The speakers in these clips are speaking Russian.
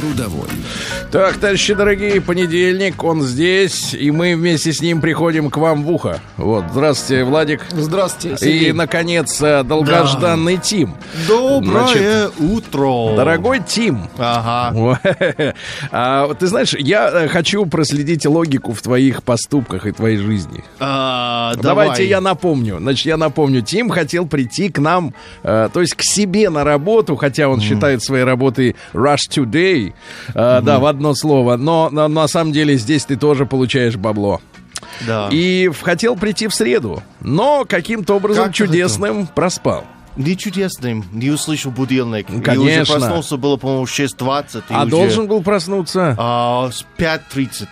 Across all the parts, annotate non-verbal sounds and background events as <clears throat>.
Трудовой. Так, товарищи дорогие, понедельник, он здесь, и мы вместе с ним приходим к вам в ухо. Вот, здравствуйте, Владик. Здравствуйте, И, Сергей. наконец, э, долгожданный Тим. Доброе утро. Дорогой Тим, Ага. <laughs> а, ты знаешь, я э, хочу проследить логику в твоих поступках и твоей жизни. А, Давайте давай. я напомню. Значит, я напомню, Тим хотел прийти к нам, э, то есть к себе на работу, хотя он считает своей работой Rush Today, э, да, в одно слово, но, на- на самом деле здесь ты тоже получаешь бабло. Да. И хотел прийти в среду, но каким-то образом Как чудесным проспал. Не чудесным, не услышал будильник. И Конечно. уже проснулся, было, по-моему, 6.20. и А уже, должен был проснуться? а, с 5.30.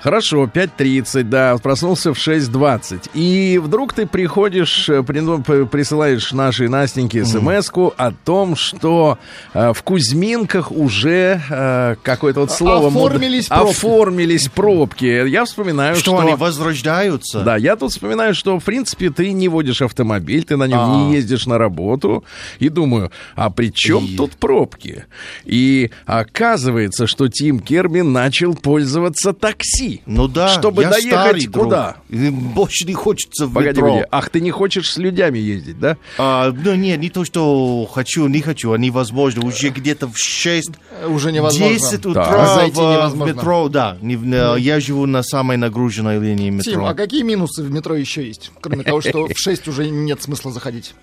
Хорошо, 5.30, да, проснулся в 6.20. И вдруг ты приходишь, э, при- ну, присылаешь нашей Настеньке смс о том, что э, в Кузьминках уже э, какое-то вот слово... мод- Оформились пробки. Оформились пробки. Я вспоминаю, Что, что... они возрождаются? Да, я тут вспоминаю, что, в принципе, ты не водишь автомобиль, ты на нем А. не ездишь на работу. И думаю, а при чем И- тут пробки? И оказывается, что Тим Керби начал пользоваться такси. Ну да, Чтобы я доехать старый друг. куда? И Больше не хочется в Погоди, метро. погоди. Ах, ты не хочешь с людьми ездить, да? А, ну, нет, не то, что хочу, не хочу, а невозможно. Уже где-то в 6 Уже невозможно. 10 утра Да. Зайти в, в невозможно. метро, да. Не- не- я живу на самой нагруженной линии метро. Тим, а какие минусы в метро еще есть? Кроме того, что в 6 уже нет смысла заходить.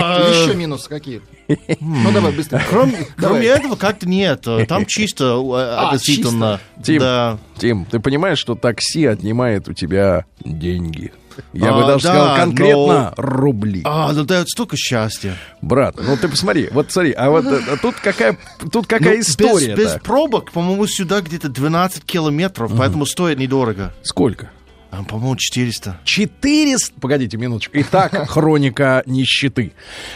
А, Еще минусы какие? Ну давай быстро. <laughs> Кроме, этого, как-то нет. Там <laughs> чисто э, А, относительно. Тим, Да. Тим, ты понимаешь, что такси отнимает у тебя деньги? Я А, бы даже да, сказал конкретно но- рубли. А, ну дает столько счастья. Брат, ну ты посмотри, вот смотри, а вот э, тут какая, тут какая Ну, история Без, без пробок, по-моему, сюда где-то 12 километров, поэтому стоит недорого. Сколько? А, по-моему, 400. 400... Погодите минуточку. Итак, <laughs> хроника нищеты.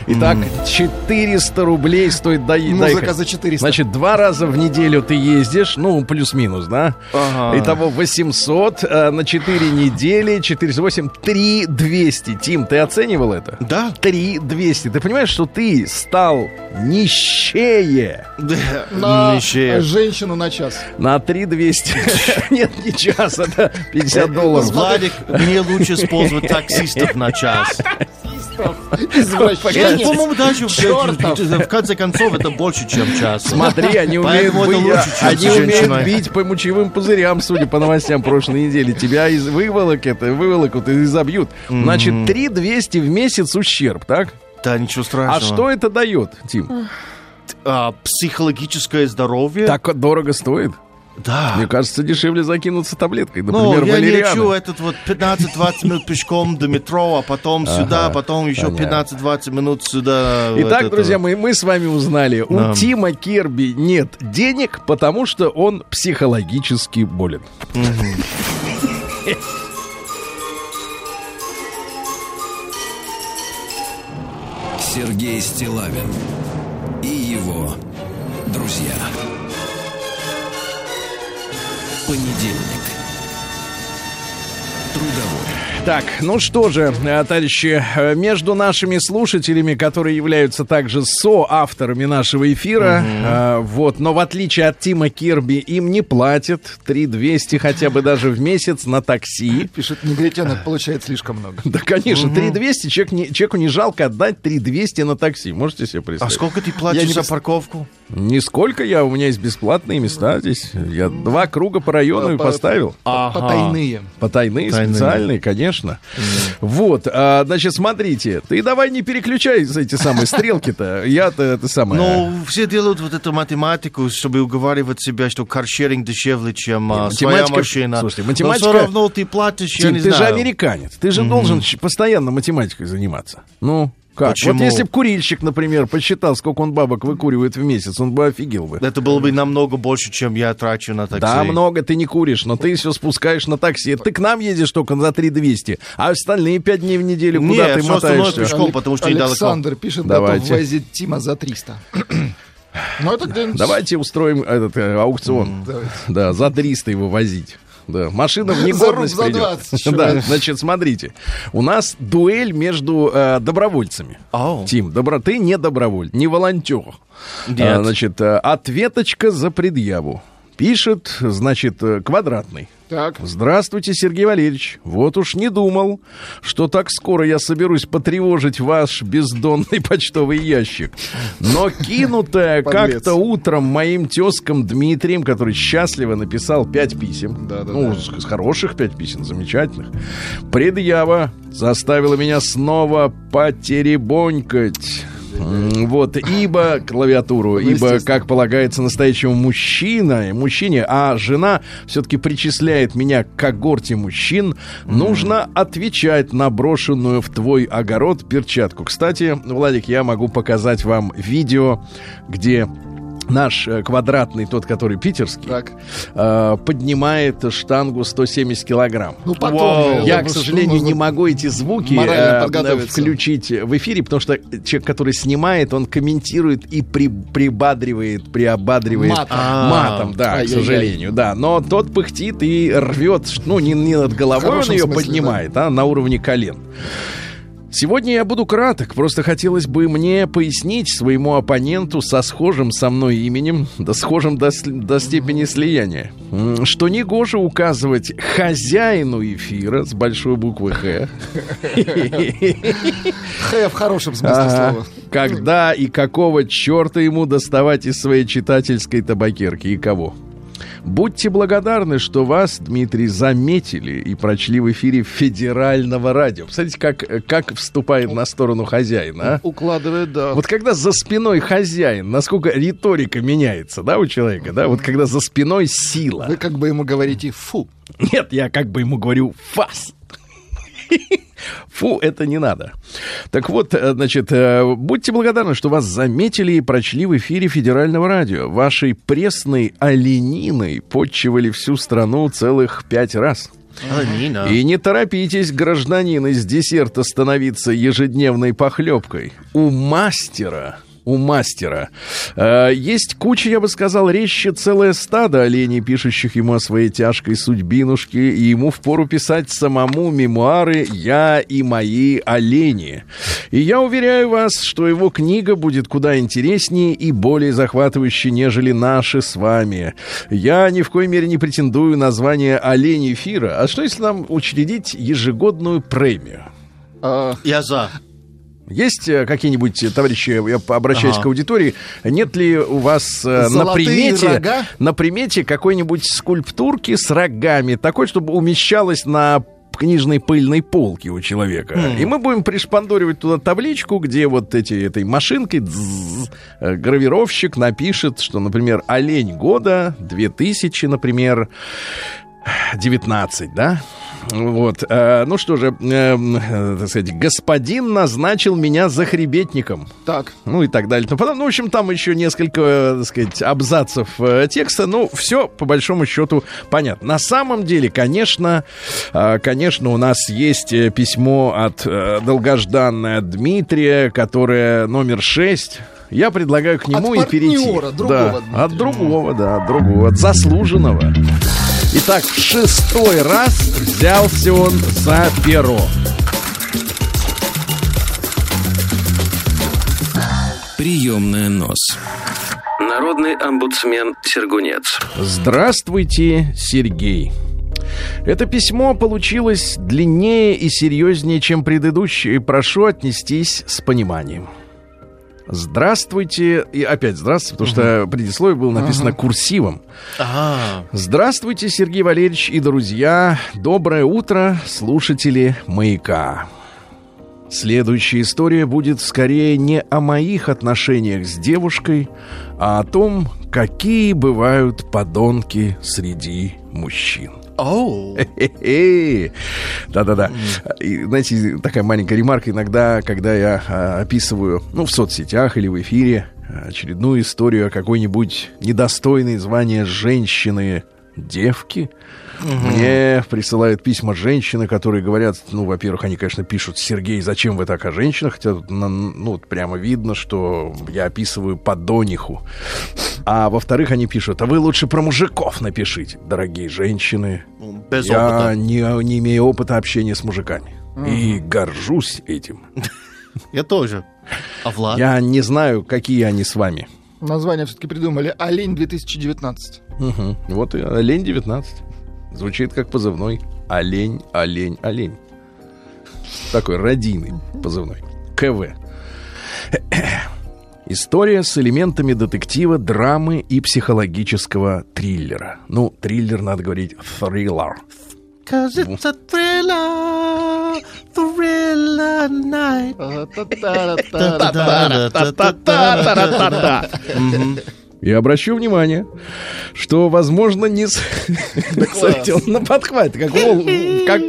Итак, 400 рублей стоит дои- Музыка доехать. за 400. Значит, два раза в неделю ты ездишь, ну, плюс-минус, да? Ага. Итого 800 э, на 4 недели, 408, 3 200. Тим, ты оценивал это? Да. 3 200. Ты понимаешь, что ты стал нищее На Нищие. женщину на час. на 3 200? <laughs> Нет, не час, это 50 долларов. Владик, мне лучше использовать таксистов на час. Это, по-моему, даже в, конце концов это больше, чем час. Смотри, они умеют, быть- лучше, чем они умеют бить по мочевым пузырям, судя по новостям прошлой недели. Тебя из выволок это, выволокут и забьют. Значит, 3 200 в месяц ущерб, так? Да, ничего А страшного. что это дает, Тим? А, психологическое здоровье? Так дорого стоит? Да. Мне кажется, дешевле закинуться таблеткой. Ну, Например, я не валерианы. хочу этот вот 15-20 минут пешком до метро, а потом сюда, потом еще понятно. 15-20 минут сюда. вот Итак, это. друзья мои, мы с вами узнали, у Да. Тима Кирби нет денег, потому что он психологически болен. <laughs> Сергей Стилавин и его друзья. Понедельник. Трудовой. Так, ну что же, э, товарищи, э, между нашими слушателями, которые являются также соавторами нашего эфира, э, вот, но в отличие от Тима Кирби, им не платят 3200 хотя бы даже в месяц на такси. Пишет негритенок, получает слишком много. Да, конечно, 3200, человек не, человеку не жалко отдать 3200 на такси, можете себе А представить? сколько ты платишь Я не за пос- парковку? Нисколько я, у меня есть бесплатные места здесь. Я два круга по району По- поставил. Ага. Потайные. Потайные, Тайные. специальные, конечно. Вот, а, значит, смотрите, ты давай не переключай эти самые стрелки-то. Я-то это самое. Ну, все делают вот эту математику, чтобы уговаривать себя, что каршеринг дешевле, чем а, Не, своя машина. слушайте, математика- Но все равно ты платишь, я не ты же знаю. американец, ты же должен постоянно математикой заниматься. Ну, Как? Почему? Вот если бы курильщик, например, посчитал, сколько он бабок выкуривает в месяц, он бы офигел бы. Это было бы намного больше, чем я трачу на такси. Да, много ты не куришь, но ты все спускаешь на такси. Ты к нам едешь только за 3 200, а остальные 5 дней в неделю Не, куда ты всё остальное мотаешься? пешком. Пешком, потому что. Александр пишет, Давайте. готов возить Тима за 300. <clears throat> Ну, это. Давайте устроим этот э, аукцион. Давайте. Да, за 300 его возить. Да, машина в За негодность за придет. 20 еще. Да, значит, смотрите. У нас дуэль между э, добровольцами. Ау. Тим, добро, ты не доброволь, не волонтер. Нет. А, значит, э, ответочка за предъяву. Пишет, значит, э, квадратный. Так. Здравствуйте, Сергей Валерьевич. Вот уж не думал, что так скоро я соберусь потревожить ваш бездонный <laughs> почтовый ящик. Но кинутая <laughs> как-то утром моим тезкам Дмитрием, который счастливо написал пять писем. Да-да-да. ну, с, с хороших пять писем, замечательных. Предъява заставила меня снова потеребонькать. Вот, ибо клавиатуру, ибо, естественно. как полагается настоящему мужчина, мужчине, а жена все-таки причисляет меня к когорте мужчин, нужно отвечать на брошенную в твой огород перчатку. Кстати, Владик, я могу показать вам видео, где наш э, квадратный, тот, который питерский, Так. э, поднимает штангу 170 килограмм. Ну, потом... Вау. Я, к сожалению, нужно- не могу эти звуки э, включить в эфире, потому что человек, который снимает, он комментирует и при, прибадривает, приобадривает Матом. А. матом, да, к Ай-яй-яй. сожалению, да. Но тот пыхтит и рвет, ну, не, не над головой он ее смысле, поднимает, а на уровне колен. Сегодня я буду краток, просто хотелось бы мне пояснить своему оппоненту со схожим со мной именем, да схожим до, до степени слияния, что негоже указывать хозяину эфира с большой буквы «Х», Х в хорошем смысле слова. когда и какого черта ему доставать из своей читательской табакерки и кого. Будьте благодарны, что вас, Дмитрий, заметили и прочли в эфире федерального радио. Посмотрите, как, как вступает на сторону хозяина, а? Укладывает, да. Вот когда за спиной хозяин, насколько риторика меняется, да, у человека, да? Вот когда за спиной сила. Вы как бы ему говорите «фу». Нет, я как бы ему говорю «фас». Фу, это не надо. Так вот, э, значит, э, будьте благодарны, что вас заметили и прочли в эфире федерального радио. Вашей пресной олениной подчивали всю страну целых пять раз. А, Нина. И не торопитесь, гражданин, из десерта становиться ежедневной похлебкой. У мастера у мастера. Э, есть куча, я бы сказал, резче целое стадо оленей, пишущих ему о своей тяжкой судьбинушке, и ему впору писать самому мемуары «Я и мои олени». И я уверяю вас, что его книга будет куда интереснее и более захватывающей, нежели наши с вами. Я ни в коей мере не претендую на звание «Олень эфира». А что, если нам учредить ежегодную премию? А, Я за. Есть э, какие-нибудь, э, товарищи, я обращаюсь Ага. к аудитории, нет ли у вас э, на примете, рога? на примете какой-нибудь скульптурки с рогами, такой, чтобы умещалась на книжной пыльной полке у человека. И мы будем пришпандоривать туда табличку, где вот эти, этой машинкой дзз, э, гравировщик напишет, что, например, олень года 2000, например, 19, да? Вот. э, ну что же, эм, э, так сказать, господин назначил меня захребетником. так. Ну и так далее. Ну, потом, ну, в общем, там еще несколько, э, так сказать, абзацев э, текста. Ну, все, по большому счету, понятно. На самом деле, конечно, конечно, у нас есть письмо от долгожданное от Дмитрия, которое номер 6. Я предлагаю к нему От и перейти. другого да, Дмитрия. от другого, да, от другого, от заслуженного. Итак, в шестой раз взялся он за перо. Приемная нос. Народный омбудсмен Сергунец. Здравствуйте, Сергей. Это письмо получилось длиннее и серьезнее, чем предыдущее, и прошу отнестись с пониманием. Здравствуйте, и опять здравствуйте, потому что предисловие было написано курсивом. Ага. Здравствуйте, Сергей Валерьевич и друзья. Доброе утро, слушатели «Маяка». Следующая история будет скорее не о моих отношениях с девушкой, а о том, какие бывают подонки среди мужчин. Оу. Да-да-да. Знаете, такая маленькая ремарка иногда, когда я а, описываю, ну, в соцсетях или в эфире очередную историю о какой-нибудь недостойной звания женщины девки. Мне присылают письма женщины, которые говорят, ну, во-первых, они, конечно, пишут, Сергей, зачем вы так о женщинах? Хотя, ну, вот прямо видно, что я описываю подониху. А во-вторых, они пишут, а вы лучше про мужиков напишите, дорогие женщины. Без я опыта. Не, не имею опыта общения с мужиками. И горжусь этим. Я тоже. А Влад? Я не знаю, какие они с вами. Название все-таки придумали. Олень 2019. Мгм. Вот и олень 19. Звучит как позывной. Олень, олень, олень. Такой радийный позывной. КВ. <clears throat> История с элементами детектива, драмы и психологического триллера. Ну, триллер, надо говорить, триллер. Cause it's a thriller, thriller night. И обращу внимание, что, возможно, не... с- <laughs> Кстати, он на подхвате, как вол... Как...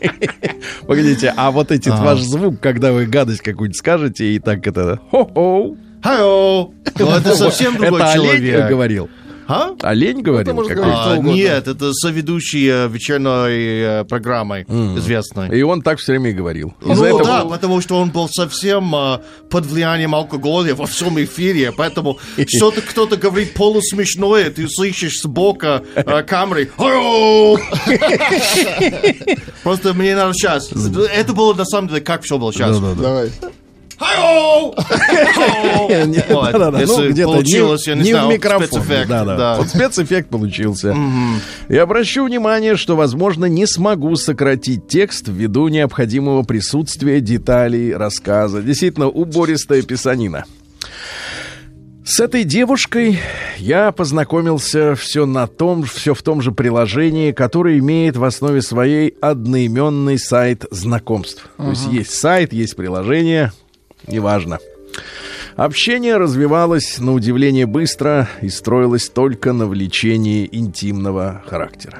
<laughs> Погодите, а вот этот ваш звук, когда вы гадость какую-нибудь скажете, и так это... Хо-хо! Хайо! Ну, это совсем другой Это человек. говорил? А? Олень говорил? говорить А, нет, это соведущий э, вечерной э, программы известной. И он так все время и говорил. Ну этого... да, потому что он был совсем э, под влиянием алкоголя во всем эфире, поэтому <laughs> что-то кто-то говорит полусмешное, ты слышишь с бока э, камеры! <laughs> Просто мне надо сейчас. Это было на самом деле как все было сейчас. Давай. <laughs> Ну, Если где-то получилось, не, я не не знаю, в микрофон. Да-да. да. Вот спецэффект получился. И обращу внимание, что, возможно, не смогу сократить текст ввиду необходимого присутствия деталей рассказа. Действительно, убористая писанина. С этой девушкой я познакомился все на том, все в том же приложении, которое имеет в основе своей одноименный сайт знакомств. То есть есть сайт, есть приложение, неважно. Общение развивалось на удивление быстро и строилось только на влечении интимного характера.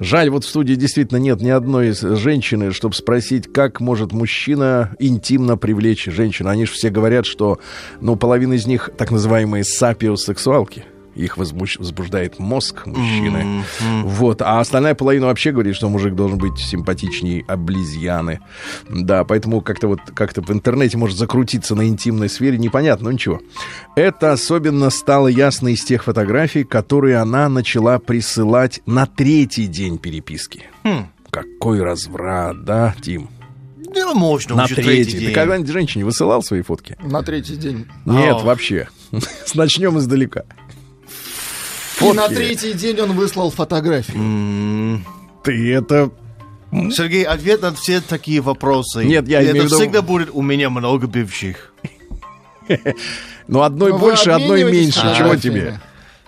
Жаль, вот в студии действительно нет ни одной из женщины, чтобы спросить, как может мужчина интимно привлечь женщину. Они же все говорят, что, ну, половина из них так называемые сапиосексуалки. Их возбуж- возбуждает мозг мужчины. Вот. А остальная половина вообще говорит, что мужик должен быть симпатичней облизьяны. Да, поэтому как-то вот как-то в интернете может закрутиться на интимной сфере, непонятно, но ничего. Это особенно стало ясно из тех фотографий, которые она начала присылать на третий день переписки. Какой разврат, да, Тим? Ну, можно на уже третий. Ты день. когда-нибудь женщине высылал свои фотки? На третий день. Нет, А. вообще. <laughs> Начнем издалека. И на Фотки. третий день он выслал фотографию. Ты это... Сергей, ответ на все такие вопросы. Нет, я Это имею в виду- всегда будет у меня много бывших. <laughs> Ну, одной Но вы больше, одной меньше. Чего тебе?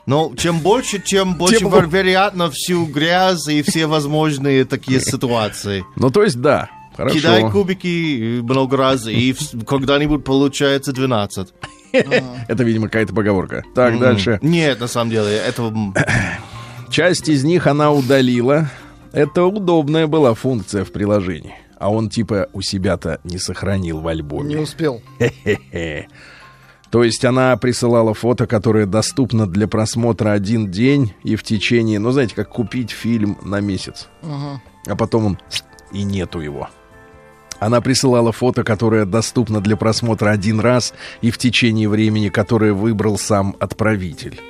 Но чем больше, тем больше Тем вероятно всю грязь и все возможные такие ситуации. Ну, то есть, да. Хорошо. Кидай кубики много раз, и когда-нибудь получается 12. <laughs> Это, видимо, какая-то поговорка. Так, дальше. Нет, на самом деле, это... <clears throat> Часть из них она удалила. Это удобная была функция в приложении. А он типа у себя-то не сохранил в Не альбоме. успел. Хе-хе. То есть она присылала фото, которое доступно для просмотра один день и в течение, ну, знаете, как купить фильм на месяц. А потом он и нету его. Она присылала фото, которое доступно для просмотра один раз и в течение времени, которое выбрал сам отправитель.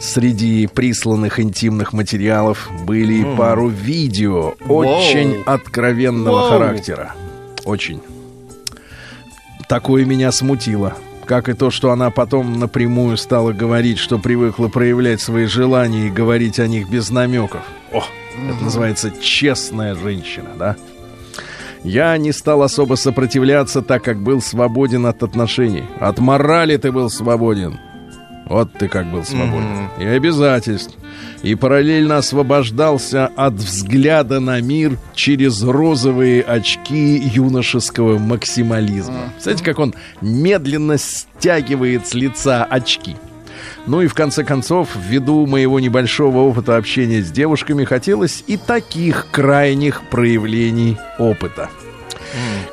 Среди присланных интимных материалов были и пару видео очень откровенного Воу. характера. Очень. Такое меня смутило. Как и то, что она потом напрямую стала говорить, что привыкла проявлять свои желания и говорить о них без намеков. О, это называется честная женщина, да? Я не стал особо сопротивляться, так как был свободен от отношений. От морали ты был свободен. Вот ты как был свободен. И обязательств. И параллельно освобождался от взгляда на мир через розовые очки юношеского максимализма. Знаете, как он медленно стягивает с лица очки. Ну и в конце концов, ввиду моего небольшого опыта общения с девушками, хотелось и таких крайних проявлений опыта.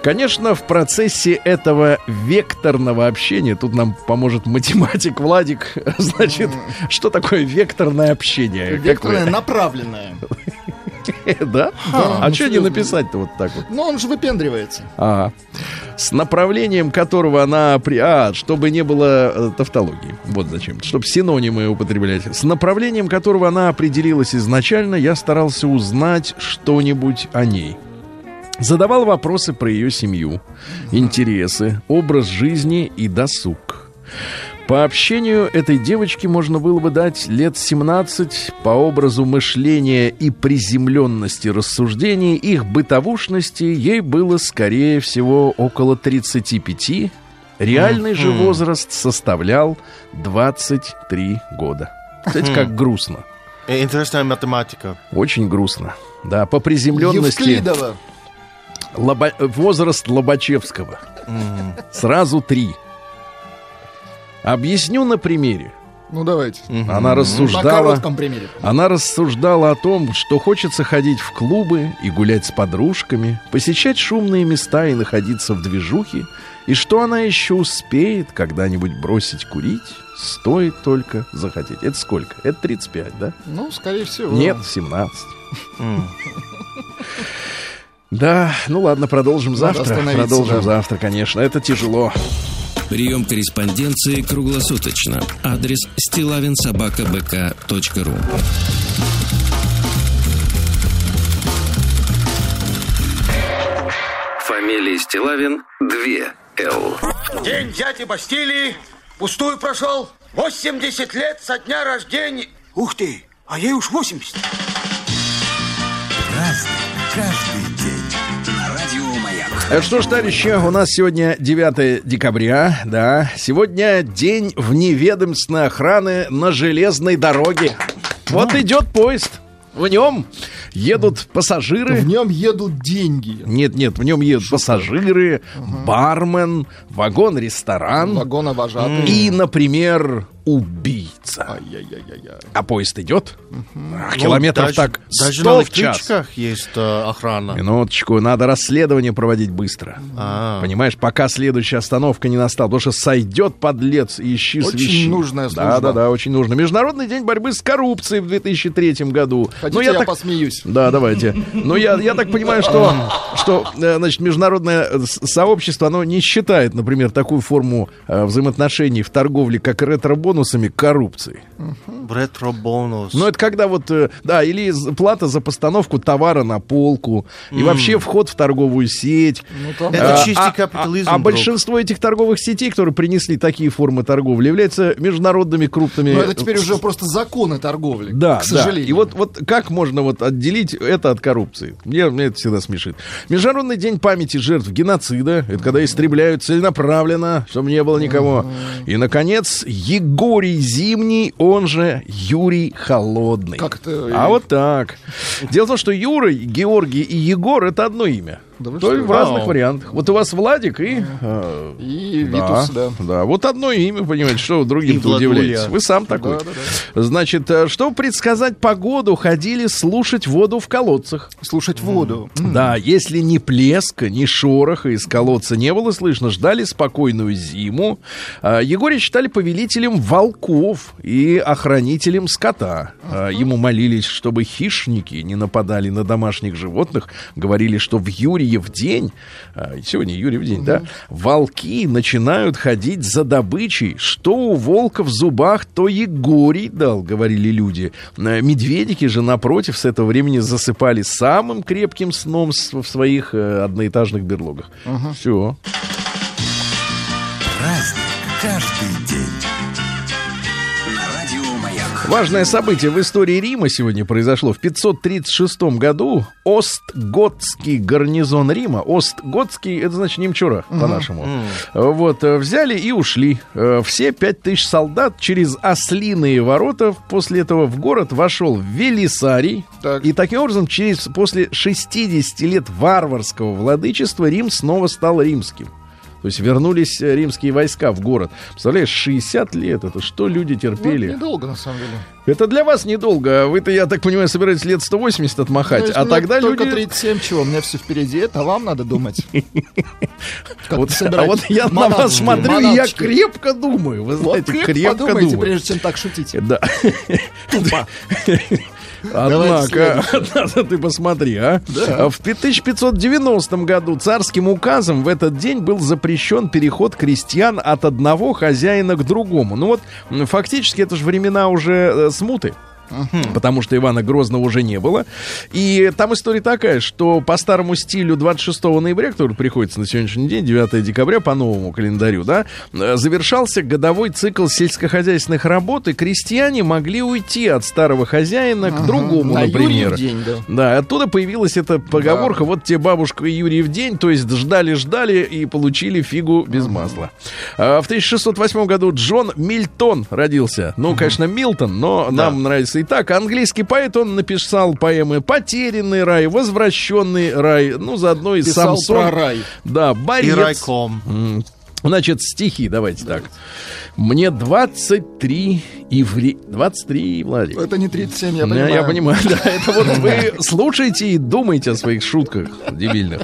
Конечно, в процессе этого векторного общения, тут нам поможет математик Владик, <laughs> значит, что такое векторное общение? Векторное направленное. <laughs> Да? А что не написать-то вот так вот? Но он же выпендривается. Ага. С направлением которого она... А, чтобы не было э, тавтологии. Вот зачем. Чтобы синонимы употреблять. С направлением которого она определилась изначально, я старался узнать что-нибудь о ней. Задавал вопросы про ее семью, интересы, образ жизни и досуг. По общению этой девочки можно было бы дать лет 17 по образу мышления и приземленности рассуждений, их бытовушности ей было, скорее всего, около 35. Реальный же возраст составлял 23 года. Кстати, как грустно. Э, Интересная математика. Очень грустно. Да, по приземленности Евклидова. Лоба- возраст Лобачевского. Сразу три. Объясню на примере. Ну, давайте. Она На рассуждала... коротком примере. Она рассуждала о том, что хочется ходить в клубы и гулять с подружками, посещать шумные места и находиться в движухе, и что она еще успеет когда-нибудь бросить курить, стоит только захотеть. Это сколько? Это 35, да? Ну, скорее всего. Нет, 17. Да, ну ладно, продолжим завтра. Продолжим завтра, конечно. Это тяжело. Прием корреспонденции круглосуточно. Адрес стилавинсобакабк.ру Фамилия Стилавин 2 Л. День дяди Бастилии пустую прошел. 80 лет со дня рождения. Ух ты, а ей уж 80. Э, Что ж, товарищи, у нас сегодня 9 декабря, да. Сегодня день вневедомственной охраны на железной дороге. Вот идет поезд. В нем едут пассажиры. В нем едут деньги. Нет, нет, в нем едут пассажиры, бармен, вагон-ресторан Вагоновожатый. и, например, убийца. Ай-яй-яй-яй. А поезд идет? А, Ну, Километров даже- так Даже 100 на в час. есть э, охрана. Минуточку, надо расследование проводить быстро. А. Понимаешь, пока следующая остановка не настала, потому что сойдет подлец и ищи Очень свищи. нужная служба. да, да, очень нужно. Международный день борьбы с коррупцией в 2003 году. Хотите, Ну, я, так- посмеюсь? Да, давайте. Ну, я, я так понимаю, что, <laughs> что э, значит, международное э, сообщество, оно не считает, например, такую форму э, взаимоотношений в торговле, как ретро-бонусами, коррупцией. Ретро-бонус. Ну, это когда вот, э, да, или плата за постановку товара на полку, и вообще вход в торговую сеть. Это А, чистый а- капитализм, А, а большинство этих торговых сетей, которые принесли такие формы торговли, являются международными крупными... Но это теперь уже просто законы торговли. Да, к сожалению. да. И вот, вот как можно вот отделить это от коррупции? Мне, мне это всегда смешит. Международный день памяти жертв геноцида. Это когда истребляют целенаправленно, чтобы не было никого. И, наконец, Егорий Зимний, он же Юрий Холодный. Как это? А вот так. Дело в том, что Юра, Георгий и Егор это одно имя. Да То что? в разных вариантах. Вот у вас Владик и... э, И да, Витус, да. да, вот одно имя, понимаете, что вы другим-то удивляетесь. Вы сам такой. Значит, э, чтобы предсказать погоду, ходили слушать воду в колодцах. Слушать воду. Да, если ни плеска, ни шороха из колодца не было слышно, ждали спокойную зиму. А, Егоря считали повелителем волков и охранителем скота. Ему молились, чтобы хищники не нападали на домашних животных. Говорили, что в Юрьев день, а, сегодня Юрьев день, да, волки начинают ходить за добычей. Что у волка в зубах, то Егорий дал, говорили люди. А, Медведики же, напротив, с этого времени засыпали самым крепким сном в своих э, одноэтажных берлогах. Все. Важное событие в истории Рима сегодня произошло. В 536 году Остготский гарнизон Рима, Остготский, это значит немчура по-нашему, вот, э, взяли и ушли. Э, Все пять тысяч солдат через ослиные ворота после этого в город вошел Велисарий. Так. И таким образом, через, после 60 лет варварского владычества Рим снова стал римским. То есть вернулись э, римские войска в город. Представляешь, 60 лет. Это что люди Ну, терпели? недолго, на самом деле. Это для вас недолго. Вы-то, я так понимаю, собираетесь лет 180 отмахать. Ну, а тогда только люди... 37 чего, у меня все впереди, это вам надо думать. <laughs> Вот, а вот я на вас смотрю, и я крепко думаю. Вы Вот знаете, крепко думаю. прежде чем так шутить. Да. Тупо. <laughs> Однако, однако, <laughs> ты посмотри, а. В 1590 году царским указом в этот день был запрещен переход крестьян от одного хозяина к другому. Ну вот, фактически, это же времена уже э, смуты. Потому что Ивана Грозного уже не было. И там история такая, что по старому стилю 26 ноября, который приходится на сегодняшний день, 9 декабря, по новому календарю, да, э, завершался годовой цикл сельскохозяйственных работ, и крестьяне могли уйти от старого хозяина к другому, На например. Юрьев день, да. Да, оттуда появилась эта поговорка, вот тебе бабушка и Юрий в день, то есть ждали-ждали и получили фигу без масла. А, в 1608 году Джон Мильтон родился. Ну, конечно, Милтон, но нам нравится и так. Английский поэт, он написал поэмы «Потерянный рай», «Возвращенный рай», ну, заодно и Писал Самсон. про рай. Да, И борец. райком. Значит, стихи, давайте так. Мне 23 и вре... 23, Владик. Это не 37, я понимаю. Я понимаю, да. <laughs> Это вот вы слушайте и думайте о своих шутках дебильных.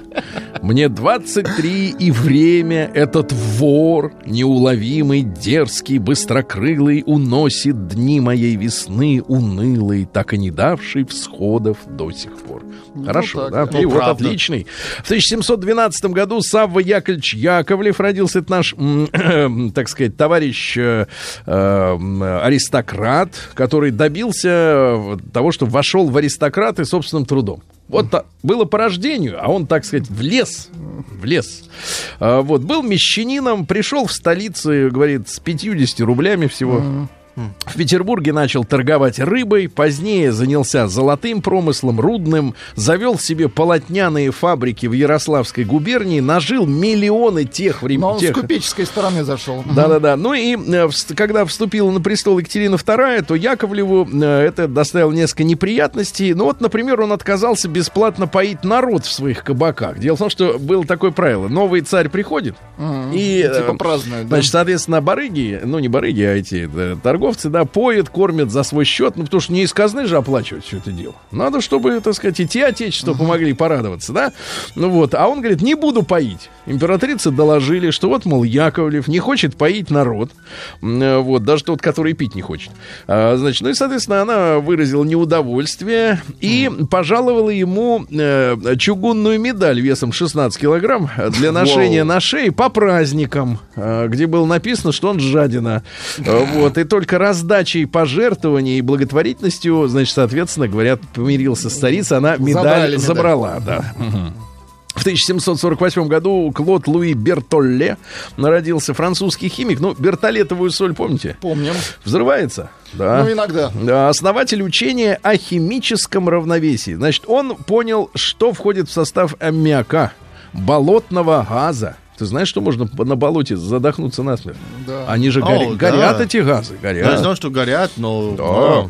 Мне 23 и время этот вор, неуловимый, дерзкий, быстрокрылый, уносит дни моей весны унылой, так и не давший всходов до сих пор. Хорошо, так, да, Ну, правда. отличный. В 1712 году Савва Яковлевич Яковлев родился. Наш, м, <clears throat> так сказать, товарищ э, э, м, аристократ, который добился э, того, что вошел в аристократы собственным трудом. Вот было по рождению, а он, так сказать, влез. Влез. А, вот, был мещанином, пришел в столицу, говорит, с 50 рублями всего. В Петербурге начал торговать рыбой, позднее занялся золотым промыслом, рудным, завел себе полотняные фабрики в Ярославской губернии, нажил миллионы тех времен. Но он с тех- купеческой стороны зашел. <laughs> да-да-да. Ну и э, когда вступила на престол Екатерина II, то Яковлеву э, это доставило несколько неприятностей. Ну вот, например, он отказался бесплатно поить народ в своих кабаках. Дело в том, что было такое правило. Новый царь приходит, и... э, Типа празднуют, да? Значит, соответственно, барыги, ну не барыги, а эти да, торговцы, да, поят, кормят за свой счет, ну потому что не из казны же оплачивать все это дело. Надо, чтобы, так сказать, и те отечества помогли порадоваться, да? Ну вот, а он говорит, не буду поить. Императрицы доложили, что вот, мол, Яковлев не хочет поить народ, э, вот, даже тот, который пить не хочет. А, значит, ну и, соответственно, она выразила неудовольствие и пожаловала ему э, чугунную медаль весом 16 килограмм для ношения на шее по праздникам, э, где было написано, что он жадина. <laughs> Вот, и только раздачей пожертвований и благотворительностью, значит, соответственно, говорят, помирился с царицей, она медаль Забрали медаль. забрала, да. Мгм. В 1748 году Клод Луи Бертолле родился французский химик. Ну, бертолетовую соль, помните? Помним. Взрывается. Да. Ну, иногда. Да, Основатель учения о химическом равновесии. Значит, он понял, что входит в состав аммиака, болотного газа. Ты знаешь, что можно на болоте задохнуться насмерть? Да. Они же О, горя- да. горят, эти газы, Я горят. знал, что горят, но...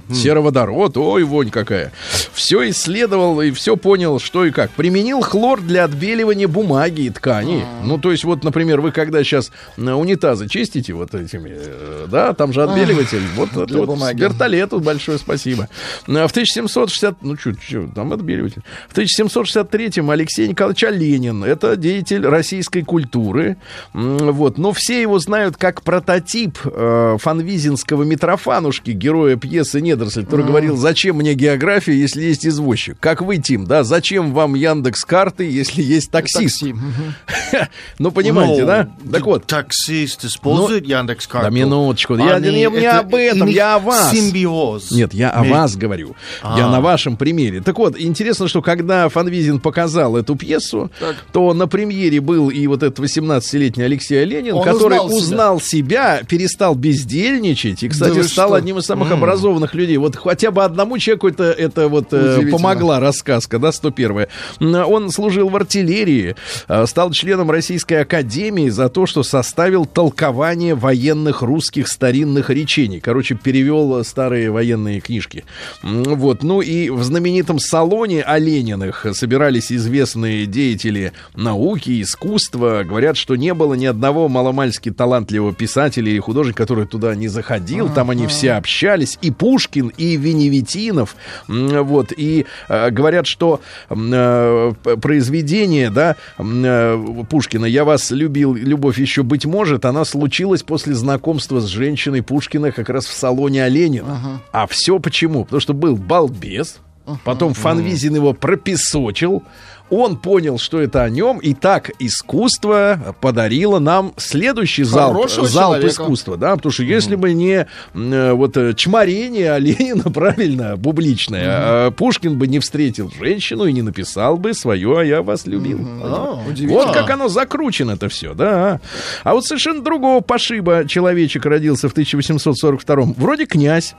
Да, сероводород, ой, вонь какая. Все исследовал и все понял, что и как. Применил хлор для отбеливания бумаги и ткани. Ну, то есть, вот, например, вы когда сейчас унитазы чистите вот этими, э, да, там же отбеливатель. Вот это для вот бумаги. вертолету большое спасибо. А В 1760, ну, что, там отбеливатель. В 1763-м Алексей Николаевич Ленин, это деятель российской культуры. Вот, но все его знают как прототип э, фанвизинского Митрофанушки, героя пьесы «Недоросль», который говорил, зачем мне география, если есть извозчик? Как вы, Тим, да? Зачем вам Яндекс карты, если есть таксист? Такси. <laughs> Ну, понимаете, Ну, да? Так вот, Таксист использует Яндекс карту. да минуточку. Я- я- я не об этом, я о вас. Симбиоз. Нет, я о вас говорю. Я А. на вашем примере. Так вот, интересно, что когда Фанвизин показал эту пьесу, Так. то на премьере был и вот этот 18-летний Алексей Оленин, Он который узнал себя. Себя, перестал бездельничать и, кстати, Да стал что? одним из самых образованных людей. Вот хотя бы одному человеку это, это вот э, помогла рассказка, да, 101 Он служил в артиллерии, э, стал членом Российской Академии за то, что составил толкование военных русских старинных речений. Короче, перевел старые военные книжки. Вот. Ну и в знаменитом салоне Олениных собирались известные деятели науки, искусства. Говорят, что не было ни одного маломальски талантливого писателя или художника, который туда не заходил. Там они все общались. И Пушкин, и Веневитинов. Вот. И э, говорят, что э, произведение, да, э, Пушкина «Я вас любил, любовь еще быть может», она случилась после знакомства с женщиной Пушкина как раз в салоне Оленин. А все почему? Потому что был балбес, потом Фанвизин его пропесочил, он понял, что это о нем, и так искусство подарило нам следующий залп, Хорошего залп человека. искусства, да, потому что если бы не э, вот э, чморение Ленина, <laughs> правильно, публичное, а Пушкин бы не встретил женщину и не написал бы свое «А я вас любил». Вот как оно закручено это все, да. А вот совершенно другого пошиба человечек родился в 1842 Вроде князь.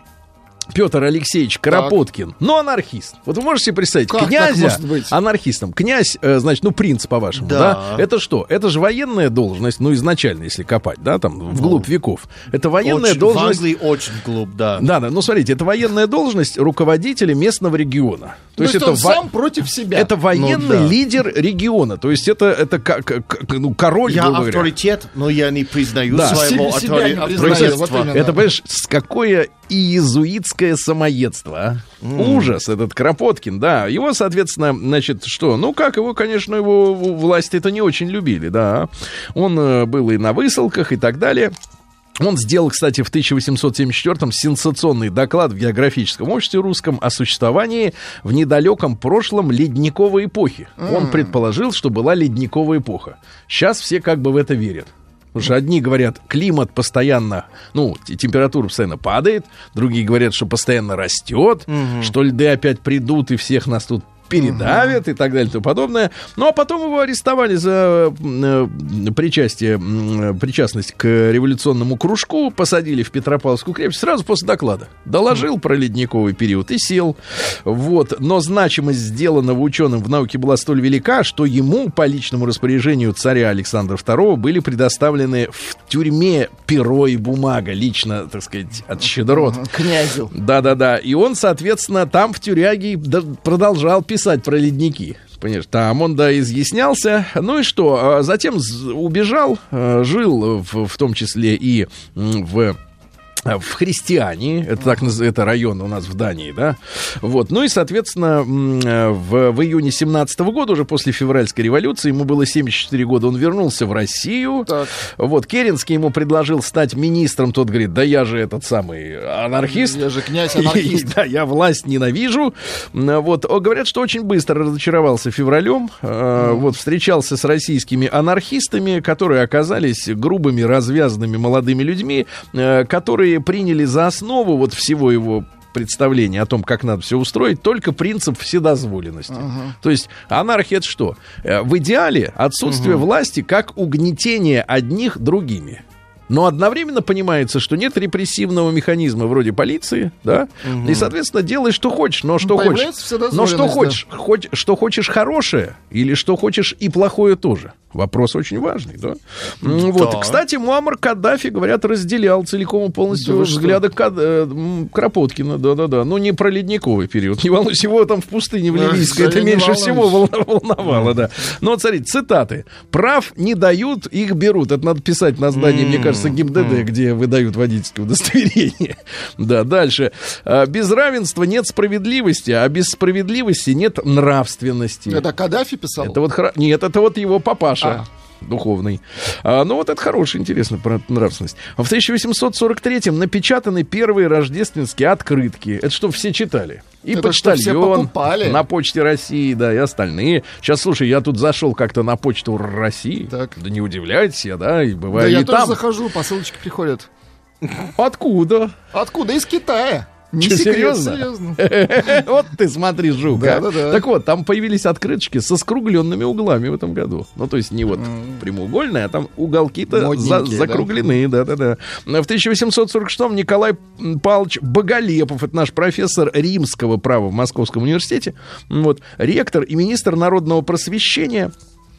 Петр Алексеевич Кропоткин, но анархист. Вот вы можете себе представить, Как так князя может быть? анархистом. Князь, э, значит, ну, принц, по-вашему, да. Да. Это что? Это же военная должность, ну, изначально, если копать, да, там, вглубь веков. Это военная Очень- В должность... Англии очень глуп, да. Да, да, ну, смотрите, это военная должность руководителя местного региона. То То есть это он во- сам против себя. это военный да. лидер региона. То есть это, это как, как- ну, король, Я авторитет, но я не признаю Да. своего Себе- себя не автори- признаю, авторитетства. вот. Это, понимаешь, с какое иезуитское самоедство, а? Ужас, этот Кропоткин, да. Его, соответственно, значит, что? Ну, как его, конечно, его власти это не очень любили, да. Он э, был и на высылках и так далее. Он сделал, кстати, в 1874-м сенсационный доклад в географическом обществе русском о существовании в недалеком прошлом ледниковой эпохи. Он предположил, что была ледниковая эпоха. Сейчас все как бы в это верят. Потому что одни говорят, климат постоянно, ну, температура постоянно падает, другие говорят, что постоянно растет, что льды опять придут и всех нас тут передавят и так далее и тому подобное. Ну, а потом его арестовали за э, причастие, м, причастность к революционному кружку, посадили в Петропавловскую крепость сразу после доклада. Доложил про ледниковый период и сел. Вот. Но значимость сделанного ученым в науке была столь велика, что ему по личному распоряжению царя Александра II были предоставлены в тюрьме перо и бумага, лично, так сказать, от щедрот. Князю. Да-да-да. И он, соответственно, там в тюряге продолжал писать про ледники. Понимаешь, там он, да, изъяснялся. Ну и что? а Затем убежал, э, жил в, в том числе и в в Христиане, это так это район у нас в Дании, да, вот, ну и, соответственно, э, в, в июне 17 года, уже после февральской революции, ему было 74 года, он вернулся в Россию, Так. вот, Керенский ему предложил стать министром, тот говорит, да я же этот самый анархист, Я же князь <laughs> анархист. да, я власть ненавижу. Вот, говорят, что очень быстро разочаровался февралем. Э, Вот, встречался с российскими анархистами, которые оказались грубыми, развязанными молодыми людьми, э, которые приняли за основу вот всего его представления о том, как надо все устроить, только принцип вседозволенности. То есть анархия это что? Э, В идеале отсутствие власти как угнетение одних другими. Но одновременно понимается, что нет репрессивного механизма вроде полиции, да, и, соответственно, делай, что хочешь, но что хочешь. Появляется вседозволенность, Но что да. хочешь, хоть, что хочешь хорошее, или что хочешь и плохое тоже. Вопрос очень важный, да. М, Вот, Да. кстати, Муаммар Каддафи, говорят, разделял целиком и полностью Да взгляды Кад- э, Кропоткина, да-да-да. Ну, не про ледниковый период. Не волнуйся, его там в пустыне в Да, Ливийской это меньше всего волновало, да. Ну, вот смотрите, цитаты. Прав не дают, их берут. Это надо писать на здании, мне кажется, ГИБДД, где выдают водительское удостоверение. <laughs> Да, дальше. А, Без равенства нет справедливости, а без справедливости нет нравственности. Это Каддафи писал? Это вот Нет, это вот его папаша. А. Духовный. А, ну, вот это хороший, интересно, про нравственность. В 1843-м напечатаны первые рождественские открытки. Это что, все читали? И Это почтальон на почте России, да, и остальные. Сейчас, слушай, я тут зашел как-то на почту России. Так. Да не удивляйтесь я, да, и Да бываю я и тоже там. захожу, посылочки приходят. Откуда? Откуда? Из Китая. Не секрет, серьезно? серьезно. <laughs> Вот ты смотри, жук. а. Да-да-да. Так вот, там появились открыточки со скругленными углами в этом году. Ну, то есть не вот прямоугольные, а там уголки-то за- да? закруглены. Да-да-да. В 1846-м Николай Павлович Боголепов, это наш профессор римского права в Московском университете, вот, ректор и министр народного просвещения,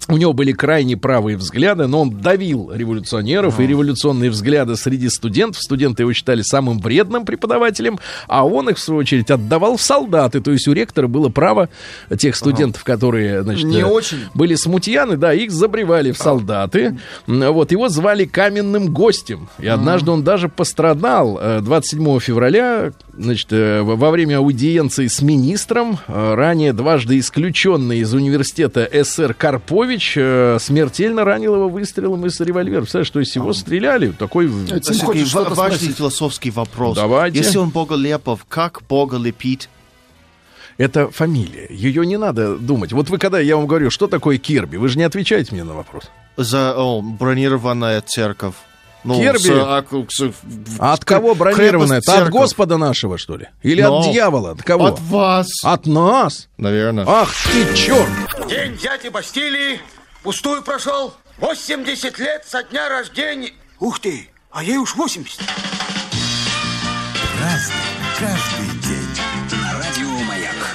У него были крайне правые взгляды, но он давил революционеров и революционные взгляды среди студентов. Студенты его считали самым вредным преподавателем, а он их, в свою очередь, отдавал в солдаты. То есть у ректора было право тех студентов, которые, значит, Не э, очень. были смутьяны, да, их забревали в солдаты. М, Вот, его звали каменным гостем. И однажды он даже пострадал э, 27 февраля, значит, э, во время аудиенции с министром, э, ранее дважды исключенный из университета СР Карпович, э, смертельно ранил его выстрелом из револьвера. Представляешь, то есть его стреляли, такой... Ва- что-то важный спросить? философский вопрос. Давайте. Если он Боголепов, как Бога лепить? Это фамилия, ее не надо думать. Вот вы когда я вам говорю, что такое Кирби, вы же не отвечаете мне на вопрос. За о, бронированная церковь. Ну, Кирби? с, а, с- А от кого бронированная? Это от. Господа нашего, что ли? Или Но. от дьявола? От кого? От вас, От нас? наверное. Ах ты черт! День дяди Бастилии пустую прошел. 80 лет со дня рождения. Ух ты, а ей уж 80.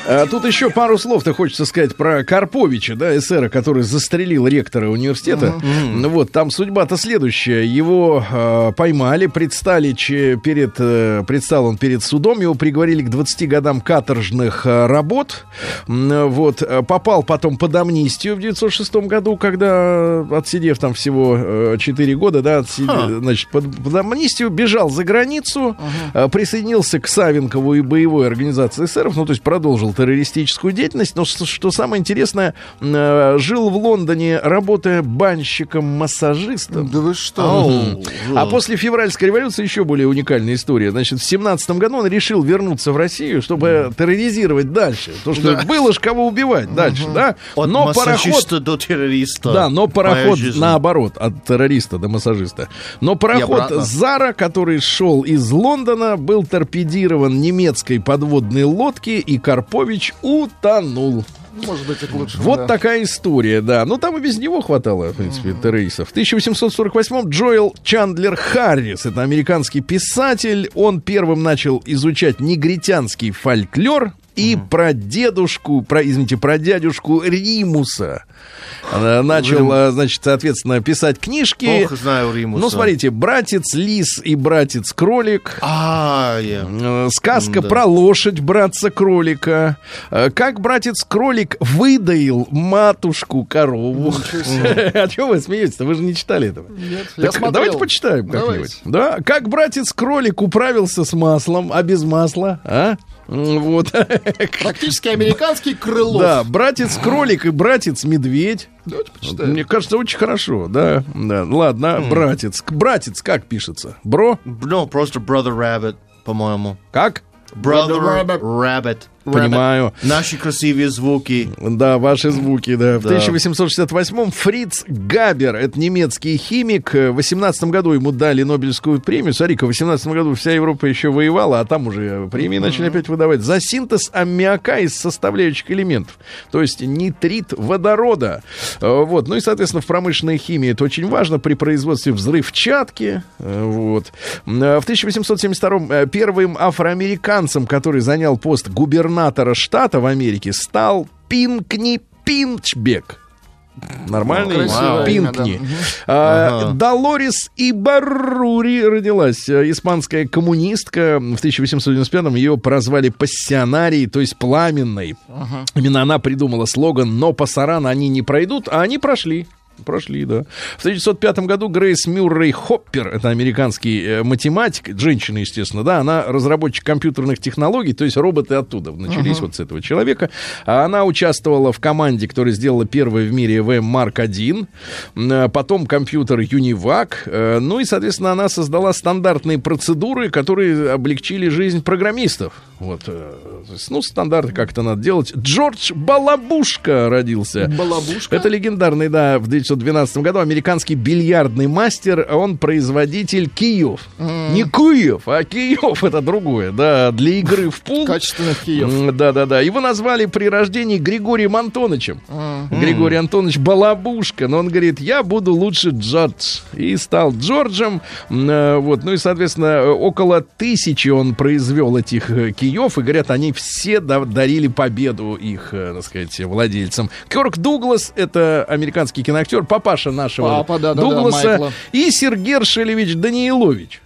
А, тут еще пару слов-то хочется сказать про Карповича, да, эсера, который застрелил ректора университета. Ну Вот, там судьба-то следующая. Его э, поймали, предстали че- перед, э, предстал он перед судом, его приговорили к 20 годам каторжных э, работ. Вот, попал потом под амнистию в 906 году, когда, э, отсидев там всего э, 4 года, да, отсидев, значит, под, под амнистию, бежал за границу, э, присоединился к Савенкову и боевой организации эсеров, ну, то есть продолжил террористическую деятельность, но что, что самое интересное, э, жил в Лондоне, работая банщиком-массажистом. Да вы что? А после февральской революции еще более уникальная история. Значит, в семнадцатом году он решил вернуться в Россию, чтобы терроризировать дальше. То, что было ж кого убивать дальше, да? От Но пароход... до террориста. Да, но пароход наоборот, от террориста до массажиста. Но пароход. Зара, который шел из Лондона, был торпедирован немецкой подводной лодки, и Карпович утонул. Может быть, это лучше. Вот да. такая история, да. Ну, там и без него хватало, в принципе, террористов. В 1848-м Джоэл Чандлер Харрис, это американский писатель, он первым начал изучать негритянский фольклор и про дедушку, про, извините, про дядюшку Римуса. Начал, э, значит, соответственно, писать книжки. Плохо знаю Римуса. Ну, смотрите, братец Лис и братец Кролик. А, я. Э, Сказка Да. про лошадь братца кролика. Э, Как братец кролик выдаил матушку корову. <laughs> О чем вы смеетесь-то? Вы же не читали этого. Нет, я Так смотрел. давайте почитаем как-нибудь. Да? Как братец кролик управился с маслом, а без масла? А? Вот. <laughs> Практически американский крылов. Да, братец кролик и братец медведь. Давайте почитаем. Мне кажется, очень хорошо, да. да. Ладно, братец. Братец как пишется? Бро? Ну, просто Brother Rabbit, по-моему. Как? Brother Rabbit. Rabbit. Понимаю. Наши красивые звуки. Да, ваши звуки, да. В Да. 1868-м Фриц Габер, это немецкий химик, в 18 году ему дали Нобелевскую премию. Смотри-ка, в 18 году вся Европа еще воевала, а там уже премии начали опять выдавать. За синтез аммиака из составляющих элементов. То есть нитрит водорода. Э, Вот. Ну и, соответственно, в промышленной химии это очень важно при производстве взрывчатки. Э, Вот. Э, В 1872-м э, первым афроамериканцем, который занял пост губернатора штата в Америке, стал Пинкни Пинчбек. Нормальное имя? Красивое имя, Пинкни. да. Мгм. А, Ага. Долорес Ибарури родилась. э, Испанская коммунистка. В 1895-м ее прозвали пассионарией, то есть пламенной. Именно она придумала слоган «Но пасарана они не пройдут», а они прошли. Прошли, да. В 1905 году Грейс Мюррей Хоппер, это американский э, математик, женщина, естественно, да, она разработчик компьютерных технологий, то есть роботы оттуда начались вот с этого человека. А Она участвовала в команде, которая сделала первый в мире ЭВМ Марк 1, потом компьютер Univac, э, ну и, соответственно, она создала стандартные процедуры, которые облегчили жизнь программистов. Вот, э, ну, стандарты, как это надо делать. Джордж Балабушка родился. Балабушка? Это легендарный, да, в 1912 году американский бильярдный мастер, он производитель киев. Не Киев, а Киев это другое, да, для игры в пул. Качественных киев. Да-да-да. Его назвали при рождении Григорием Антоновичем. Григорий Антонович Балабушка, но он говорит, я буду лучше Джордж. И стал Джорджем. Э, Вот, ну и, соответственно, около тысячи он произвел этих э, киев, и говорят, они все да- дарили победу их, э, так сказать, владельцам. Кёрк Дуглас, это американский киноактер, папаша нашего Папа, да-да-да, Дугласа, Майкла. и Сергей Шелевич Даниилович.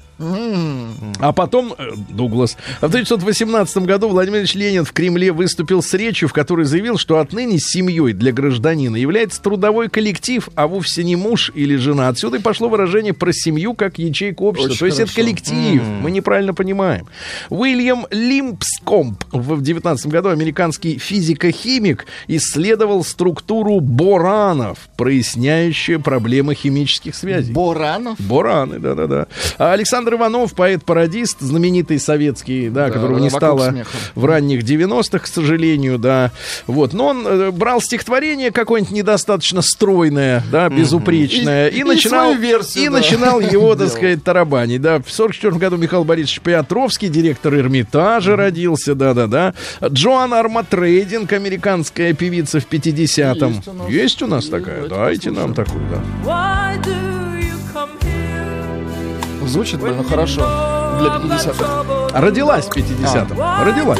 А потом э, Дуглас. В 1918 году Владимир Ильич Ленин в Кремле выступил с речью, в которой заявил, что отныне семьей для гражданина является трудовой коллектив, а вовсе не муж или жена. Отсюда и пошло выражение про семью как ячейку общества. Очень То есть это коллектив. Мы неправильно понимаем. Уильям Лимпскомп в 19 году, американский физико-химик, исследовал структуру боранов, проясняющие проблемы химических связей. Боранов. Бораны, да-да-да. А Александр Иванов, поэт-пародист, знаменитый советский, да, Да, которого да, не стало смеха. в ранних 90-х, к сожалению, да. Вот, но он э, брал стихотворение какое-нибудь недостаточно стройное, да, безупречное, и, И- и начинал, свою версию, и да, начинал его, так сказать, тарабанить, да. В 44 году Михаил Борисович Петровский, директор Эрмитажа, родился, да-да-да. Джоан Арматрейдинг, американская певица в 50-м. Есть у нас. Есть у нас такая? Дайте нам послушаем. такую, да. Звучит довольно хорошо для 50-х. Родилась в 50-м. Родилась.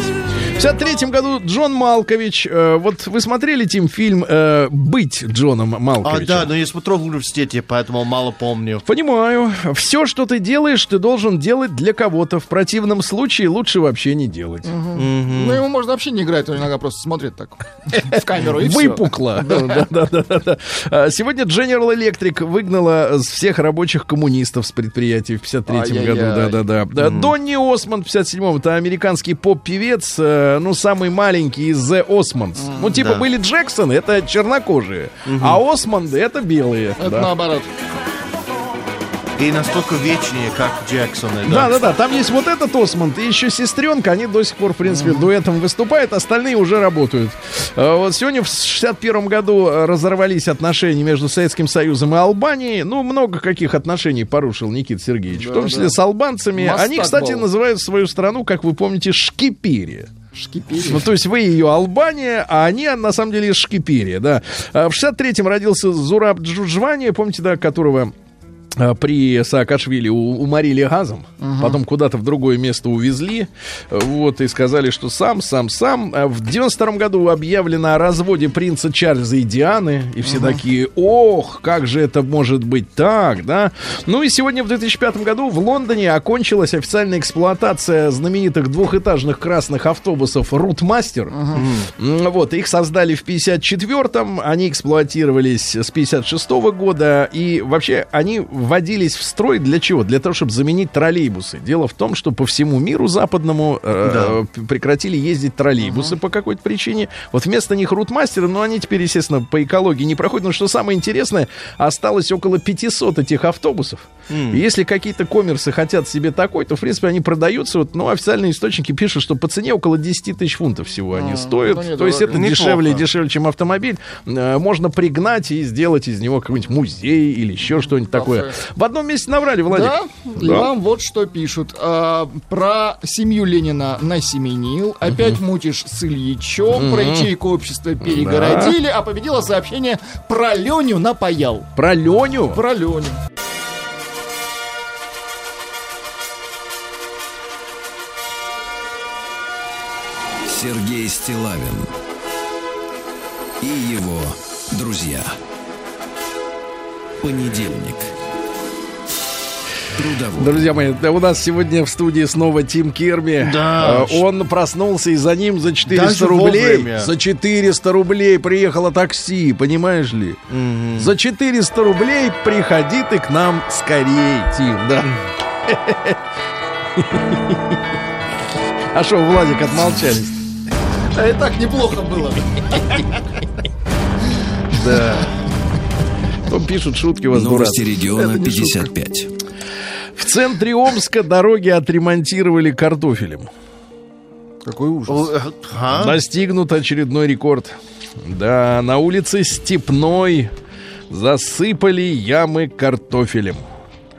В 53-м году Джон Малкович. э, вот вы смотрели, Тим, фильм э, «Быть Джоном А, Малковичем»? да, но я смотрел в университете, поэтому мало помню. Понимаю. Все, что ты делаешь, ты должен делать для кого-то. В противном случае лучше вообще не делать. Ну, ему можно вообще не играть, он иногда просто смотрит так в камеру и. Выпукло. Да, да, да, да, да. А, Сегодня General Electric выгнала всех рабочих коммунистов с предприятий в 53-м году. Да, Ай-яй-яй. да, да. Да, Донни Осмонд в 57-м. Это американский поп-певец, э, ну, самый маленький из The Osmonds. Ну, типа Да. были Джексоны, это чернокожие. А Осмонды это белые. Это да. наоборот. И настолько вечнее, как Джексоны. Да, да, да. Там есть вот этот Осмонд и еще сестренка. Они до сих пор, в принципе, дуэтом выступают. Остальные уже работают. А, Вот сегодня в 61 году э, разорвались отношения между Советским Союзом и Албанией. Ну, много каких отношений порушил Никита Сергеевич. в том числе с албанцами. Мастак Они, кстати, был. называют свою страну, как вы помните, Шкипирия. Шкипери. Ну, то есть вы ее Албания, а они, на самом деле, из Шкипирия, да. А В 63-м родился Зураб Джуджвани, помните, да, которого при Саакашвили уморили газом, потом куда-то в другое место увезли, вот, и сказали, что сам, сам, сам. А В 92 году объявлено о разводе принца Чарльза и Дианы, и все такие, ох, как же это может быть так, да? Ну и сегодня, в 2005 году, в Лондоне окончилась официальная эксплуатация знаменитых двухэтажных красных автобусов Рутмастер. М, Вот, их создали в 54-м, они эксплуатировались с 56-го года, и вообще они вводились в строй для чего? Для того, чтобы заменить троллейбусы. Дело в том, что по всему миру западному э, п- прекратили ездить троллейбусы по какой-то причине. Вот вместо них рутмастеры, но они теперь, естественно, по экологии не проходят. Но что самое интересное, осталось около 500 этих автобусов. И если какие-то коммерсы хотят себе такой, то, в принципе, они продаются. Вот, ну, официальные источники пишут, что по цене около 10 тысяч фунтов всего они стоят. ну, то есть это недорого. дешевле, дешевле, чем автомобиль. Э, Можно пригнать и сделать из него какой-нибудь музей или еще что-нибудь такое. В одном месте наврали, Владик. Да, и вам вот что пишут. А, про семью Ленина насеменил, опять мутишь с Ильичом, про ячейку общества перегородили, а победило сообщение про Леню напаял. Про Леню. Про Леню. Сергей Стилавин и его друзья. Понедельник. Трудовой. Друзья мои, да, у нас сегодня в студии снова Тим Керби. Да. Э, Он проснулся, и за ним за 400 Даже рублей. вовремя. За 400 рублей приехало такси, понимаешь ли? За 400 рублей приходи ты к нам скорей, Тим, да. А что, Владик, отмолчались? А и так неплохо было. Да. Там пишут шутки у вас Новости дурацкие. региона Это не 55. В центре Омска дороги отремонтировали картофелем. Какой ужас. А? Достигнут очередной рекорд. Да, на улице Степной засыпали ямы картофелем.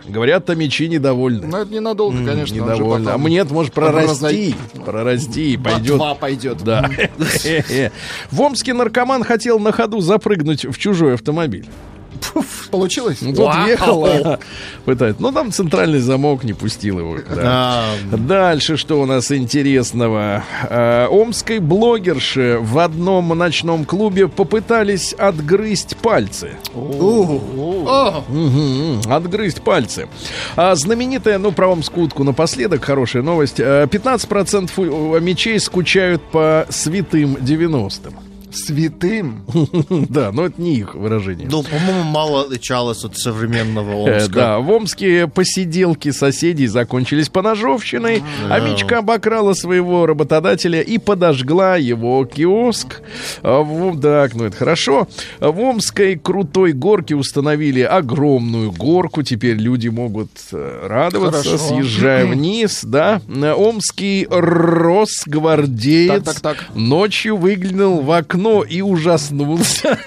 Говорят, томичи недовольны. Ну, это ненадолго, конечно. он же Недовольны. А потом мне это может прорасти. Прорасти и пойдет. Ботва пойдет. Да. <laughs> В Омске наркоман хотел на ходу запрыгнуть в чужой автомобиль. Получилось? Ну, Тут ехал, а, <laughs> пытается. Ну, там центральный замок не пустил его. да. А, Дальше что у нас интересного? А, Омской блогерше в одном ночном клубе попытались отгрызть пальцы. Отгрызть пальцы. А знаменитая, ну, про Омскую утку напоследок, хорошая новость. А, 15% у- мечей скучают по святым 90-м. Святым. <laughs> Да, но это не их выражение. Ну, по-моему, мало отличалось от современного Э, Омска. Да, в Омске посиделки соседей закончились поножовщиной, а Мичка обокрала своего работодателя и подожгла его киоск. А, Так, ну это хорошо. В Омской крутой горке установили огромную горку. Теперь люди могут э, радоваться, съезжая вниз, да. Омский росгвардеец ночью выглянул в окно и ужаснулся.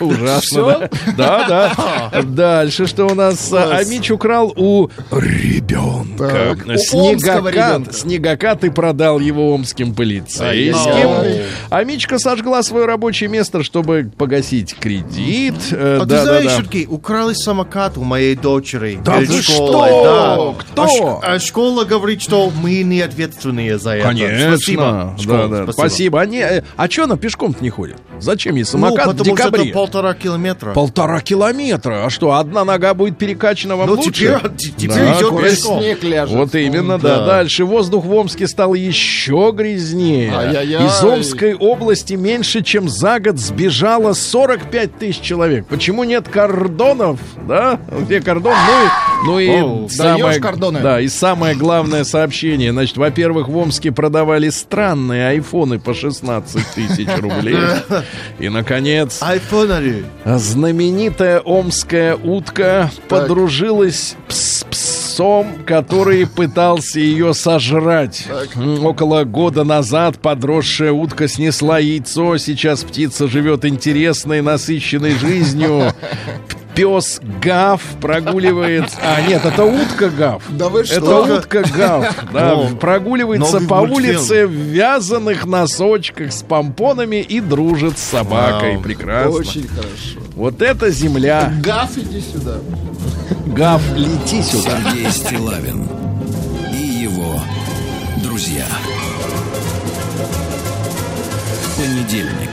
Ужасно, да? Да, да. Дальше что у нас? А Мич украл у ребенка. Так, Снегокат. ребенка. Снегокат и продал его омским полицейским. Ай-яй-яй. А сожгла свое рабочее место, чтобы погасить кредит. Э, А ты знаешь, да. Сергей, украли самокат у моей дочери Да вы что? Да. Кто? А, ш- а школа говорит, что мы не ответственные за это. Конечно, Спасибо. да, школа, да. Спасибо. Они, э, а что она пешком-то не ходит? Зачем ей Ну, самокат в потому что декабре? это полтора километра. Полтора километра. А что, одна нога будет перекачана вам Ну, лучше? теперь, теперь Да, идет пешком. Снег ляжет. Вот именно, да. Да. Дальше воздух в Омске стал еще грязнее. Ай-яй-яй. Из Омской области меньше, чем за год сбежало 45 тысяч человек. Почему нет кордонов? Да? Где кордон? Ну и, ну и О, самое, кордоны. Да, и самое главное сообщение. Значит, во-первых, в Омске продавали странные айфоны по 16 тысяч рублей. И, наконец. Знаменитая омская утка подружилась с псом, который пытался ее сожрать. Около года назад подросшая утка снесла яйцо. Сейчас птица живет интересной, насыщенной жизнью. <laughs> Пес Гав прогуливает... А, нет, это утка Гав. Да вы что? Это утка Гав. Да, О, прогуливается по мультфильм. улице в вязаных носочках с помпонами и дружит с собакой. Вау. Прекрасно. Очень хорошо. Вот это земля. Гаф, иди сюда. Гав, лети сюда. Сергей Стилавин и его друзья. Понедельник.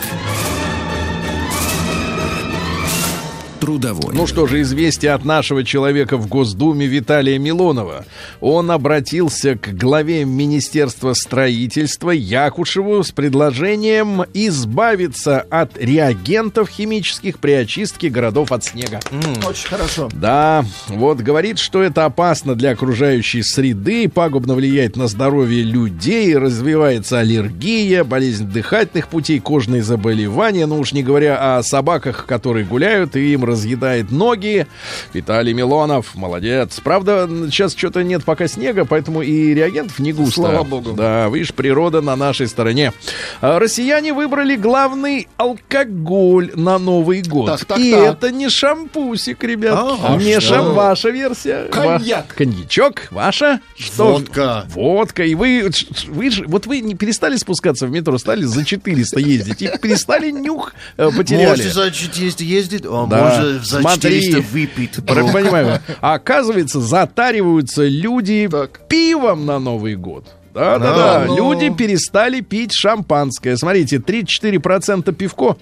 Трудовой. Ну что же, известие от нашего человека в Госдуме Виталия Милонова. Он обратился к главе Министерства строительства Якушеву с предложением избавиться от реагентов химических при очистке городов от снега. Очень хорошо. Да, вот говорит, что это опасно для окружающей среды, пагубно влияет на здоровье людей, развивается аллергия, болезнь дыхательных путей, кожные заболевания, ну уж не говоря о собаках, которые гуляют и им разъедает ноги. Виталий Милонов, молодец. Правда, сейчас что-то нет пока снега, поэтому и реагентов не густо. Слава богу. Да, видишь, природа на нашей стороне. А, Россияне выбрали главный алкоголь на Новый год. Так, так, и так. это не шампусик, ребят. А, не что? шам, ваша версия. Коньяк. Ва- Коньячок, ваша? Что? Водка. Водка. И вы, вы, ж- вот вы не перестали спускаться в метро, стали за 400 ездить. И перестали нюх э, потеряли. Может за 400 ездит, а Да. Может за Смотри. 400 выпит. Понимаю. А оказывается, затариваются люди Так. пивом на Новый год. Да, да, Да, ну. Люди перестали пить шампанское. Смотрите, 34% пивко.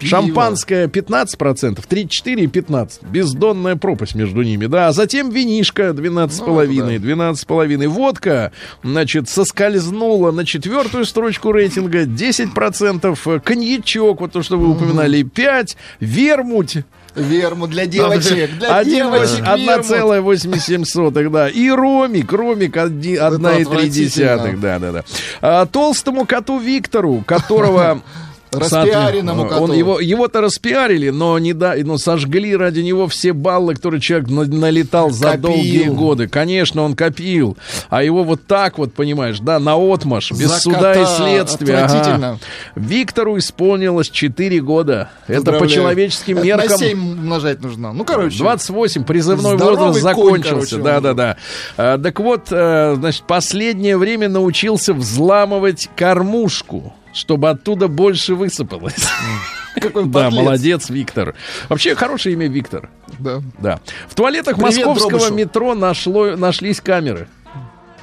Шампанское 15%, 34 и 15. Бездонная пропасть между ними, да. А затем винишка 12,5, 12,5. Водка, значит, соскользнула на четвертую строчку рейтинга 10%. Коньячок, вот то, что вы упоминали, 5. Вермуть Верму для девочек. Для один девочек восемь- вермут. 1,87 сотых, да. И ромик, ромик одни- одна и три отвратительно. десятых, да, да, да. А, толстому коту Виктору, которого <laughs> Распиаренному Соответственно, Он коту. его, его-то распиарили, но не да, но сожгли ради него все баллы, которые человек на- налетал за Копил. долгие годы. Конечно, он копил. А его вот так вот, понимаешь, да, на отмаш, без За суда и следствия. Ага. Виктору исполнилось 4 года. Это по человеческим меркам. На 7 умножать нужно. Ну, короче. 28, призывной возраст закончился. короче, да, он. да, да. А, так вот, э, значит, последнее время научился взламывать кормушку, чтобы оттуда больше высыпалось. <laughs> Какой Да, подлец. молодец, Виктор. Вообще, хорошее имя Виктор. Да. Да. В туалетах Привет, московского Дробышу. метро нашло, нашлись камеры.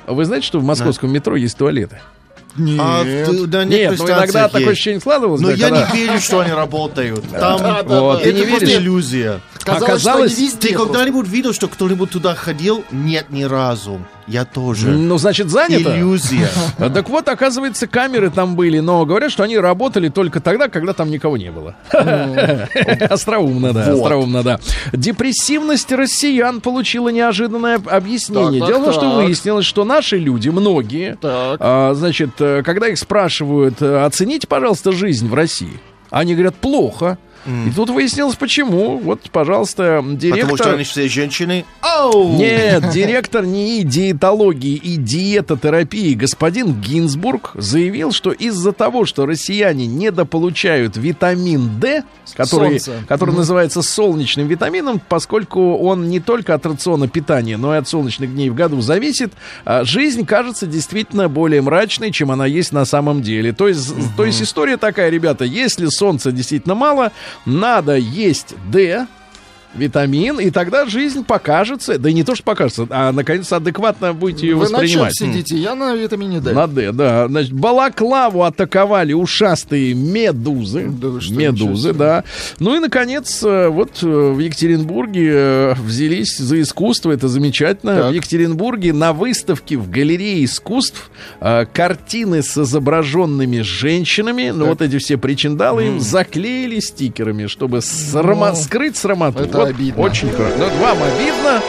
А Вы знаете, что в московском метро есть туалеты? Нет. А на Нет, некоторых но иногда станциях такое есть. ощущение складывалось. Но да, я когда- не верю, что они работают. Там Да, да, Вот, да. это не просто иллюзия. Казалось, Оказалось, Ты когда-нибудь видел, что кто-нибудь туда ходил? Нет, ни разу. Я тоже. Ну, значит, занято. Иллюзия. <laughs> Так вот, оказывается, камеры там были, но говорят, что они работали только тогда, когда там никого не было. <laughs> Остроумно, да, остроумно, да. Депрессивность россиян получила неожиданное объяснение. Дело в том, что выяснилось, что наши люди, многие, а, значит, э, когда их спрашивают, э, оцените, пожалуйста, жизнь в России, они говорят, плохо. И тут выяснилось, почему. Вот, пожалуйста, директор... Потому что они все женщины. Оу! Нет, <laughs> директор НИИ диетологии и диетотерапии господин Гинзбург заявил, что из-за того, что россияне недополучают витамин D, который, Солнце. который называется солнечным витамином, поскольку он не только от рациона питания, но и от солнечных дней в году зависит, а, жизнь кажется действительно более мрачной, чем она есть на самом деле. То есть, то есть история такая, ребята, если солнца действительно мало, надо есть D, витамин, и тогда жизнь покажется, да и не то, что покажется, а наконец адекватно будете ее Вы на чем воспринимать. сидите? Я на витамине D. На «Д», да. Значит, Балаклаву атаковали ушастые медузы. Да вы медузы, да. Ну и, наконец, э, вот э, в Екатеринбурге э, взялись за искусство. Это замечательно. Так. В Екатеринбурге на выставке в галерее искусств картины с изображенными женщинами, ну вот эти все причиндалы им заклеили стикерами, чтобы срама- Ну, скрыть срамоту. это Вот обидно. Очень хорошо. Ну, вам обидно,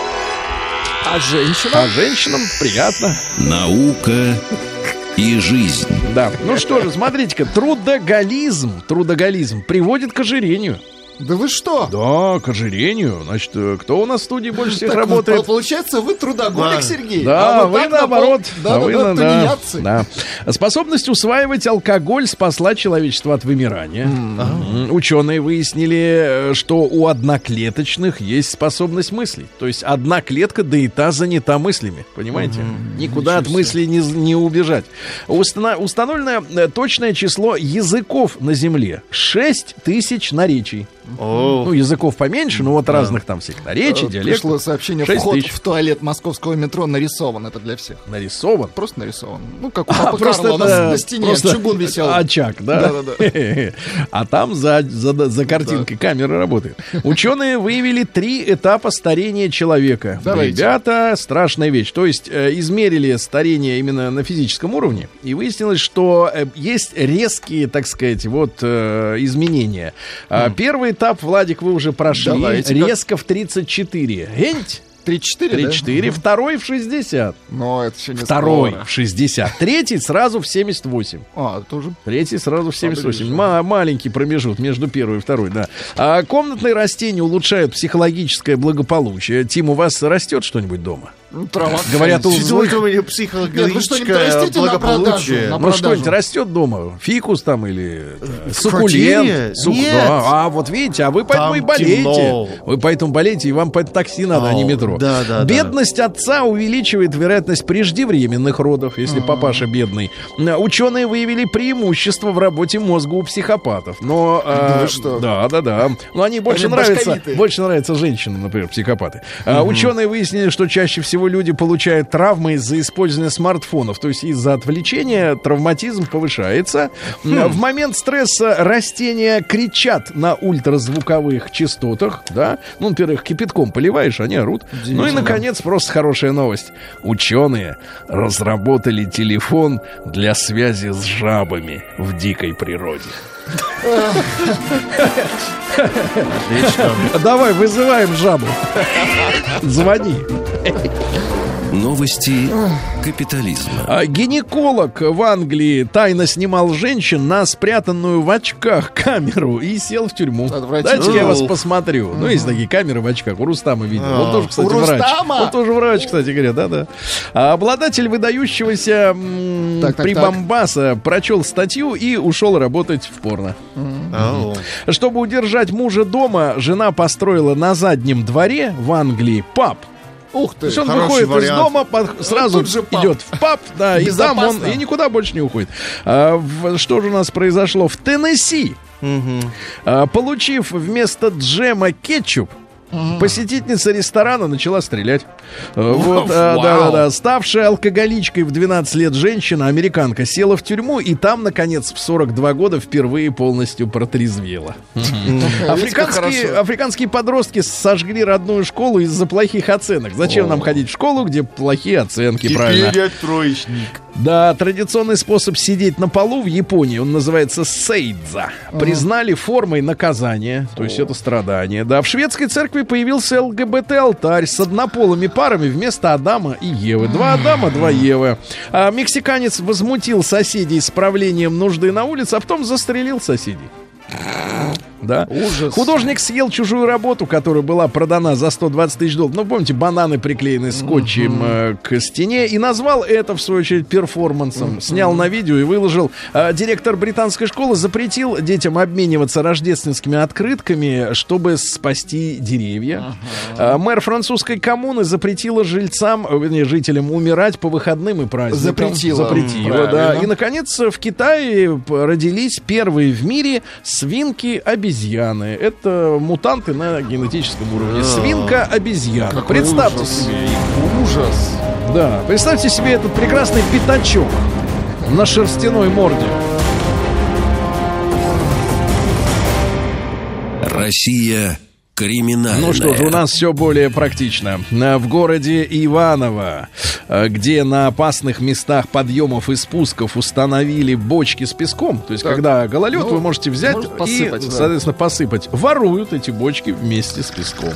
А женщина? а женщинам приятно. Наука и жизнь. Да. Ну что же, смотрите-ка, трудоголизм, трудоголизм приводит к ожирению. Да вы что? Да, к ожирению. Значит, э, кто у нас в студии больше всех Так, работает? пол- Получается, вы трудоголик, Да. Сергей? Да, а вы так наоборот. Да, а вы да, на- да, да. Способность усваивать алкоголь спасла человечество от вымирания. Ученые выяснили, э, что у одноклеточных есть способность мыслей. То есть одна клетка, да и та занята мыслями. Понимаете? Никуда от мыслей не, не убежать. Устана- установлено э, точное число языков на Земле. 6 тысяч наречий. О, Ну, языков поменьше, но вот разных там всех наречий, Э, диалектов. Пришло сообщение, Шесть вход тысяч. в туалет московского метро нарисован. Это для всех. Нарисован. Просто нарисован. Ну, как у А, папы Карла нас это на стене просто чугун висел. Очаг, да? Да-да-да. <laughs> А там за, за, за картинкой камера работает. Ученые выявили три этапа старения человека. Давайте. Ребята, страшная вещь. То есть э, измерили старение именно на физическом уровне, и выяснилось, что э, есть резкие, так сказать, вот э, изменения. А, Первый этап, Владик, вы уже прошли. Давайте, Резко в 34. Генть? 3-4, да? 34. Второй в 60. Но это еще не Второй скоро. в 60. Третий сразу в 78. А, тоже Третий сразу в 78. Поближе. Ма- маленький промежуток между первой и второй, да. А комнатные растения улучшают психологическое благополучие. Тим, у вас растет что-нибудь дома? Ну, трава. Говорят, у злых- у меня Нет, вы что-нибудь психологическое растите на продажу? благополучие? На Ну, что-нибудь растет дома? Фикус там или э, суккулент? Сук- Нет. Да, А, вот видите, а вы поэтому Там и болеете. темно. Вы поэтому болеете, и вам поэтому такси надо, а не метро. да, да, да. Бедность отца увеличивает вероятность преждевременных родов, если папаша бедный. Э, Ученые выявили преимущество в работе мозга у психопатов. Но, э, Да вы что? Да, да, да. Но они больше Они нравятся, башковитые. больше нравятся женщинам, например, психопаты. А, Ученые выяснили, что чаще всего люди получают травмы из-за использования смартфонов, то есть из-за отвлечения травматизм повышается. Хм. В момент стресса растения кричат на ультразвуковых частотах, да. Ну, во-первых, кипятком поливаешь, они орут. Ну и, наконец, просто хорошая новость. Ученые разработали телефон для связи с жабами в дикой природе. Отлично. Давай, вызываем жабу. Звони. Новости капитализма. А гинеколог в Англии тайно снимал женщин на спрятанную в очках камеру и сел в тюрьму. Дайте я вас посмотрю. Ну, есть такие камеры в очках. У Рустама видел. Он тоже, кстати, У врач. Рустама? Он тоже врач, кстати говоря, да-да. А обладатель выдающегося м, Так, так, прибамбаса прочел статью и ушел работать в порно. Чтобы удержать мужа дома, жена построила на заднем дворе в Англии паб. Ух То ты. есть он выходит из вариант. дома, под- сразу тут же идет в паб, да, и там он и никуда больше не уходит. А, в- что же у нас произошло в Теннесси? А, получив вместо джема кетчуп, Посетительница ресторана начала стрелять. Э, Вот, а, Вау. да-да-да. Ставшая алкоголичкой в 12 лет женщина, американка, села в тюрьму и там, наконец, в 42 года впервые полностью протрезвела. Африканские, африканские подростки сожгли родную школу из-за плохих оценок. Зачем нам ходить в школу, где плохие оценки, правильно? Я троечник. Да, традиционный способ сидеть на полу в Японии, он называется сейдза, признали формой наказания, то есть это страдание. Да, в шведской церкви появился ЛГБТ-алтарь с однополыми парами вместо Адама и Евы. Два Адама, два Евы. А мексиканец возмутил соседей с правлением нужды на улице, а потом застрелил соседей. Да. Ужас. Художник съел чужую работу, которая была продана за 120 тысяч долларов. Ну, помните, бананы приклеены скотчем э, к стене. И назвал это, в свою очередь, перформансом. Снял на видео и выложил. А, директор британской школы запретил детям обмениваться рождественскими открытками, чтобы спасти деревья. А, мэр французской коммуны запретила жильцам, э, вернее, жителям умирать по выходным и праздникам. Запретила. Запретила, да. И, наконец, в Китае родились первые в мире свинки-обезьяны. Это мутанты на генетическом уровне. Свинка-обезьяна. Какой Представьте ужас. себе. Ужас. Да, представьте себе этот прекрасный пятачок на шерстяной морде. Россия криминальная. Ну что же, у нас все более практично. На- В городе Иваново, э, где на опасных местах подъемов и спусков установили бочки с песком, то есть Так. когда гололед, Ну, вы можете взять можно и, посыпать, да. соответственно, посыпать. Воруют эти бочки вместе с песком.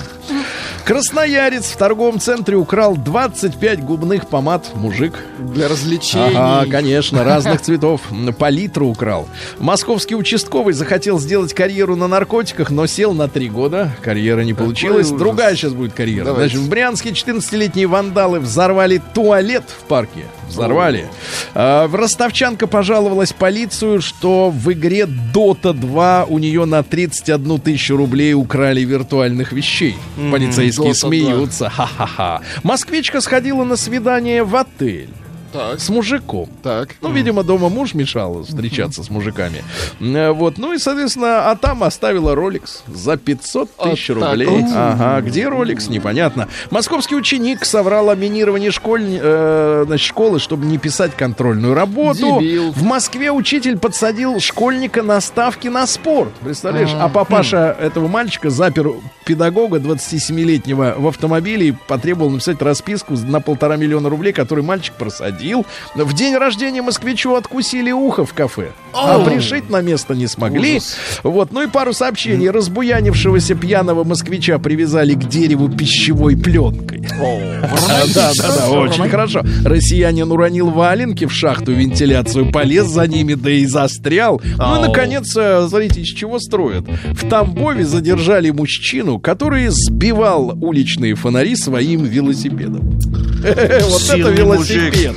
Красноярец в торговом центре украл 25 губных помад. Мужик. Для развлечений. Ага, конечно, разных цветов. По литру украл. Московский участковый захотел сделать карьеру на наркотиках, но сел на три года. Карьера не получилась. Другая сейчас будет карьера. Давайте. Значит, в Брянске 14-летние вандалы взорвали туалет в парке. Взорвали. А, в Ростовчанка пожаловалась полицию, что в игре Dota 2 у нее на 31 тысячу рублей украли виртуальных вещей. Полицейские Dota 2. Смеются. Ха-ха-ха. Москвичка сходила на свидание в отель Так, с мужиком. так. Ну, видимо, дома муж мешал встречаться с мужиками. Э, Вот, ну и, соответственно, а там оставила Rolex за 500 тысяч Вот так рублей. Ага, где Rolex, непонятно. Московский ученик соврал о минировании школь- э, значит, школы, чтобы не писать контрольную работу. Дебил. В Москве учитель подсадил школьника на ставки на спорт. Представляешь? А папаша этого мальчика запер педагога 27-летнего в автомобиле и потребовал написать расписку на полтора миллиона рублей, который мальчик просадил. В день рождения москвичу откусили ухо в кафе. А пришить на место не смогли. Вот, ну и пару сообщений. Разбуянившегося пьяного москвича привязали к дереву пищевой пленкой. <laughs> Да, да, да, очень хорошо. Россиянин уронил валенки в шахту вентиляцию, полез за ними, да и застрял. Ну и, наконец, э, смотрите, из чего строят. В Тамбове задержали мужчину, который сбивал уличные фонари своим велосипедом. <laughs> Вот это велосипед.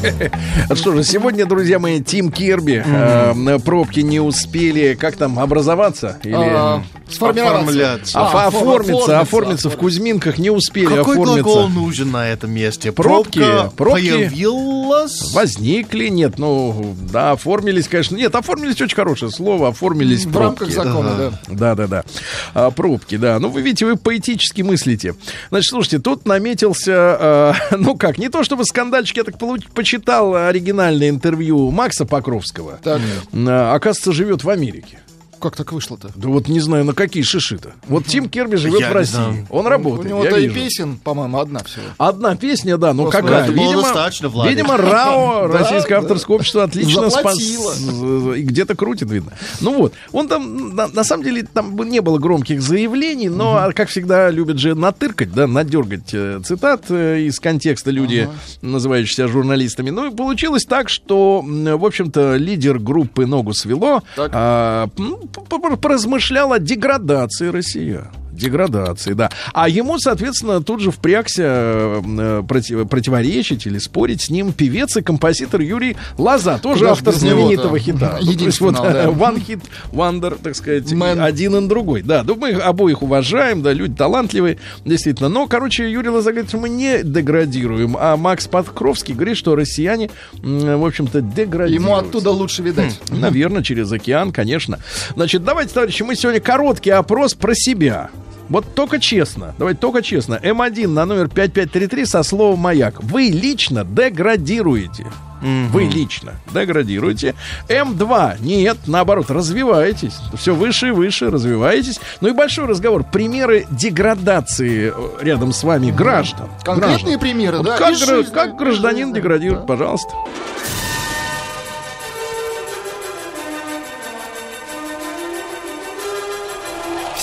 <laughs> Что же, сегодня, друзья мои, Тим Кирби. э, на пробки не успели, как там, образоваться? Или... А, Сформироваться. А, оформиться, оформиться, в Кузьминках не успели Какой оформиться. глагол нужен на этом месте? Пробки, пробки. появилась? Возникли, нет, ну, да, оформились, конечно. Нет, оформились очень хорошее слово, оформились В пробки. рамках закона, да. Да, да, да. А, пробки, да. Ну, вы видите, вы поэтически мыслите. Значит, слушайте, тут наметился, э, <laughs> ну как, не то чтобы скандальчик, я так получ- почитал оригинальное интервью Макса Покровского. Так. Э, оказывается, живет в Америке. Как так вышло-то? Да вот не знаю, на какие шиши-то. Вот Тим Керби живет Я в России. знаю. Он У работает. него я то и вижу. песен, по-моему, одна всего. Одна песня, да, ну Просто какая? это было Видимо, достаточно, Владик. видимо, РАО, <laughs> Да, Российское да. авторское общество, отлично Заплатило. спас- и где-то крутит, видно. Ну вот, он там, на, на самом деле, там бы не было громких заявлений, но, как всегда, любят же натыркать, да, надергать э, цитат э, из контекста люди, называющие себя журналистами. Ну и получилось так, что, в общем-то, лидер группы «Ногу свело» Так. Поразмышлял о деградации россиян. Деградации, да. А ему, соответственно, тут же впрягся э, против- противоречить или спорить с ним певец и композитор Юрий Лоза, тоже Куда автор него-то? знаменитого хита. Ну, <laughs> то есть вот Единственного, да. one hit wonder, так сказать, Man. один и другой. Да, ну, мы их обоих уважаем, да, люди талантливые, действительно. Но, короче, Юрий Лоза говорит, мы не деградируем, а Макс Подкровский говорит, что россияне, в общем-то, деградируют. Ему оттуда лучше видать. Наверное, через океан, конечно. Значит, давайте, товарищи, мы сегодня короткий опрос про себя. Вот только честно, давайте только честно. М1 на номер 5533 со словом «Маяк». Вы лично деградируете. Вы лично деградируете. М2 нет, наоборот, развиваетесь. Все выше и выше, развиваетесь. Ну и большой разговор. Примеры деградации э, рядом с вами граждан. Конкретные Граждан. примеры, Вот да? как, гра- жизни, как гражданин жизни. деградирует, Да. пожалуйста.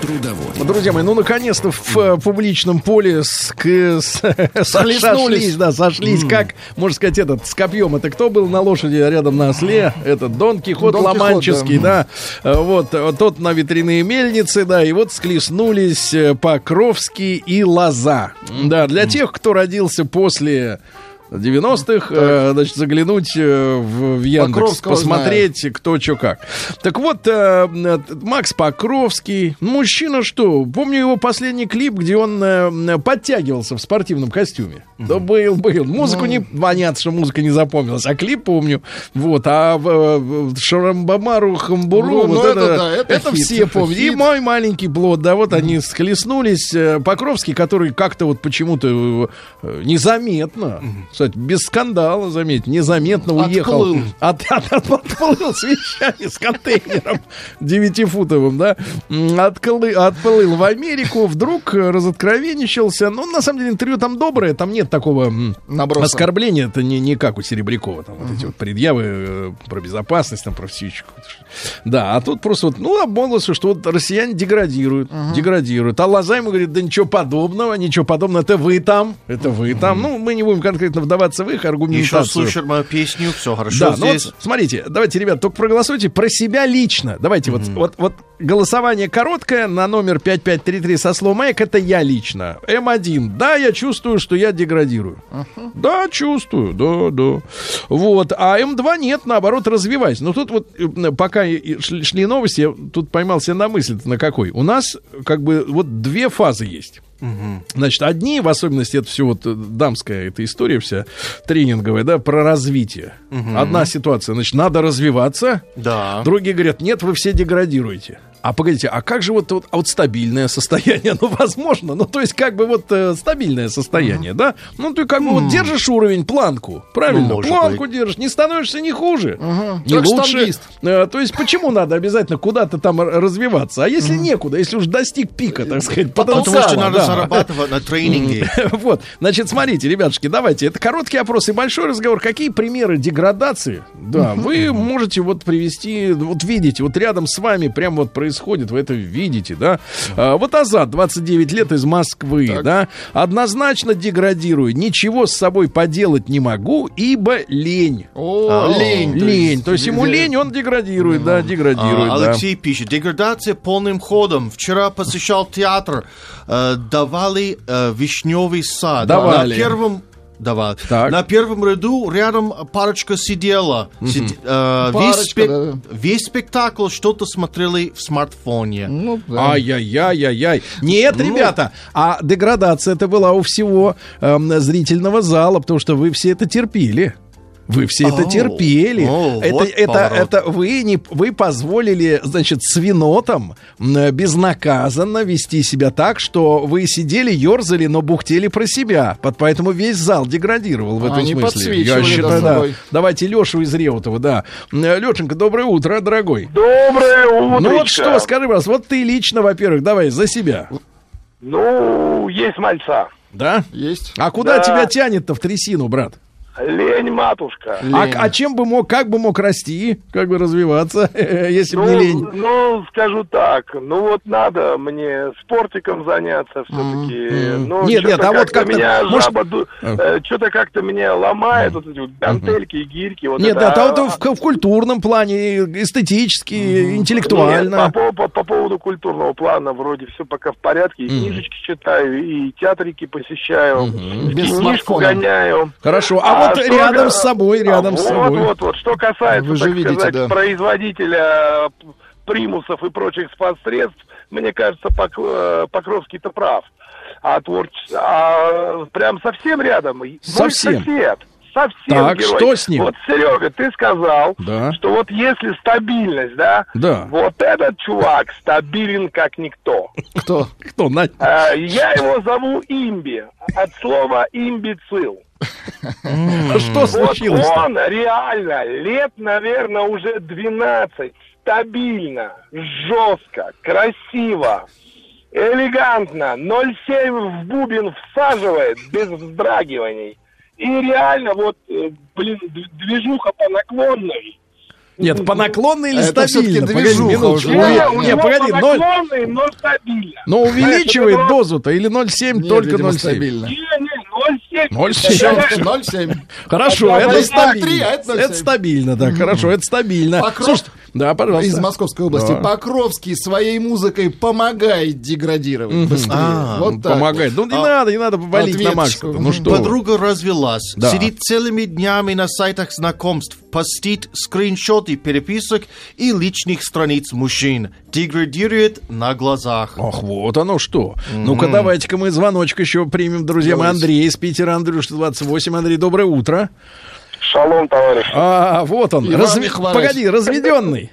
Трудовой. Друзья мои, ну наконец-то в э, публичном поле с, к- с- <laughs> сошлись, да, сошлись, как, можно сказать, этот с копьем. Это кто был на лошади рядом на осле? Это Дон Кихот Дон Кихот, Ломанческий, да. Э, Вот, э, тот на ветряные мельницы, да, и вот склеснулись Покровский и Лоза. Да, для тех, кто родился после 90-х, э, значит, заглянуть э, в, в Яндекс, посмотреть, кто что как. Так вот, э, э, Макс Покровский, мужчина что, помню его последний клип, где он э, подтягивался в спортивном костюме. Да был, был. Музыку не, понятно, что музыка не запомнилась, а клип помню. Вот, а э, Шарамбамару Хамбуру, Ну, ну, вот это это, да, это это хит, все помнят. И мой маленький плод, да, вот они схлестнулись. Э, Покровский, который как-то вот почему-то э, незаметно, кстати, без скандала, заметьте, незаметно уехал. Отплыл. От, от- от- отплыл с вещами, с контейнером девятифутовым, да, отколы- отплыл в Америку, вдруг разоткровенничался. Ну, на самом деле, интервью там доброе, там нет такого Наброса. оскорбления, это не, не как у Серебрякова, там вот эти вот предъявы э, про безопасность, там, про всючку. Да, а тут просто вот, ну, обмолвился, что вот россияне деградируют, деградируют. А Лоза ему говорит, да ничего подобного, ничего подобного, это вы там, это вы там. Ну, мы не будем конкретно вдаваться в их Еще аргументацию. слушаем мою песню, все хорошо Да, ну здесь. вот, смотрите, давайте, ребят, только проголосуйте про себя лично. Давайте, вот, вот, вот голосование короткое на номер 5533 со словом «Маяк» — это я лично. М1. Да, я чувствую, что я деградирую. Да, чувствую, да, да. Вот. А М2 нет, наоборот, развивайся. Но тут вот, э, пока шли, новости, я тут поймался на мысли на какой. У нас как бы вот две фазы есть. Значит, одни, в особенности, это все вот э, дамская эта история вся тренинговая, да, про развитие. Одна ситуация, значит, надо развиваться. Да. Другие говорят, нет, вы все деградируете. А погодите, а как же вот, вот, а вот стабильное состояние? <laughs> Ну, возможно, ну, то есть, как бы вот э, стабильное состояние, да? Ну, ты как бы вот держишь уровень, планку, правильно? Ну, планку быть. держишь, не становишься ни хуже, ни Как лучше. штангист. Э, то есть, почему надо обязательно куда-то там развиваться? А если некуда, если уж достиг пика, так сказать, Потому что надо да. зарабатывать на <laughs> тренинге. <laughs> Вот, значит, смотрите, ребятушки, давайте, это короткий опрос и большой разговор. Какие примеры деградации, да, вы можете вот привести, вот видите, вот рядом с вами прям вот происходит, вы это видите, да. А, вот Азат, 29 лет, из Москвы, да, однозначно деградирую, ничего с собой поделать не могу, ибо лень. О, А, лень. Лень, то есть ему лень, он деградирует, да, деградирует, А, да. Алексей пишет, деградация полным ходом. Вчера посещал театр, э, давали э, вишневый сад. Давали. На первом давали. Так. На первом ряду рядом парочка сидела. Сид- э, весь, Парочка, спек- да. весь спектакль что-то смотрели в смартфоне. Ну, да. Ай-яй-яй-яй-яй. Нет, Ну. ребята, а деградация это была у всего эм, зрительного зала, потому что вы все это терпели. Вы все это Оу. терпели. О, это, вот это, поворот. это вы не вы позволили, значит, свинотам м, безнаказанно вести себя так, что вы сидели, ерзали, но бухтели про себя. Под- Поэтому весь зал деградировал в этом Они смысле. Я считаю, да. Давайте Лешу из Реутова, да. Лешенька, доброе утро, дорогой. Доброе утро. Ну вот что, скажи, раз, вот ты лично, во-первых, давай за себя. Ну, есть мальца. Да? Есть. А куда Да. тебя тянет-то в трясину, брат? Лень, матушка. А, Лень. а чем бы мог, как бы мог расти, как бы развиваться, <laughs> если бы Ну, не лень? ну, скажу так, ну вот надо мне спортиком заняться все-таки. Ну, Нет, нет, а вот как-то меня может- жаба ду- э, что-то как-то меня ломает, вот эти вот гантельки и гирьки. Вот Нет, это, нет, а а- вот в, в культурном плане, эстетически, Нет, интеллектуально. по, по- по поводу культурного плана вроде все пока в порядке. И книжечки читаю, и театрики посещаю, и Без книжку смартфона. гоняю. Хорошо, а, вот что рядом га- с собой, рядом а с вот, собой. Вот, вот, что касается, Вы же так видите, сказать, да. производителя п- примусов и прочих спецсредств, мне кажется, Пок- э, Покровский-то прав. А творчество, а прям совсем рядом. мой Совсем. сосед. Совсем Так, герой. что с ним? Вот, Серега, ты сказал, Да. что вот если стабильность, да, Да. вот этот чувак стабилен как никто. Кто? Кто, Надь? А, Я его зову Имби, от слова имбецил. Что Вот случилось? он реально лет, наверное, уже 12, стабильно, жестко, красиво, элегантно, 0,7 в бубен всаживает без вздрагиваний. И реально вот, э, блин, движуха по наклонной. Нет, по наклонной или Это стабильно? Погоди, движуха минуточку. Не, Не, погоди, по ноль. но стабильно. Но увеличивает дозу-то или 0,7 Нет, только видимо, 0,7? стабильно. Не, не, 0,7. 0,7. Это 0,7. Хорошо, А это стабильно. это Это 0,7. стабильно, так, хорошо, это стабильно. Покров- Слушайте, да, пожалуйста. Из Московской области. Да. Покровский своей музыкой помогает деградировать быстрее. А, вот так. Помогает. Ну, не А, надо, не надо валить на. Макса. Ну что? вы. Подруга развелась, Да. сидит целыми днями на сайтах знакомств, постит скриншоты переписок и личных страниц мужчин, деградирует на глазах. Ах, вот оно что. Ну-ка, давайте-ка мы звоночек еще примем, друзья. Мы. Андрей из Питера, Андрюш 28. Андрей, доброе утро. Шалом, товарищ. А, вот он. Иван Разв-. Погоди, разведенный.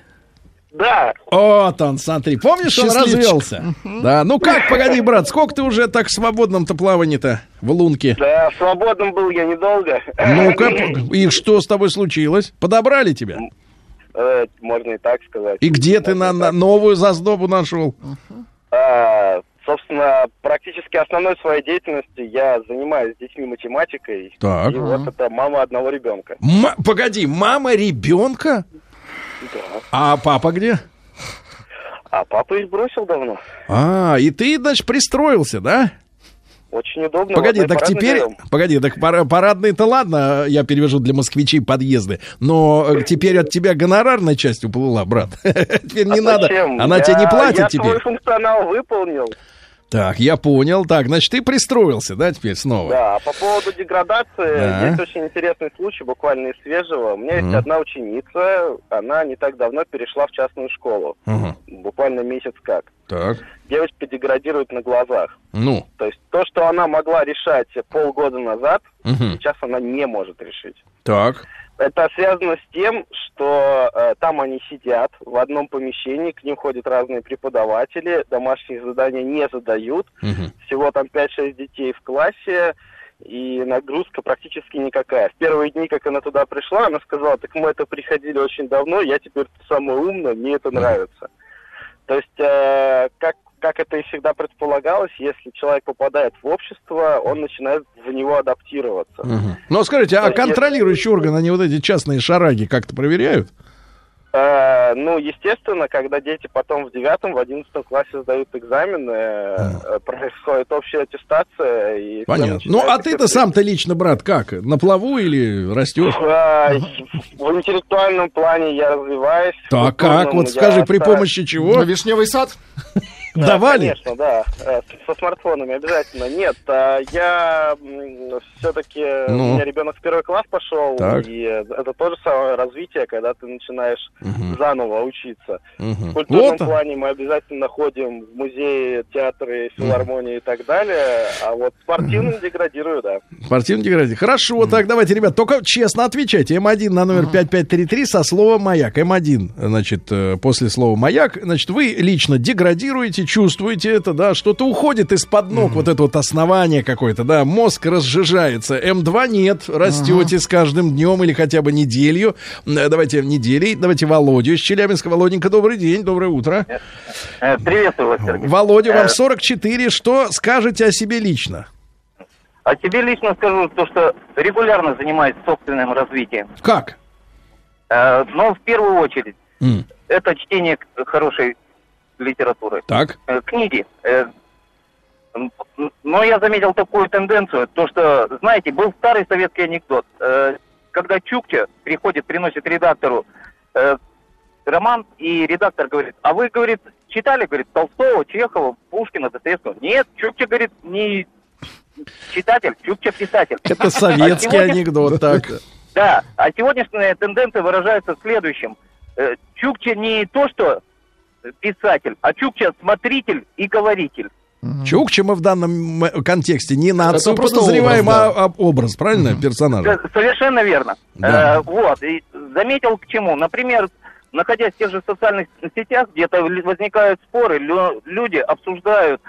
Да, Вот он, смотри. Помнишь, он развелся? Да. Ну как, погоди, брат, сколько ты уже так в свободном-то плавании-то в лунке? да, свободным был я недолго. Ну-ка, и что с тобой случилось? Подобрали тебя? Э, Можно и так сказать. И где ты на, на новую заздобу нашел? А, Собственно, практически основной своей деятельностью я занимаюсь с детьми математикой. Так. И вот это мама одного ребенка. М- погоди, мама ребенка? Да. А папа где? А папа их бросил давно. А, и ты, значит, пристроился, да? Очень удобно. Погоди, так теперь, живем. погоди, так пара- парадные-то ладно, я перевяжу для москвичей подъезды, но э, теперь от тебя гонорарная часть уплыла, брат. <laughs> Теперь не А надо, зачем? она Я- тебе не платит я теперь. свой функционал выполнил. Так, я понял. Так, значит, ты пристроился, да, теперь снова? Да, а по поводу деградации, Да. есть очень интересный случай, буквально из свежего. У меня есть одна ученица, она не так давно перешла в частную школу. Ага, Буквально месяц как. так, Девочка деградирует на глазах. ну, То есть то, что она могла решать полгода назад, мгм, сейчас она не может решить. так, Это связано с тем, что э, там они сидят в одном помещении, к ним ходят разные преподаватели, домашние задания не задают, мгм. всего там 5-6 детей в классе, и нагрузка практически никакая. В первые дни, как она туда пришла, она сказала, так мы это приходили очень давно, я теперь самая умная, мне это нравится. То есть, э, как, как это и всегда предполагалось, если человек попадает в общество, он начинает в него адаптироваться. мгм. Ну, скажите, а контролирующие органы, они вот эти частные шараги как-то проверяют? Э, ну, естественно, когда дети потом в девятом, в одиннадцатом классе сдают экзамены, э, происходит общая аттестация. И Понятно. Ну, а ты-то сам-то лично, брат, как? На плаву или растешь? Э, В интеллектуальном плане я развиваюсь. Так, как? Вот скажи, при помощи чего? Вишневый сад? Да, Давали? Конечно, да. Э, Со смартфонами обязательно. Нет, а, я все-таки... Ну. У меня ребенок в первый класс пошел, Так. и это тоже самое развитие, когда ты начинаешь заново учиться. В Мгм. культурном Вот. плане мы обязательно ходим в музеи, театры, филармонии и так далее, а вот спортивным деградирую, да. Спортивный деградий. Хорошо, так давайте, ребят, только честно отвечайте. М1 на номер 5533 со словом «маяк». М1, значит, э, после слова «маяк», значит, вы лично деградируете, чувствуете это, да, что-то уходит из-под ног, вот это вот основание какое-то, да, мозг разжижается. М2 нет, растете с каждым днем или хотя бы неделю. Э, Давайте неделей, давайте Володю из Челябинска. Володенька, добрый день, доброе утро. Приветствую вас, Сергей. Володя, вам Э, 44, что скажете о себе лично? А тебе лично скажу то, что регулярно занимаюсь собственным развитием. Как? Э, Но в первую очередь М, это чтение хорошей литературы. Так. Э, Книги. Э, Но я заметил такую тенденцию, то что, знаете, был старый советский анекдот. Э, Когда Чукча приходит, приносит редактору роман, и редактор говорит, а вы, говорит, читали, говорит, Толстого, Чехова, Пушкина, Достоевского? Нет, Чукча, говорит, не читатель, Чукча писатель. Это советский А сегодня- анекдот, так. Да, а сегодняшняя тенденция выражается в следующем. Чукча не то, что писатель, а Чукча смотритель и говоритель. Чукча мы в данном контексте не нацию Это просто подозреваем, образ, а, а образ, правильно, персонажа? Э, Совершенно верно. Да. Э, вот, и заметил к чему. Например, находясь в тех же социальных сетях, где-то возникают споры, лю- люди обсуждают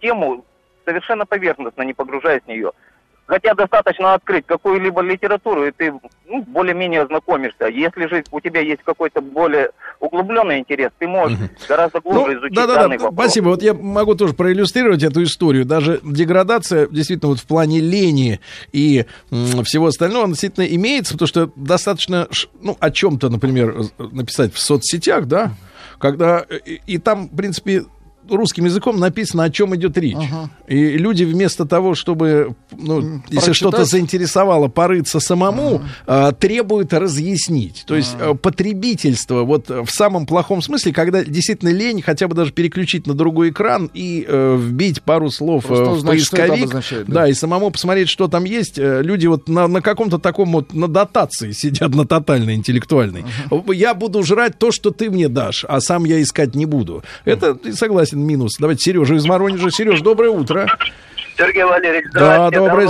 тему совершенно поверхностно, не погружаясь в нее. Хотя достаточно открыть какую-либо литературу, и ты ну, более-менее ознакомишься. Если же у тебя есть какой-то более углубленный интерес, ты можешь гораздо глубже Ну, изучить да, да, данный да, вопрос. спасибо. Вот я могу тоже проиллюстрировать эту историю. Даже деградация, действительно, вот в плане лени и м, всего остального, она действительно имеется, потому что достаточно, ну, о чем-то, например, написать в соцсетях, да, когда, э, и, и там, в принципе, русским языком написано, о чем идет речь. И люди вместо того, чтобы, ну, если что-то заинтересовало, порыться самому, а, требуют разъяснить. То есть а, потребительство, вот э, в самом плохом смысле, когда действительно лень хотя бы даже переключить на другой экран и э, вбить пару слов э, Просто в узнать, это поисковик, обозначает, да. да, и самому посмотреть, что там есть. Э, Люди вот на, на каком-то таком вот, на дотации сидят, на тотальной интеллектуальной. Я буду жрать то, что ты мне дашь, а сам я искать не буду. Это, ты согласен, минус. Давайте Сережа из Воронежа. Сереж, доброе утро. Сергей Валерьевич, Да, доброе.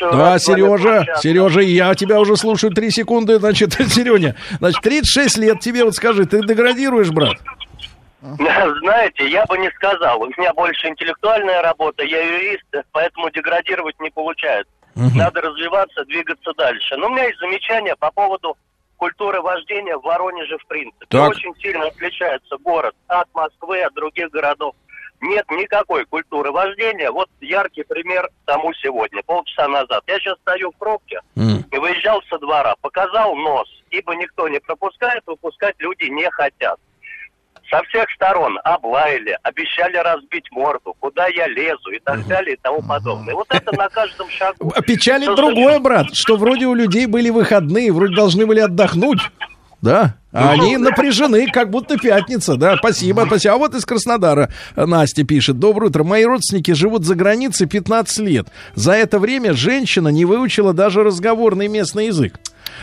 Да, Сережа, Сережа, я тебя уже слушаю три секунды. Значит, <laughs> Сереня, значит, 36 лет тебе, вот скажи, ты деградируешь, брат? <laughs> Знаете, я бы не сказал. У меня больше интеллектуальная работа, я юрист, поэтому деградировать не получается. Надо развиваться, двигаться дальше. Но у меня есть замечание по поводу культуры вождения в Воронеже в принципе. Так. Очень сильно отличается город от Москвы, от других городов. Нет никакой культуры вождения. Вот яркий пример тому сегодня, полчаса назад. Я сейчас стою в пробке и выезжал со двора, показал нос, ибо никто не пропускает, выпускать люди не хотят. Со всех сторон облаяли, обещали разбить морду, куда я лезу и так далее и тому подобное. Вот это на каждом шагу. А Печалит Что другое, брат, что вроде у людей были выходные, вроде должны были отдохнуть. Да, а они напряжены, как будто пятница, да, спасибо, спасибо. А вот из Краснодара Настя пишет. Доброе утро, мои родственники живут за границей 15 лет. За это время женщина не выучила даже разговорный местный язык.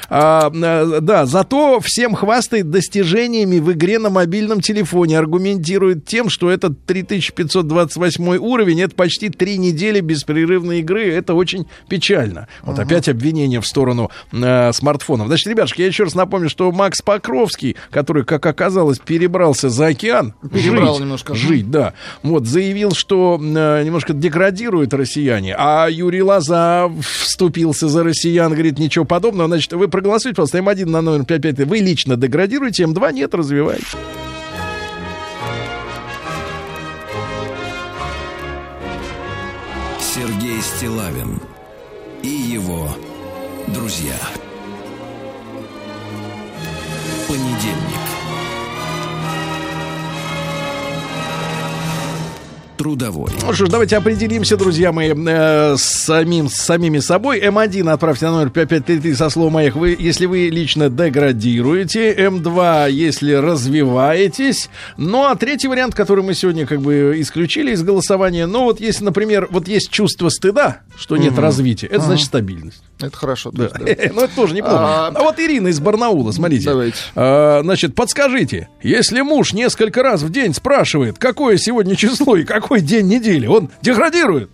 А, э, да, зато всем хвастает достижениями в игре на мобильном телефоне. Аргументирует тем, что этот 3528 уровень, это почти три недели беспрерывной игры. Это очень печально. Вот опять обвинение в сторону э, смартфонов. Значит, ребятушки, я еще раз напомню, что Макс Покровский, который, как оказалось, перебрался за океан. Перебрал жить, немножко. Жить, да. Вот, заявил, что э, немножко деградируют россияне. А Юрий Лоза вступился за россиян, говорит, ничего подобного. Значит, вы проголосуйте, пожалуйста, М1 на номер 55. Вы лично деградируете, М2 нет, развивайте. Сергей Стилавин и его друзья. Понедельник. Трудовой. Ну что ж, давайте определимся, друзья мои, э, с, самим, с самими собой. М1 отправьте на номер 5533 со словом «Маяк», вы, если вы лично деградируете. М2, если развиваетесь. Ну, а третий вариант, который мы сегодня как бы исключили из голосования, ну, вот если, например, вот есть чувство стыда, что нет развития, это значит стабильность. Это хорошо. Да. <laughs> Ну, это тоже неплохо. А- А вот Ирина из Барнаула, смотрите. Давайте. А, Значит, подскажите, если муж несколько раз в день спрашивает, какое сегодня число и какой день недели, он деградирует?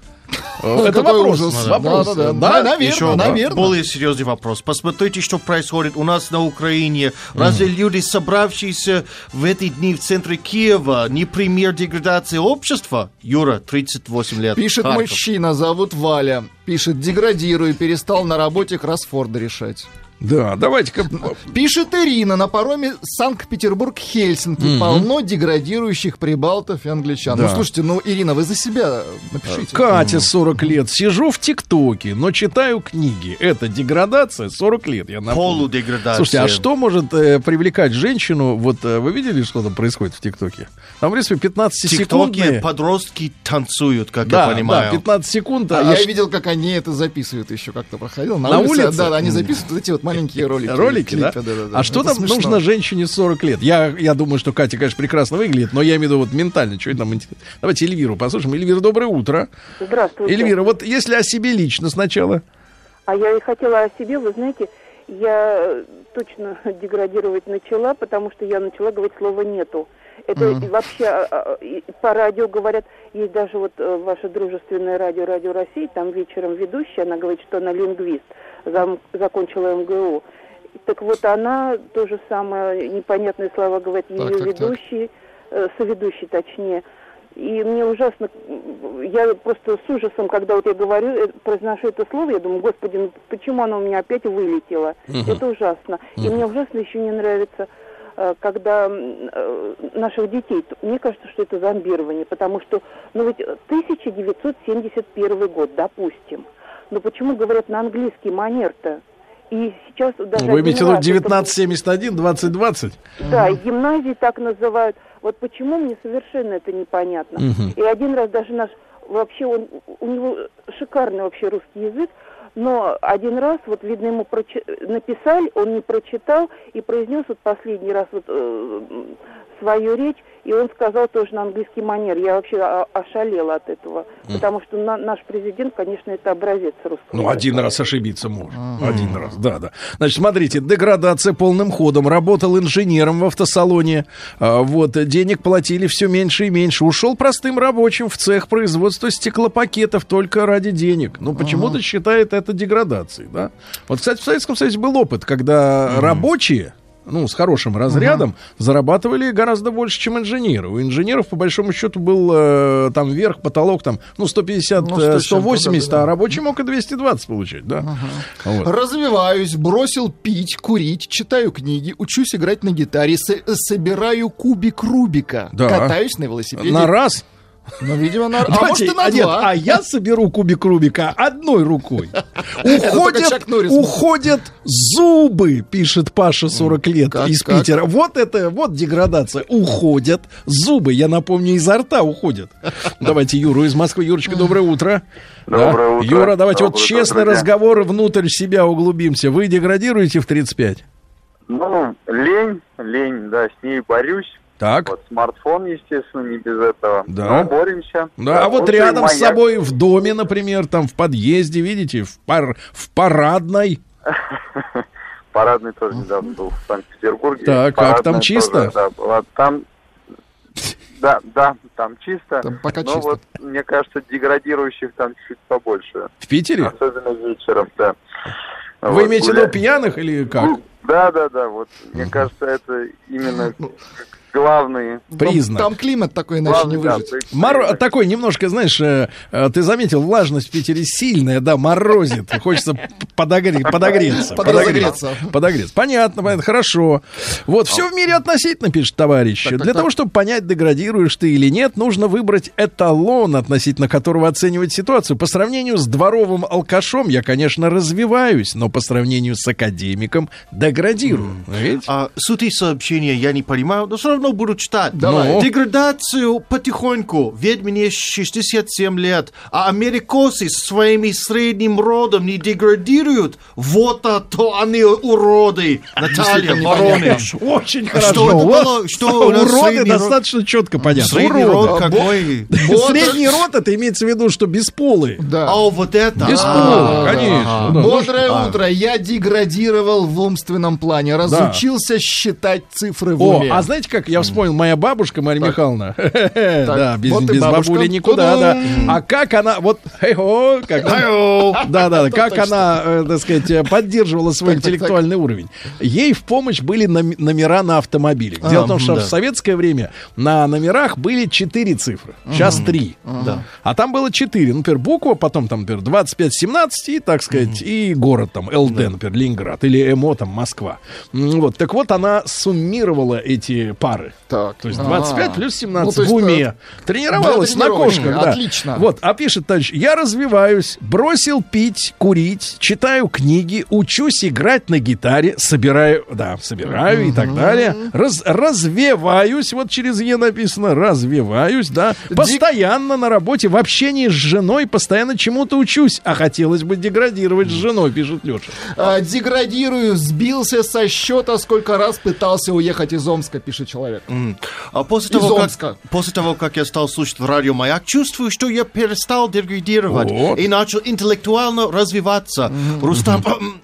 Это какой вопрос. ужас. Вопрос. Да-да-да. Да? Наверное, Еще наверное. более серьезный вопрос. Посмотрите, что происходит у нас на Украине. Разве люди, собравшиеся в эти дни в центре Киева, не пример деградации общества? Юра, 38 лет. Пишет Харьков. мужчина, зовут Валя. Пишет, деградирую, перестал на работе кроссфорды решать. Да, давайте-ка. Пишет Ирина, на пароме Санкт-Петербург-Хельсинки полно деградирующих прибалтов и англичан. Да. Ну, слушайте, ну, Ирина, вы за себя напишите. Катя, 40 лет. Сижу в ТикТоке, но читаю книги. Это деградация 40 лет, я напомню. Полудеградация. Слушайте, а что может э, привлекать женщину? Вот э, вы видели, что там происходит в ТикТоке? Там, в принципе, 15 В секунд. ТикТоке подростки танцуют, как Да, я понимаю. да, 15 секунд. А, а я ш- видел, как они это записывают еще как-то проходил. На, На улице, улице? Да, они записывают вот эти вот маленькие ролики. Ролики, да? клипы, да? А что Это там смешно. нужно женщине 40 лет? Я, я думаю, что Катя, конечно, прекрасно выглядит, но я имею в виду вот ментально, что это там интересно. Давайте Эльвиру послушаем. Эльвира, доброе утро. Здравствуйте. Эльвира, вот если о себе лично сначала. А я и хотела о себе, вы знаете, я э, точно <laughs> деградировать начала, потому что я начала говорить слово «нету». Это и вообще а, а, по радио говорят, есть даже вот э, ваше дружественное радио «Радио России», там вечером ведущая, она говорит, что она лингвист, зам- закончила МГУ. Так вот, она то же самое, непонятные слова говорит, ее так, так. ведущий, э, соведущий точнее. И мне ужасно, я просто с ужасом, когда вот я говорю, э, произношу это слово, я думаю, господи, ну почему оно у меня опять вылетело? Это ужасно. И мне ужасно еще не нравится, когда м, э, наших детей, мне кажется, что это зомбирование, потому что, ну ведь 1971 год, допустим, но почему говорят на английский манер-то? И сейчас даже Вы один имеете в виду раз это 1971, 2020? да, гимназии так называют. Вот почему мне совершенно это непонятно. И один раз даже наш вообще он у него шикарный вообще русский язык, но один раз вот видно ему прочи- написали, он не прочитал и произнес вот последний раз вот э, свою речь, и он сказал тоже на английский манер. Я вообще о- ошалела от этого, потому что на- наш президент, конечно, это образец русского. Ну, один раз ошибиться можно. Один раз, да, да. Значит, смотрите, деградация полным ходом. Работал инженером в автосалоне. А, Вот, денег платили все меньше и меньше. Ушел простым рабочим в цех производства стеклопакетов только ради денег. Ну, почему-то считает это деградацией, да? Вот, кстати, в Советском Союзе был опыт, когда рабочие ну, с хорошим разрядом, зарабатывали гораздо больше, чем инженеры. У инженеров, по большому счету, был э, там верх, потолок, там, ну, 150, Ну, э, 100 с чем-то, 180, да, да. а рабочий мог и 220 получать, да? Вот. Развиваюсь, бросил пить, курить, читаю книги, учусь играть на гитаре, с- собираю кубик Рубика, Да. катаюсь на велосипеде. На раз. Ну, видимо, на... А может и на а нет, два. а я соберу кубик Рубика одной рукой. Уходят, уходят зубы, пишет Паша, 40 лет, Как- из как? Питера. Вот это, вот деградация. Уходят зубы, я напомню, изо рта уходят. Давайте Юру из Москвы. Юрочка, доброе утро. Доброе Да. утро. Юра, давайте вот Доброе утро, честный друзья. разговор внутрь себя углубимся. Вы деградируете в 35? Ну, лень, лень, да, с ней борюсь. Так. Вот смартфон, естественно, не без этого. Да. Но боремся. Да, а вот рядом с маяк. собой в доме, например, там в подъезде, видите, в, пар, в парадной. <laughs> Парадный тоже недавно был в Санкт-Петербурге. Так, как там чисто? Там, <laughs> да, да, там чисто. Там пока Но чисто. вот, мне кажется, деградирующих там чуть побольше. В Питере? Особенно вечером, да. Вы Вот, имеете в виду пьяных или как? Ну, Да, да, да, вот, мне кажется, это именно главный... Признак. Там климат такой, иначе не главный, да, выжить. признак. Мор- такой немножко, знаешь, э, э, ты заметил, влажность в Питере сильная, да, морозит. Хочется подогре- подогреться. Подразогреться. Подогреться. Понятно, понятно, хорошо. Вот, все в мире относительно, пишет товарищ. Так, так, Для так. того, чтобы понять, деградируешь ты или нет, нужно выбрать эталон, относительно которого оценивать ситуацию. По сравнению с дворовым алкашом я, конечно, развиваюсь, но по сравнению с академиком деградирую. Видите? А, суть их сообщения я не понимаю, но все равно равно буду читать. Давай. Ну. Деградацию потихоньку. Ведь мне 67 лет, а америкосы со своими средним родом не деградируют. Вот а то они уроды. Наталья Воронеж. Очень А хорошо. что это было? Уроды род? достаточно четко понятно. Средний род какой? <laughs> Средний род это имеется в виду, что бесполые. Да. А вот это. Бесполые, конечно. да. Бодрое а. утро. Я деградировал в умственном плане. Разучился считать цифры в О, уме. а знаете, как я вспомнил, моя бабушка Марья Михайловна, <laughs> да, без, вот без бабули никуда, да. А как она, вот, как да, да, <laughs> как она, э, так сказать, э, поддерживала свой интеллектуальный уровень. Ей в помощь были номера на автомобилях. Дело в том, что в советское время на номерах были четыре цифры, сейчас три. А там было четыре. Например, буква, потом там, например, 2517 и, так сказать, и город там, ЛД, например, Ленинград, или МО, там, Москва. Вот. Так вот, она суммировала эти пары. Так. То есть А. 25 плюс 17 Ну, есть, в уме. э, Тренировалась на кошках, да. Отлично. Вот, а пишет товарищ, я развиваюсь, бросил пить, курить, читаю книги, учусь играть на гитаре, собираю, да, собираю и так далее. Раз- развиваюсь, вот через Е написано, развиваюсь, да. Постоянно на работе, в общении с женой, постоянно чему-то учусь. А хотелось бы деградировать с женой, пишет Леша. А, деградирую, сбился со счета, сколько раз пытался уехать из Омска, пишет человек. М. А после Из того, Омска. как, после того, как я стал слушать радио Маяк, чувствую, что я перестал деградировать Вот. и начал интеллектуально развиваться. Рустам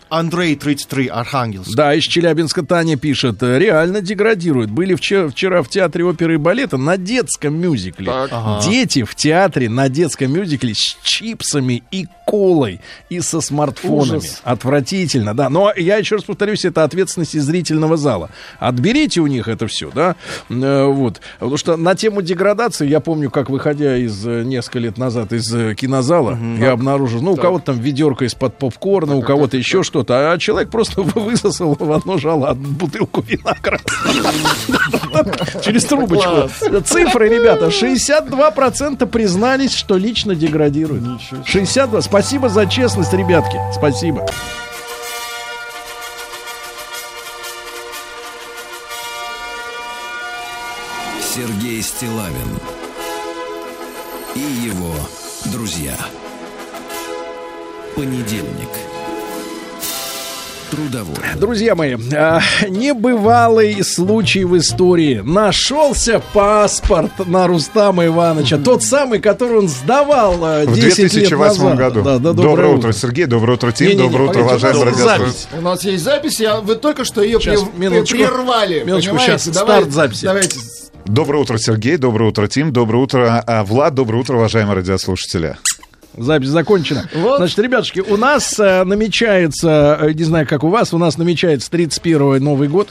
Андрей, 33, Архангельск. Да, из Челябинска Таня пишет, реально деградирует. Были вчера, вчера в театре оперы и балета на детском мюзикле. Так. Ага. Дети в театре на детском мюзикле с чипсами и колой и со смартфонами. Ужас. Отвратительно, да. Но я еще раз повторюсь, это ответственность из зрительного зала. Отберите у них это все, да. Э, вот. Потому что на тему деградации, я помню, как выходя из э, несколько лет назад из э, кинозала, я обнаружил, ну, у кого-то там ведерко из-под попкорна, у кого-то еще что-то, а человек просто <laughs> высосал в одно жало бутылку вина <laughs> через трубочку. Цифры, ребята, 62% признались, что лично деградируют. 62. Спасибо за честность, ребятки. Спасибо. Сергей Стилавин и его друзья. Понедельник. Трудовой. Друзья мои, а, небывалый случай в истории. Нашелся паспорт на Рустама Ивановича. Тот самый, который он сдавал а, В 10 лет 2008 назад. году. Да, да, доброе, доброе утро, Сергей. Доброе утро, Тим. Не-не-не, доброе утро, погодите, уважаемые у нас радиослушатели. У нас есть запись, я, вы только что ее Сейчас, прер- минуточку. прервали. Минуточку, сейчас Давай- старт записи. Давайте. Доброе утро, Сергей. Доброе утро, Тим. Доброе утро, а, Влад. Доброе утро, уважаемые радиослушатели. Запись закончена. Вот. Значит, ребятушки, у нас э, намечается, э, не знаю, как у вас, у нас намечается 31 Новый год.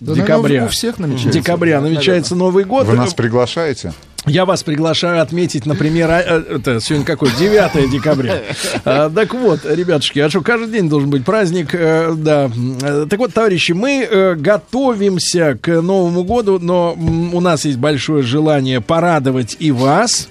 Да, декабря. наверное, у всех намечается. Декабря намечается Новый год. Вы нас приглашаете? Я вас приглашаю отметить, например, а, э, это сегодня какой? 9 декабря. А, Так вот, ребятушки, а что, каждый день должен быть праздник, э, да. Э, Так вот, товарищи, мы э, готовимся к Новому году, но у нас есть большое желание порадовать и вас,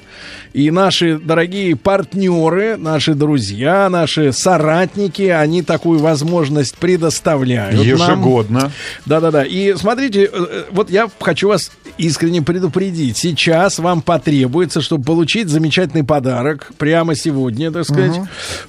и наши дорогие партнеры, наши друзья, наши соратники, они такую возможность предоставляют. Ежегодно. Да-да-да. И смотрите, э, э, вот я хочу вас искренне предупредить. Сейчас вам потребуется, чтобы получить замечательный подарок прямо сегодня, так сказать.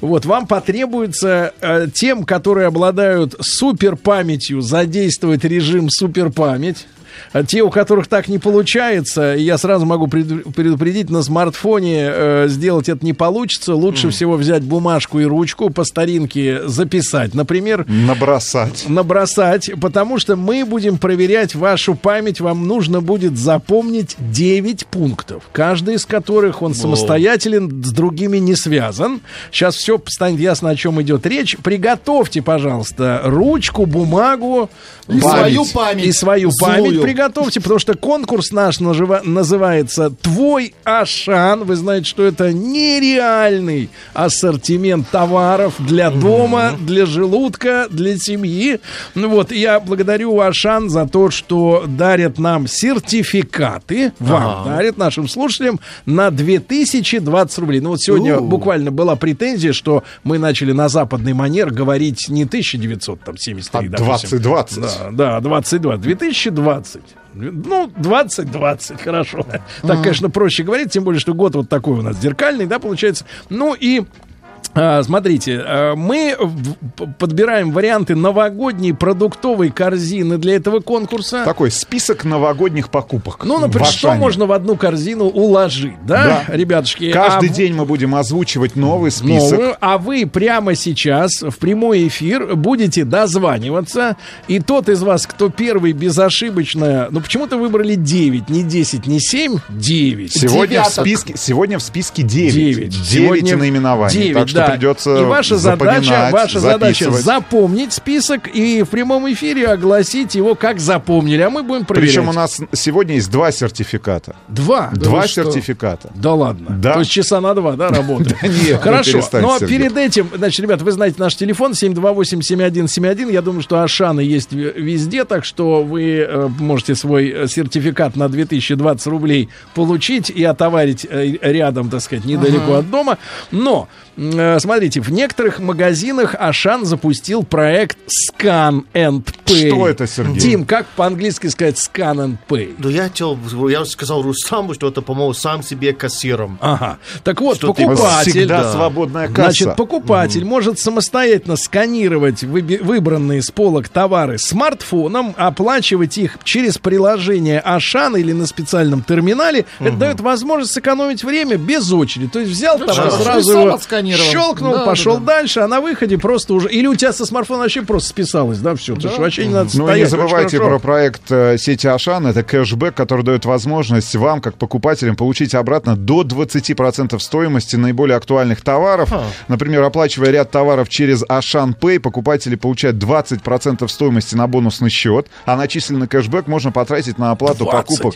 Вот, вам потребуется э, тем, которые обладают суперпамятью, задействовать режим суперпамять. А те, у которых так не получается, я сразу могу преду- предупредить, на смартфоне э, сделать это не получится. Лучше всего взять бумажку и ручку, по старинке записать. Например, Набросать. набросать, потому что мы будем проверять вашу память. Вам нужно будет запомнить 9 пунктов, каждый из которых он самостоятелен, с другими не связан. Сейчас все станет ясно, о чем идет речь. Приготовьте, пожалуйста, ручку, бумагу. И свою память И свою злую. Приготовьте, потому что конкурс наш нажива- называется «Твой Ашан». Вы знаете, что это нереальный ассортимент товаров для дома, для желудка, для семьи. Ну вот, я благодарю Ашан за то, что дарят нам сертификаты, вам дарят, нашим слушателям, на 2020 рублей. Ну вот сегодня буквально была претензия, что мы начали на западный манер говорить не 1973, А допустим. 2020. Да, да, 22. 2020. Ну, 20-20, хорошо. Так, конечно, проще говорить, тем более, что год вот такой у нас зеркальный, да, получается. Ну и Смотрите, а, мы подбираем варианты новогодней продуктовой корзины для этого конкурса. Такой список новогодних покупок. Ну, например, в что можно в одну корзину уложить, да, Да. ребятушки? Каждый А день мы будем озвучивать новый список. новую, а вы прямо сейчас в прямой эфир будете дозваниваться, и тот из вас, кто первый безошибочно, ну почему-то выбрали 9, не 10, не 7, 9. Сегодня в, списке, сегодня в списке 9. Девять. 9 Сегодня наименований. девять, так что да. придется И ваша задача, ваша задача записывать. запомнить список и в прямом эфире огласить его как запомнили, а мы будем проверять. Причем у нас сегодня есть два сертификата. Два. два вы что? сертификата. Да ладно. Да. То есть часа на два, да, работает? Да <laughs> нет, ну Хорошо. Но Сергей. перед этим, значит, ребят, вы знаете наш телефон 728-7171. Я думаю, что Ашаны есть везде, так что вы э, можете свой э, сертификат на 2020 рублей получить и отоварить э, рядом, так сказать, недалеко от дома. Но, смотрите, в некоторых магазинах Ашан запустил проект Scan and Pay. Что это, Сергей? Дим, как по-английски сказать Scan and Pay? Ну, я хотел, я сказал Рустаму, что это, по-моему, сам себе кассиром. Ага. Так вот, Что покупатель... Всегда Да. свободная касса. Значит, покупатель может самостоятельно сканировать выби- выбранные с полок товары смартфоном, оплачивать их через приложение Ашан или на специальном терминале. Это дает возможность сэкономить время без очереди. То есть взял товар, хорошо. сразу его отсканировал. щелкнул, Да, пошел да, да. дальше, а на выходе просто уже... Или у тебя со смартфона вообще просто списалось, да, все. Потому что вообще не надо Ну и стоять. не забывайте про проект э, сети Ашан. Это кэшбэк, который дает возможность вам, как покупателям, получить обратно до 20% стоимости наиболее актуальных товаров. Например, оплачивая ряд товаров через Ашан Pay, покупатели получают 20% стоимости на бонусный счет, а начисленный кэшбэк можно потратить на оплату 20. покупок,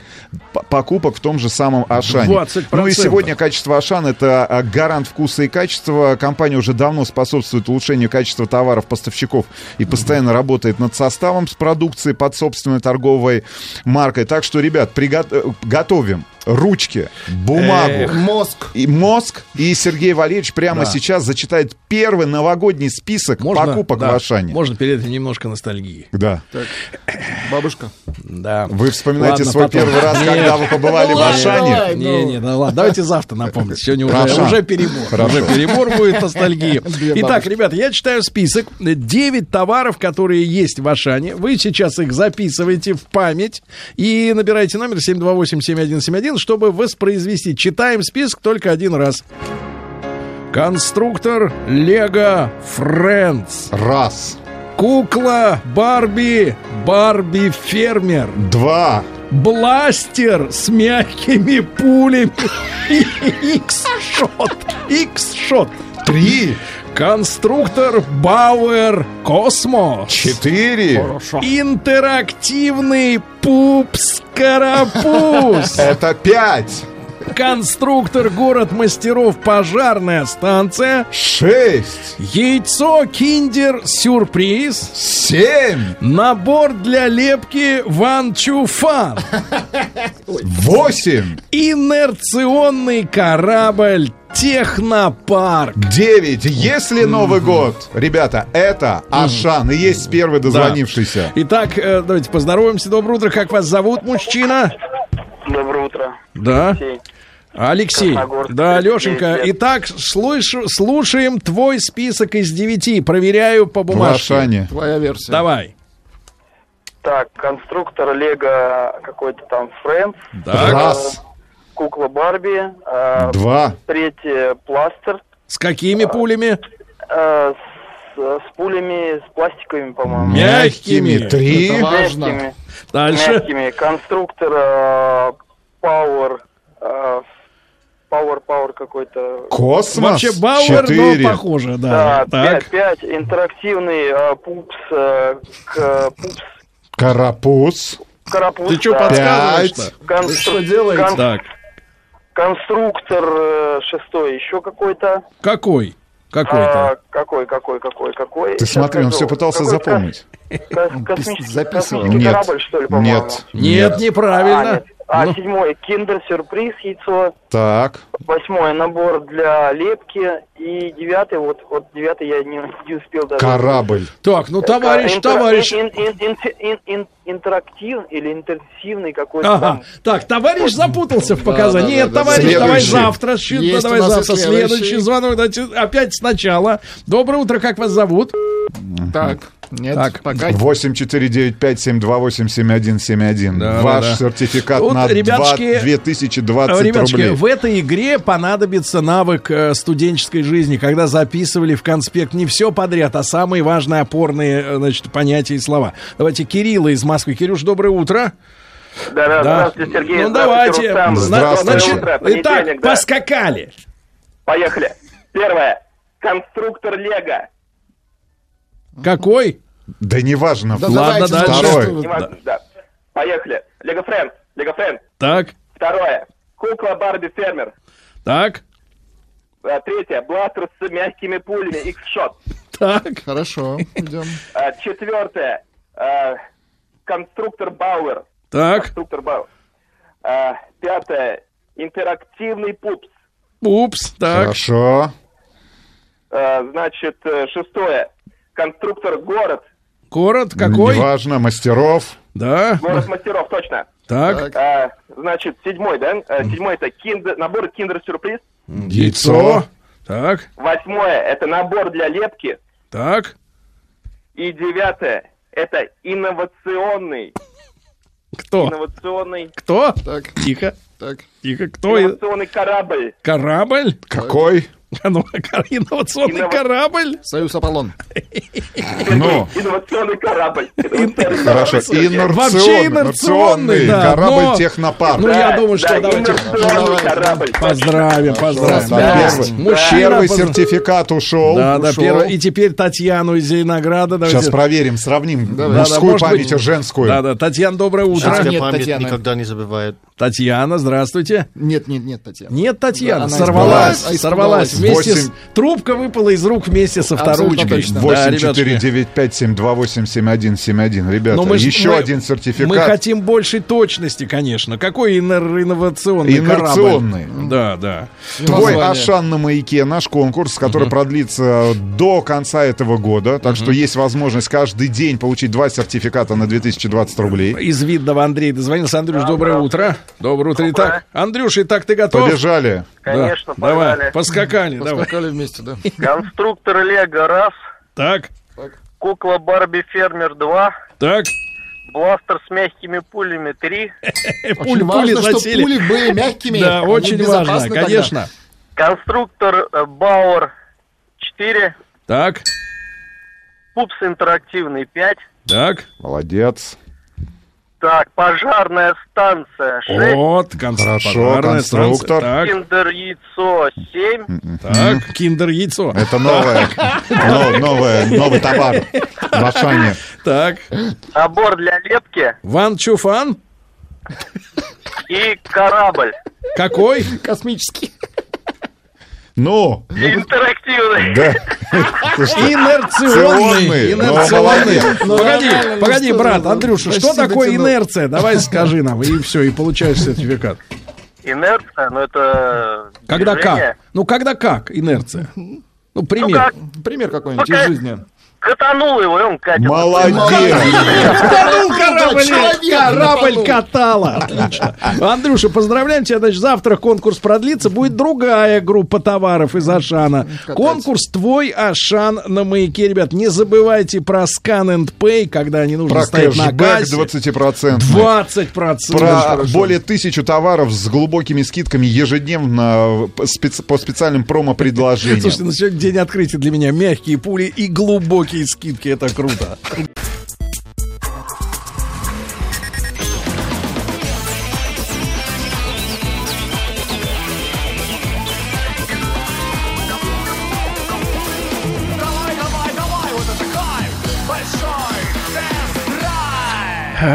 покупок в том же самом Ашане. 20%. Ну и сегодня качество Ашан это а, гарант вкуса и качества. Компания уже давно способствует улучшению качества товаров поставщиков и постоянно работает над составом с продукцией под собственной торговой маркой. Так что, ребят, приго- э, готовим ручки, бумагу, Мозг. и мозг. И Сергей Валерьевич прямо Да. сейчас зачитает первый новогодний список Можно, покупок да, в Ашане. Можно перед этим немножко ностальгии. Да. Бабушка. Да. Вы вспоминаете Ладно, свой потом. первый раз, Нет. когда вы побывали Ну в Ашане? давай. Не, не, да ладно, давайте завтра напомните. Сегодня уже, уже перебор. Хорошо. Уже перебор будет ностальгии. <laughs> Итак, ребята, я читаю список. 9 товаров, которые есть в Ашане. Вы сейчас их записываете в память и набираете номер 728-7171, чтобы воспроизвести. Читаем список только один раз. Конструктор Лего Friends. Раз. Кукла Барби Барби Фермер. Два. Бластер с мягкими пулями. <laughs> X-шот. X-шот. Три. Конструктор Бауэр Космо. Четыре. Интерактивный пупс-карапуз. Это пять. Конструктор город мастеров пожарная станция. Шесть. Яйцо киндер сюрприз. Семь. Набор для лепки Ван Чуфан. Восемь. Инерционный корабль Технопарк. Девять. Если Новый год, ребята, это Ашан и есть первый дозвонившийся. Итак, э, давайте поздороваемся. Доброе утро. Как вас зовут, мужчина? Доброе утро. Да. Алексей. Алексей. Да, 39 Лешенька. Итак, слышу- слушаем твой список из девяти. Проверяю по бумажке. Ашане. Твоя версия. Давай. Так, конструктор Лего какой-то там Friends. Так. Раз. Кукла Барби. э, Два. Третье пластер. С какими пулями? э, с, с пулями, с пластиковыми, по-моему. Мягкими. Три. Это важно. Мягкими. Дальше. Мягкими. Конструктор э, Power. э, Power, Power какой-то. Космос. Вообще Бауэр, Четыре. но похоже, да. Да, так. пять, пять. Интерактивный э, пупс, э, к, пупс, Карапуз. карапуз. Ты что да. подсказываешь-то? Кон- Вы что делаете? кон- Так. конструктор э, шестой, еще какой-то. Какой? Какой-то. А, какой, какой, какой, какой? Ты Сейчас смотри, он скажу. все пытался Какой запомнить. кос- космический, записывал. космический Нет. корабль, что ли, по-моему? Нет. Нет, А, неправильно. нет. А Ну. седьмой киндер-сюрприз яйцо. Так. Восьмой набор для лепки. И девятый, вот, вот девятый я не, не успел даже. Корабль. Так, ну, товарищ, Интер- товарищ. ин- ин- ин- ин- ин- интерактив или интенсивный какой-то Ага. там. Так, товарищ запутался в показании. да, Нет, да, да. товарищ, давай Следующий. завтра. давай у нас и завтра. следующий. Следующий звонок. Давайте опять сначала. Доброе утро, как вас зовут? Так, нет, Так. пока 8495-728-7171. Да, Ваш да, да. сертификат Вот, на ребятушки, 2 2020 Ребятушки, рублей. в этой игре понадобится навык э, студенческой жизни, когда записывали в конспект не все подряд, а самые важные опорные э, значит, понятия и слова. Давайте Кирилла из Москвы. Кирюш, доброе утро. Да, да, Да. здравствуйте, Сергей. Ну здравствуйте, давайте. Рустам. Здравствуйте. значит, утро, итак, да. поскакали. Поехали. Первое. Конструктор Лего. Какой? Да неважно. Да Ладно, давайте дальше. Вы- Неважно, да. Поехали. Лего Френд. Лего Френд. Так, Второе. Кукла Барби Фермер. так, А, Третье. Бластер с мягкими пулями. X-Shot. так. Хорошо, идем. А, Четвертое. а, Конструктор Бауэр. Так, Конструктор Бауэр. А, Пятое. Интерактивный пупс. упс, так, Хорошо. А, Значит, э, шестое. Конструктор Город. город какой? Неважно, мастеров. Да, Город мастеров, точно. так, А, Значит, седьмой, да? А, Седьмой это киндер, набор киндер-сюрприз. яйцо, так, Восьмое это набор для лепки. так. И девятое это инновационный. Кто? Инновационный. Кто? Так, Тихо, так. тихо. Кто? Инновационный корабль. Корабль? Какой? <laughs> Ну, инновационный Иннова- корабль? Союз Аполлон. Ну, <laughs> <laughs> Инновационный корабль. Инновационный хорошо. Вообще инерционный, да, Корабль но- Технопарк. Ну, я думаю, что да, давайте... инновационный корабль. Поздравим, поздравим. Первый, сертификат ушел. Да, да, ушел. первый. И теперь Татьяну из Зеленограда. давайте- Сейчас проверим, сравним Да, да, мужскую память быть. и женскую. Да, да. Татьяна, доброе утро. А, Женская нет, память Татьяна. никогда не забывает. Татьяна, здравствуйте. Нет, нет, нет, Татьяна. Нет, Татьяна, сорвалась, испугалась, сорвалась. Вместе с... Восемь. Трубка выпала из рук вместе со вторучкой. точно. Да, ребятушки. 8495-728-7171. Ребята, Но мы еще мы- один сертификат. Мы хотим большей точности, конечно. Какой инер- инновационный Инерционный. корабль? Да, да. Твой Название. Ашан на маяке, наш конкурс, который продлится до конца этого года. Так что есть возможность каждый день получить два сертификата на 2020 рублей. Из видного Андрей дозвонился. Андрюш, доброе утро. Доброе утро. Итак, Андрюш, итак, ты готов? Побежали. Да. Конечно, Давай, погнали. Поскакали, давай. Поскакали вместе, да. <laughs> Конструктор Лего раз. Так, Кукла Барби Фермер 2. так. Бластер с мягкими пулями 3. <laughs> Пули, пули засели. пули были мягкими. Да, очень важно, конечно. Конструктор э, Бауэр 4. Так, Пупс интерактивный 5. так. Молодец. Так, пожарная станция 6. Вот, кон- Хорошо, пожарная конструктор. станция. Киндер яйцо 7. Так, так, киндер яйцо. Это новое, но- новое, новый товар в Ашане. Так, Набор для лепки Ван Чуфан. и корабль. Какой? Космический. Ну, Интерактивный. да. Инерционный. Инерционный. Ну. Ну, Погоди, погоди, брат, Андрюша, что такое инерция? Давай скажи нам, и все, и получаешь сертификат. Инерция, но это Когда движение. как? Ну, когда как инерция? Ну, Ну пример. как, Пример какой-нибудь Ну, из жизни. катанул его, и он катится. Молодец. Второй корабль, катала. Отлично. Андрюша, поздравляем тебя. Значит, завтра конкурс продлится. Будет другая группа товаров из Ашана. Конкурс «Твой Ашан на маяке». Ребят, не забывайте про Scan and Pay, когда не нужно Про стоять на кассе. 20%. 20%. Про более тысячу товаров с глубокими скидками ежедневно по специ- по специальным промо-предложениям. Слушайте, ну сегодня день открытия для меня. Мягкие пули и глубокие скидки. Это круто.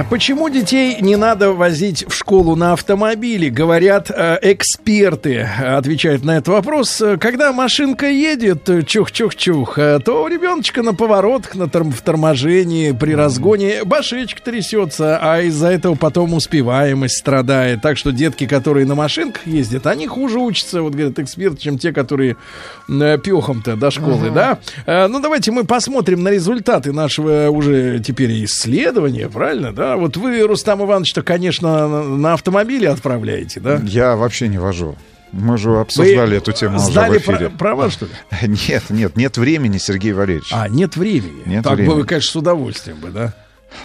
Почему детей не надо возить в школу на автомобиле? Говорят э, эксперты. Отвечают на этот вопрос. Э, Когда машинка едет, э, чух-чух-чух, э, то у ребеночка на поворотах, на торм- в торможении, при разгоне башечка трясется, а из-за этого потом успеваемость страдает. Так что детки, которые на машинках ездят, они хуже учатся, вот говорят эксперты, чем те, которые э, пехом-то до школы, да? Э, Ну, давайте мы посмотрим на результаты нашего уже теперь исследования, правильно, да? Вот вы, Рустам Иванович-то, конечно, на- автомобиле отправляете, да? Я вообще не вожу. Мы же обсуждали Вы эту тему уже в эфире. пра- права, что ли? <laughs> Нет, нет, нет времени, Сергей Валерьевич. А, нет времени. Нет так бы времени. вы, конечно, с удовольствием бы, да?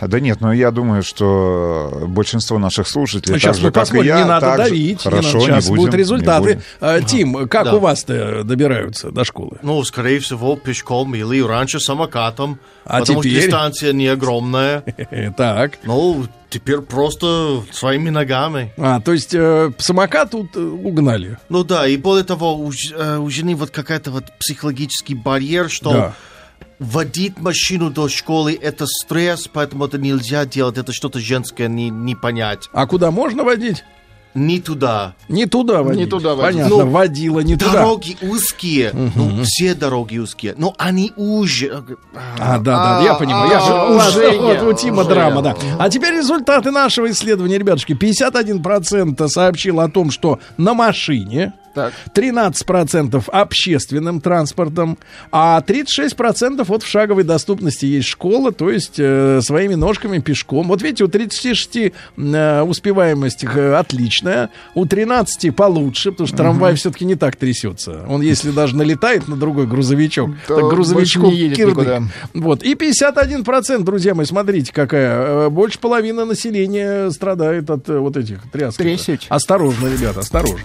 Да нет, но я думаю, что большинство наших слушателей, Ну, сейчас так же, мы как посмотрим, и я, не надо так же- давить. не Хорошо, надо. Сейчас не будем, будут не результаты. будем. А, Тим, как Да. у вас-то добираются до школы? Ну, скорее всего, пешком или раньше самокатом. А потому теперь? что дистанция не огромная. <laughs> Так. Ну, теперь просто своими ногами. А, то есть э, самокат тут э, угнали. Ну да, и более того, у, э, у жены вот какая-то вот психологический барьер, что Да. Водить машину до школы это стресс, поэтому это нельзя делать, это что-то женское не, не понять. А куда можно водить? Не туда. Не туда водить. Не туда водить. Понятно, Ну, водила не туда. Дороги узкие, ну все дороги узкие, но они уже. А, да, да, я А, понимаю. а, Я же, у нас уже вот у Тима драма, да. А теперь результаты нашего исследования, ребятушки. 51% сообщил о том, что на машине, Так. 13% общественным транспортом, а 36% вот в шаговой доступности есть школа, то есть э, своими ножками пешком. Вот видите, у 36 э, успеваемость э, отличная, у 13 получше, потому что трамвай все-таки не так трясется. Он, если даже налетает на другой грузовичок, То так грузовичку не едет кирдык. никуда. Вот. И 51%, друзья мои, смотрите, какая. э, Больше половины населения страдает от э, вот этих трясок. Трясить. Осторожно, ребята, осторожно.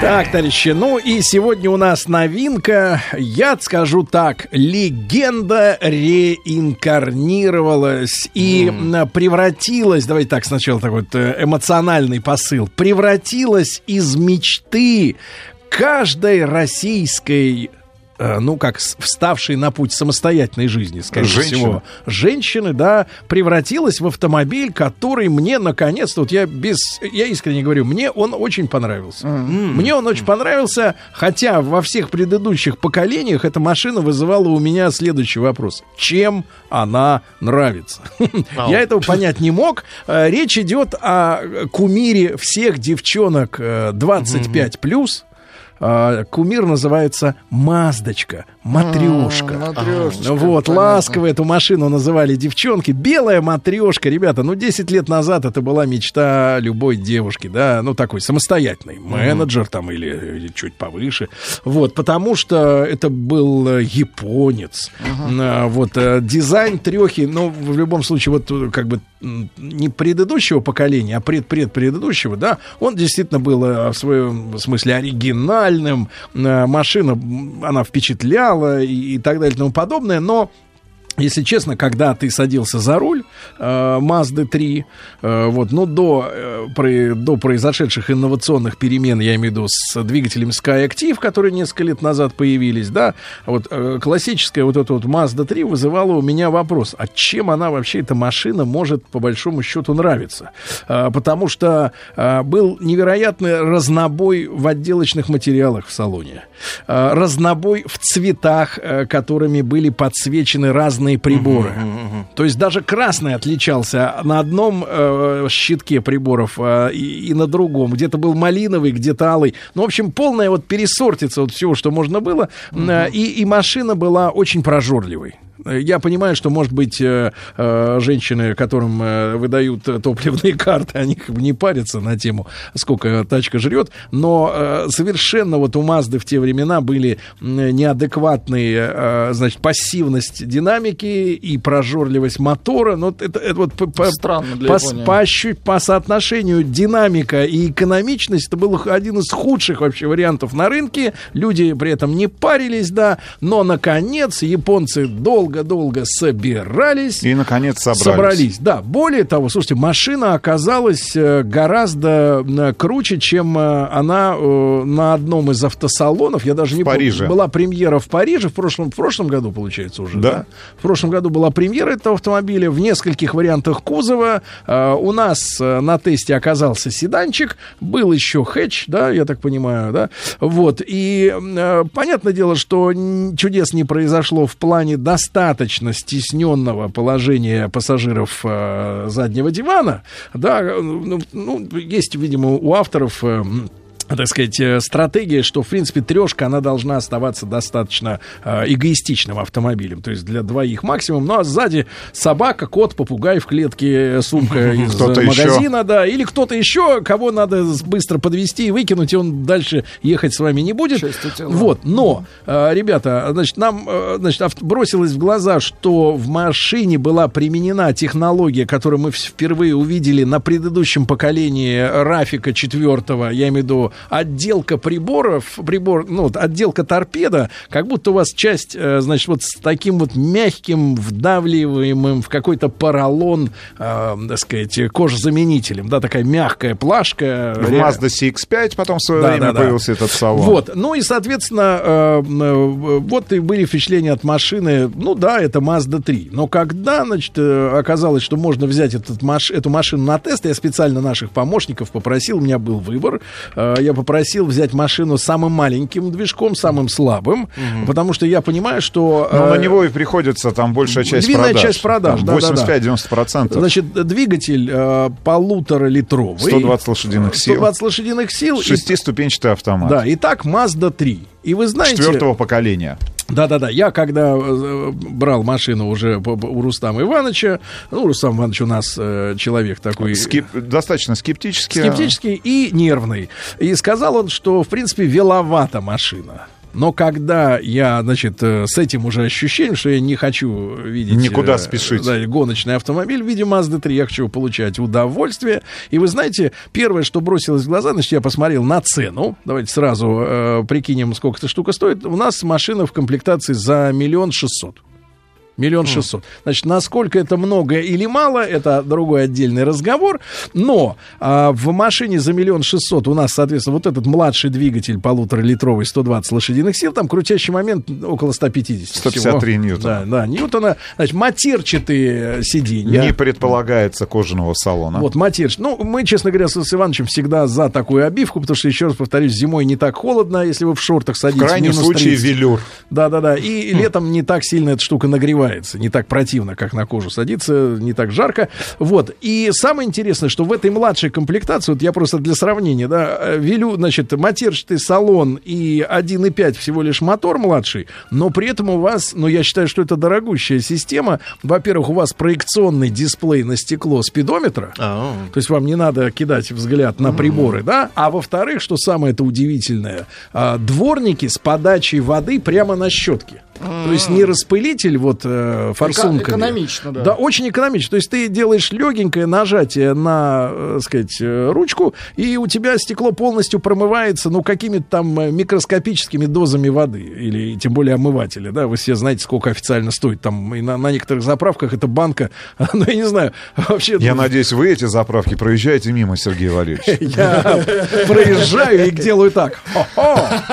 Так, товарищи, ну и сегодня у нас новинка. Я скажу так, легенда реинкарнировалась и м, превратилась, давайте так сначала такой вот э, эмоциональный посыл, превратилась из мечты каждой российской ну, как вставшей на путь самостоятельной жизни, скорее Женщины. всего, женщины, да, превратилась в автомобиль, который мне наконец-то, вот я без, я искренне говорю, мне он очень понравился. Мне он очень понравился, хотя во всех предыдущих поколениях эта машина вызывала у меня следующий вопрос. Чем она нравится? Я этого понять не мог. Э, Речь идет о кумире всех девчонок э, 25 плюс. А, Кумир называется Маздочка, матрешка. Матрешечка, Вот, понятно. ласково эту машину называли девчонки. Белая матрешка, ребята, ну 10 лет назад это была мечта любой девушки, да, ну такой самостоятельный менеджер там или, или чуть повыше. Вот, потому что это был японец. А, Вот, э, дизайн трехи, ну, в любом случае, вот как бы не предыдущего поколения, а предпредпредыдущего, да, он действительно был э, в своем смысле оригинальным. Э, Машина, она впечатляла и, и так далее и тому подобное, но если честно, когда ты садился за руль э, Mazda 3, э, вот, ну, до, э, до произошедших инновационных перемен, я имею в виду с двигателями SkyActiv, которые несколько лет назад появились, да, вот э, классическая вот эта вот Mazda 3 вызывала у меня вопрос, а чем она вообще, эта машина, может по большому счету нравиться? Э, потому что э, был невероятный разнобой в отделочных материалах в салоне, Э, разнобой в цветах, э, которыми были подсвечены разные приборы. То есть даже красный отличался на одном э, щитке приборов э, и, и на другом. Где-то был малиновый, где-то алый. Ну, в общем, полная вот пересортица вот всего, что можно было. Э, и, и машина была очень прожорливой. Я понимаю, что, может быть, э, э, женщины, которым э, выдают топливные карты, они как бы не парятся на тему, сколько тачка жрет, но совершенно вот у Мазды в те времена были неадекватные, значит, пассивность динамики и прожорливость мотора. Ну, вот это, это вот по, Странно для по, по по соотношению динамика и экономичность это был один из худших вообще вариантов на рынке. Люди при этом не парились, да, но наконец японцы долго долго-долго собирались. И, наконец, собрались. Собрались, да. Более того, слушайте, машина оказалась э, гораздо э, круче, чем э, она на одном из автосалонов. Я даже не помню. Париже. Была премьера в Париже в прошлом, в прошлом году, получается, уже. Да. Да. В прошлом году была премьера этого автомобиля в нескольких вариантах кузова. У нас на тесте оказался седанчик, был еще хэтч, да, я так понимаю, да. Вот. И понятное дело, что чудес не произошло в плане достаточно стесненного положения пассажиров э, заднего дивана. Да, э, ну, ну, есть, видимо, у авторов. Э, так сказать, э, стратегия, что, в принципе, трешка, она должна оставаться достаточно э, эгоистичным автомобилем, то есть для двоих максимум, ну а сзади собака, кот, попугай в клетке, сумка <laughs> из еще. магазина, да, или кто-то еще, кого надо быстро подвести и выкинуть, и он дальше ехать с вами не будет. Вот, но, э, ребята, значит, нам, э, значит, бросилось в глаза, что в машине была применена технология, которую мы впервые увидели на предыдущем поколении Рафика четвертого, я имею в виду отделка приборов, прибор, ну, вот отделка торпеда, как будто у вас часть, э, значит, вот с таким вот мягким, вдавливаемым в какой-то поролон, э, так сказать, кожезаменителем, да, такая мягкая плашка. В Mazda CX-5 потом в свое Да, время да, да. появился этот салон. Вот, ну и, соответственно, э, э, вот и были впечатления от машины. Ну да, это Mazda 3. Но когда, значит, э, оказалось, что можно взять этот маш- эту машину на тест, я специально наших помощников попросил, у меня был выбор. Э, Я попросил взять машину с самым маленьким движком, самым слабым, потому что я понимаю, что... Но э, на него и приходится там большая часть Львиная продаж. часть продаж, да-да-да. 85-90%. Значит, двигатель э, полуторалитровый. 120 лошадиных сил. 120 лошадиных сил. Шестиступенчатый автомат. Да, и так Mazda 3. И вы знаете... Четвертого поколения. Да-да-да, я когда э, брал машину уже у Рустама Ивановича, ну, Рустам Иванович у нас э, человек такой... Скеп- Достаточно скептически. Скептический и нервный. И сказал он, что, в принципе, веловата машина. Но когда я, значит, э, с этим уже ощущением, что я не хочу видеть... Никуда э, спешить. Да, гоночный автомобиль в виде Mazda 3, я хочу получать удовольствие. И вы знаете, первое, что бросилось в глаза, значит, я посмотрел на цену. Давайте сразу э, прикинем, сколько эта штука стоит. У нас машина в комплектации за миллион шестьсот. Миллион шестьсот. Значит, насколько это много или мало, это другой отдельный разговор. Но а, в машине за миллион шестьсот у нас, соответственно, вот этот младший двигатель полуторалитровый, 120 лошадиных сил, там крутящий момент около 150. 153 всего. ньютона. Да, да, ньютона. Значит, матерчатые сиденья. Не предполагается кожаного салона. Вот, матерч. Ну, мы, честно говоря, с, с Ивановичем всегда за такую обивку, потому что, еще раз повторюсь, зимой не так холодно, если вы в шортах В садитесь. крайнем минус случае 30. велюр. Да-да-да. И летом не так сильно эта штука нагревается, не так противно, как на кожу садится, не так жарко. Вот. И самое интересное, что в этой младшей комплектации, вот я просто для сравнения, да, э, велю, значит, матерчатый салон и 1.5 всего лишь мотор младший, но при этом у вас, ну, я считаю, что это дорогущая система. Во-первых, у вас проекционный дисплей на стекло спидометра, А, то есть вам не надо кидать взгляд на приборы, да? А во-вторых, что самое это удивительное, а, дворники с подачей воды прямо на щетке. То есть не распылитель вот э, форсунками. экономично, да. Да, очень экономично. То есть ты делаешь легенькое нажатие на, э, сказать, э, ручку, и у тебя стекло полностью промывается, ну, какими-то там э, микроскопическими дозами воды, или тем более омывателя, да, вы все знаете, сколько официально стоит, там, и на, на некоторых заправках эта банка, <laughs> ну, я не знаю, вообще... Я надеюсь, вы эти заправки проезжаете мимо, Сергей Валерьевич. <laughs> Я проезжаю и делаю так.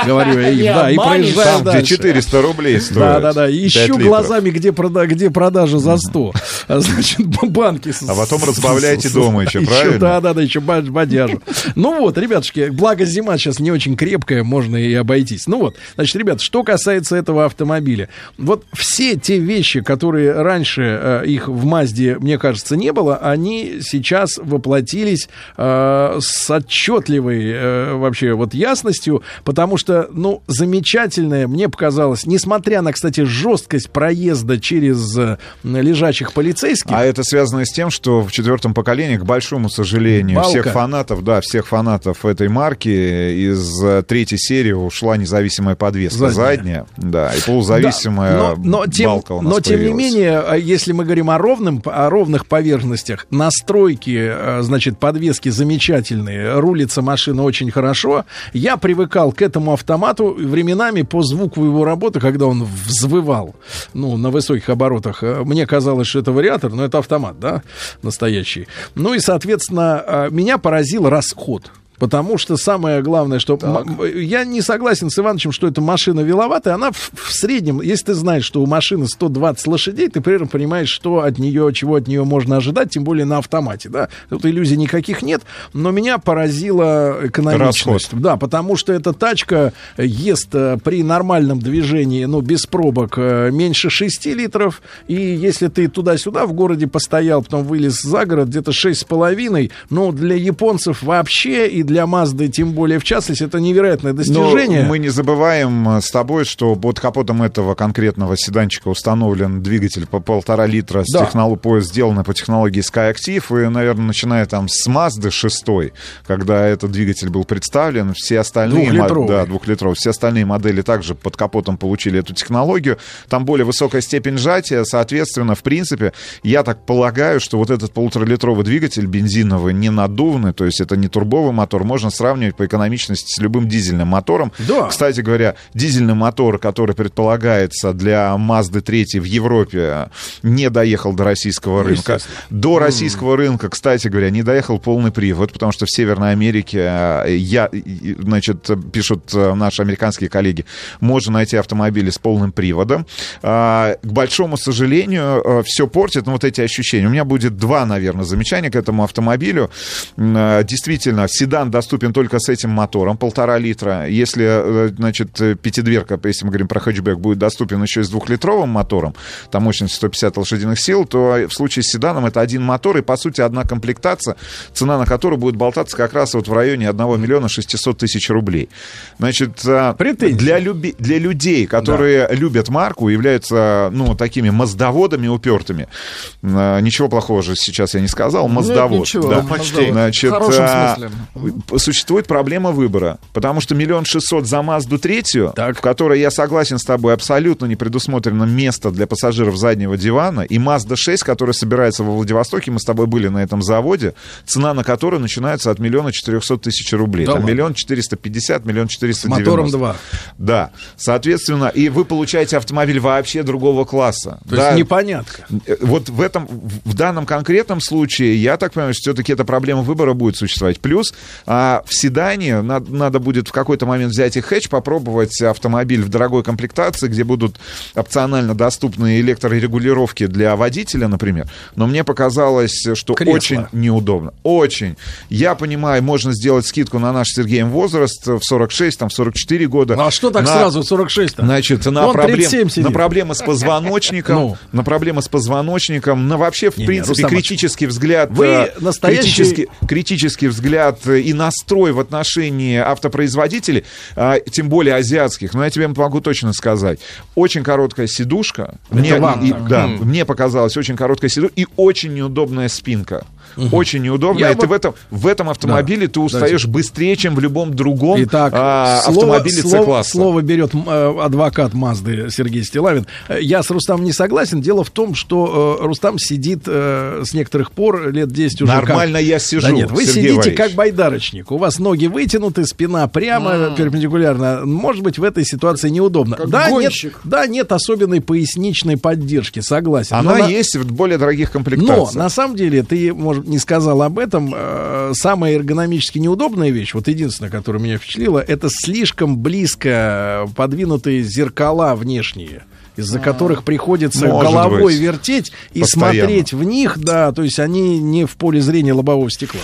Говорю я им, да, и проезжаю Там, где дальше. 400 рублей стоит. Да, да, да. Пять Ищу глазами, где, прода- где продажа за 100. <laughs> А, Значит, банки. А потом с- дома <laughs> еще, правильно? Да, да, да, еще бодяжу. Ну вот, ребятушки, благо зима сейчас не очень крепкая, можно и обойтись. Ну вот, значит, ребят, что касается этого автомобиля. Вот все те вещи, которые раньше э, их в Мазде, мне кажется, не было, они сейчас воплотились э, с отчетливой э, вообще вот ясностью, потому что, ну, замечательное, мне показалось, несмотря на, кстати, жесткость проезда через э, лежачих полицейских, А это связано с тем, что в четвертом поколении, к большому сожалению, Балка. всех фанатов, да, всех фанатов этой марки из э, третьей серии ушла независимая подвеска Задняя. задняя, да, и полузависимая Да, но, но тем, балка у нас но тем не появилась. менее, а, если мы говорим о, ровном, о ровных поверхностях, настройки, э, значит, подвески замечательные, рулится машина очень хорошо. Я привыкал к этому автомату временами по звуку его работы, когда он взвывал, ну, на высоких оборотах. Э, Мне казалось, что это вариатор, но это автомат, да, настоящий. Ну и, соответственно, э, меня поразил расход. Потому что самое главное, что м- я не согласен с Ивановичем, что эта машина виловатая. Она в, в среднем, если ты знаешь, что у машины 120 лошадей, ты примерно понимаешь, что от нее, чего от нее можно ожидать, тем более на автомате. Да? Тут иллюзий никаких нет. Но меня поразила экономичность. Да, потому что эта тачка ест э, при нормальном движении, ну, без пробок, э, меньше 6 литров. И если ты туда-сюда в городе постоял, потом вылез за город, где-то 6,5, ну, для японцев вообще и для Мазды, тем более в частности, это невероятное достижение. Но мы не забываем э, с тобой, что под капотом этого конкретного седанчика установлен двигатель по полтора литра с Да. технолог- по- сделанный по технологии SkyActiv. И, наверное, начиная там с Mazda 6, когда этот двигатель был представлен, все остальные... Двухлитровый. Да, двухлитровый. Все остальные модели также под капотом получили эту технологию. Там более высокая степень сжатия, соответственно, в принципе, я так полагаю, что вот этот полуторалитровый двигатель бензиновый, не надувный, то есть это не турбовый мотор, можно сравнивать по экономичности с любым дизельным мотором. Да. Кстати говоря, дизельный мотор, который предполагается для Mazda 3 в Европе, не доехал до российского рынка. До российского рынка, кстати говоря, не доехал полный привод, потому что в Северной Америке, э, я, и- значит, пишут э, наши американские коллеги, можно найти автомобили с полным приводом. А, К большому сожалению, все портит, ну, вот эти ощущения. У меня будет два, наверное, замечания к этому автомобилю. Э, Действительно, седан доступен только с этим мотором, полтора литра. Если, э, значит, э, пятидверка, если мы говорим про хэтчбэк, будет доступен еще и с двухлитровым мотором, там мощность 150 лошадиных сил, то в случае с седаном это один мотор и, по сути, одна комплектация, цена на которую будет болтаться как раз вот в районе 1 миллиона 600 тысяч рублей. Значит, э, для, люби- для людей, которые любят марку, являются, ну, такими маздоводами упертыми, э, ничего плохого же сейчас я не сказал, маздовод. ничего, да. ну, почти. Значит, В хорошем смысле. Существует проблема выбора, потому что миллион шестьсот за Мазду третью, в которой, я согласен с тобой, абсолютно не предусмотрено место для пассажиров заднего дивана, и Мазда 6, которая собирается во Владивостоке, мы с тобой были на этом заводе, цена на которой начинается от миллиона четырехсот тысяч рублей. Да Там миллион четыреста пятьдесят, миллион четыреста Мотором 2. Да, соответственно, и вы получаете автомобиль вообще другого класса. То Да, есть непонятка. Э, Вот в этом, в данном конкретном случае, я так понимаю, что все-таки эта проблема выбора будет существовать. Плюс а, в седане надо, надо будет в какой-то момент взять и хэтч, попробовать автомобиль в дорогой комплектации, где будут опционально доступны электрорегулировки для водителя, например. Но мне показалось, что Кресло. очень неудобно. Очень. Я понимаю, можно сделать скидку на наш Сергеем возраст в 46, там, в 44 года. Ну, а что так На- сразу 46-то? Значит, на, Вон проблем- 37 сидит. на проблемы с позвоночником, Ну. на проблемы с позвоночником, на вообще, в принципе, критический взгляд, вы э, настоящий- критический, критический взгляд и настрой в отношении автопроизводителей, а, тем более азиатских, но я тебе могу точно сказать, очень короткая сидушка, Это мне, и- да, мне показалось очень короткая сидушка и очень неудобная спинка. Очень неудобная. Я и ты вот- в этом, в этом автомобиле ты устаешь быстрее, чем в любом другом Итак, а, слово, автомобиле слово- С-класса. слово берет э, адвокат Мазды Сергей Стилавин. Я с Рустамом не согласен. Дело в том, что э, Рустам сидит э, с некоторых пор, лет 10 уже Нормально как... я сижу, Да нет, вы Сергей сидите Валерьевич. как байдарочник. У вас ноги вытянуты, спина прямо, перпендикулярно. Может быть, в этой ситуации неудобно. Как да, нет, да, нет особенной поясничной поддержки, согласен. Она Но на- есть в более дорогих но комплектациях. на самом деле ты, может, не сказал об этом. э, самая эргономически неудобная вещь, вот единственная, которая меня впечатлила, это слишком близко подвинутые зеркала внешние из-за которых приходится Может головой быть. вертеть и Постоянно. смотреть в них, да, то есть они не в поле зрения лобового стекла.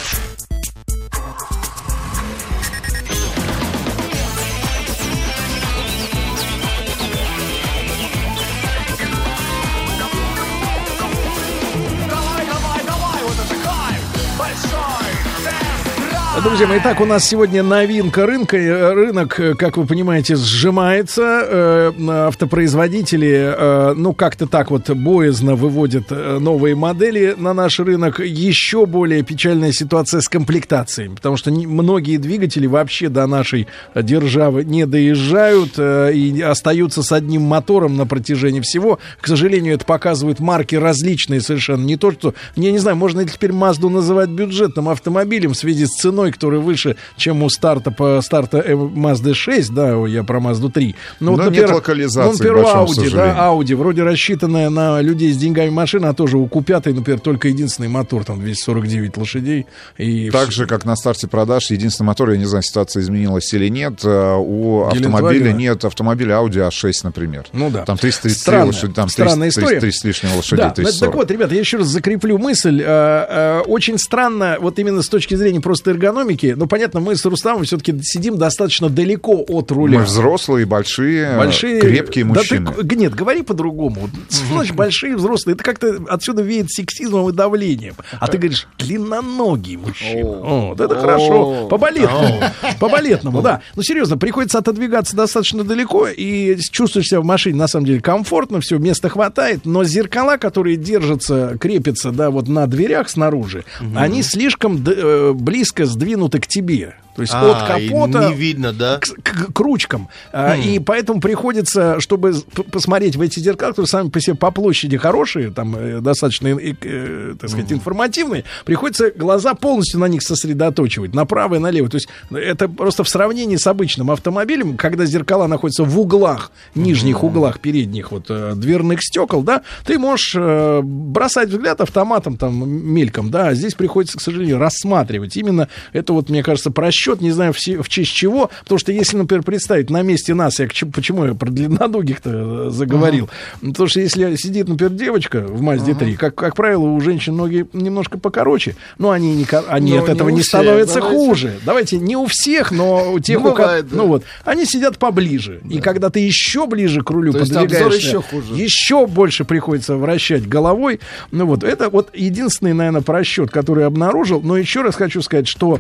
Друзья мои, итак, у нас сегодня новинка рынка. Э, Рынок, э, как вы понимаете, сжимается. Э, Автопроизводители, ну, как-то так вот боязно выводят новые модели на наш рынок. Еще более печальная ситуация с комплектациями, потому что многие двигатели вообще до нашей державы не доезжают и остаются с одним мотором на протяжении всего. К сожалению, это показывают марки различные совершенно. Не то, что, я не знаю, можно ли теперь Мазду называть бюджетным автомобилем в связи с ценой, который выше, чем у старта по старта Mazda 6, да, я про Mazda 3. Но нет например, локализации, ну, например, к большому Audi, да, Audi, вроде рассчитанная на людей с деньгами машина, а тоже у Q5, например, только единственный мотор, там 249 лошадей. И Так же, как на старте продаж, единственный мотор, я не знаю, ситуация изменилась или нет, э, у автомобиля нет автомобиля Audi A6, например. Ну да. Там 333 Странная- лошадей, там странная 300, история. 300 с лишним лошадей, Да, ну, 340. так вот, ребята, я еще раз закреплю мысль. Э, э, Очень странно, вот именно с точки зрения просто эргономики, ну, понятно, мы с Рустамом все-таки сидим достаточно далеко от руля. Мы взрослые, большие, Большие, крепкие да мужчины. ты- г- нет, говори по-другому. <laughs> Значит большие взрослые? Это как-то отсюда веет сексизмом и давлением. А ты говоришь длинноногий мужчина. О, вот это хорошо. По-балетному. По-балетному, да. Ну, серьезно, приходится отодвигаться достаточно далеко, и чувствуешь себя в машине, на самом деле, комфортно, все, места хватает, но зеркала, которые держатся, крепятся, да, вот на дверях снаружи, они слишком э, близко сдвинуты к тебе. То есть А, от капота не видно, да? к, к- к ручкам. Хм. И поэтому приходится, чтобы посмотреть в эти зеркала, которые сами по себе по площади хорошие, там э, достаточно, э, э, так сказать, информативные, приходится глаза полностью на них сосредоточивать, направо и налево. То есть это просто в сравнении с обычным автомобилем, когда зеркала находятся в углах, нижних углах передних вот э, дверных стекол, да, ты можешь э, бросать взгляд автоматом там мельком, да, а здесь приходится, к сожалению, рассматривать. Именно это вот, мне кажется, просчет, не знаю в, в честь чего, потому что если, например, представить на месте нас, я почему я про длинноногих-то э, заговорил, потому что если сидит, например, девочка в Мазде 3, как, как правило, у женщин ноги немножко покороче, но они, не, они Но от не этого не всех, становятся давайте. хуже. Давайте не у всех, но у тех, Ну, у ко- бывает, да. ну вот, они сидят поближе. И когда ты еще ближе к рулю То подвигаешься, еще хуже. еще больше приходится вращать головой. Ну вот, это вот единственный, наверное, просчет, который я обнаружил. Но еще раз хочу сказать, что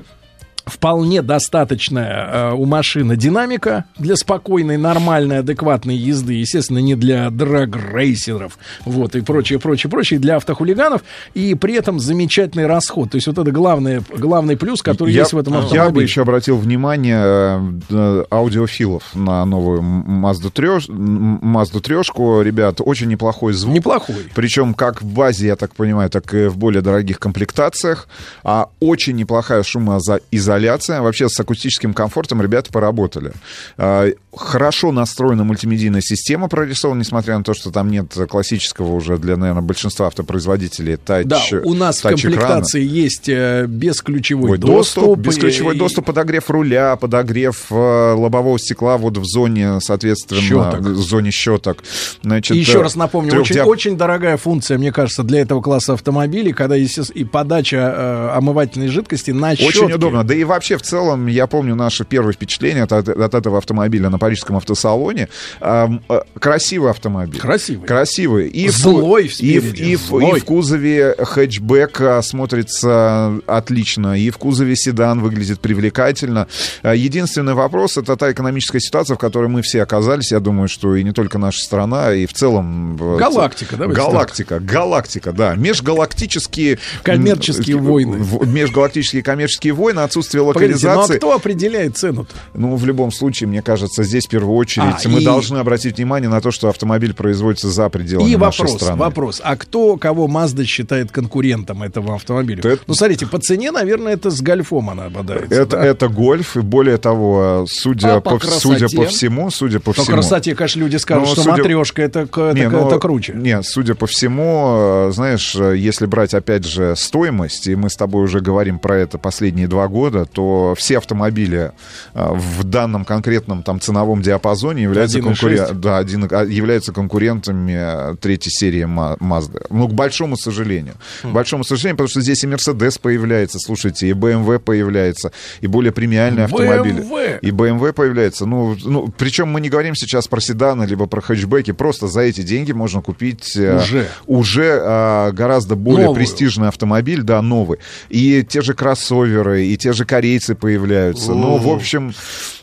вполне достаточная э, у машины динамика для спокойной, нормальной, адекватной езды. Естественно, не для драг-рейсеров. Вот, и прочее, прочее, прочее, для автохулиганов. И при этом замечательный расход. То есть вот это главное, главный плюс, который я, есть в этом я бы автомобиле. еще обратил внимание э, э, аудиофилов на новую Mazda 3, М- Mazda 3. Ребят, очень неплохой звук. Неплохой. Причем как в базе, я так понимаю, так и в более дорогих комплектациях. А очень неплохая шумоизоляция. Вообще с акустическим комфортом ребята поработали. Хорошо настроена мультимедийная система прорисована, несмотря на то, что там нет классического уже для, наверное, большинства автопроизводителей тач Да, у нас в комплектации есть э, бесключевой Ой, доступ. доступ, бесключевой и- доступ, подогрев руля, подогрев э, лобового стекла вот в зоне, соответственно, Щеток. в зоне щеток. Значит, И еще э, раз напомню, трёх очень, очень дорогая функция, мне кажется, для этого класса автомобилей, когда есть и подача э, омывательной жидкости на Очень щетке. удобно. Да и вообще, в целом, я помню наше первое впечатление от, от этого автомобиля на парижском автосалоне. Э, красивый автомобиль. Красивый. Красивый. И в- Злой и, в- спереди, и, в- злой. и в кузове хэтчбэк а, смотрится отлично. И в кузове седан выглядит привлекательно. А, Единственный вопрос — это та экономическая ситуация, в которой мы все оказались. Я думаю, что и не только наша страна, и в целом... э, Галактика, давайте Галактика, галактика, да. Межгалактические... Коммерческие м, войны. Межгалактические коммерческие войны, отсутствие Погодите, ну а локализации. кто определяет цену-то? Ну, в любом случае, мне кажется, здесь в первую очередь А, мы и- должны обратить внимание на то, что автомобиль производится за пределами И нашей вопрос, страны. вопрос, а кто, кого Mazda считает конкурентом этого автомобиля? Это- Ну, смотрите, по цене, наверное, это с гольфом она обладается. Это, да? это гольф, и более того, судя, А по по, судя по всему, судя по По всему... красоте, конечно, люди скажут, Ну, что судя- матрешка это, это, Не, ну, это круче. Не, судя по всему, э, знаешь, э, если брать, опять же, стоимость, и мы с тобой уже говорим про это последние два года, то все автомобили э, в данном конкретном там ценовом диапазоне являются, 1.6. конкурен- да, один- а, являются конкурентами э, третьей серии Mazda. Ну, к большому сожалению. К большому сожалению, потому что здесь и Mercedes появляется, слушайте, и BMW появляется, и более премиальные автомобили. BMW. И BMW появляется. Ну, ну, причем мы не говорим сейчас про седаны, либо про хэтчбеки. Просто за эти деньги можно купить э, Уже. уже а, гораздо более Новую. престижный автомобиль, да, новый. И те же кроссоверы, и те же корейцы появляются. Ну, в общем,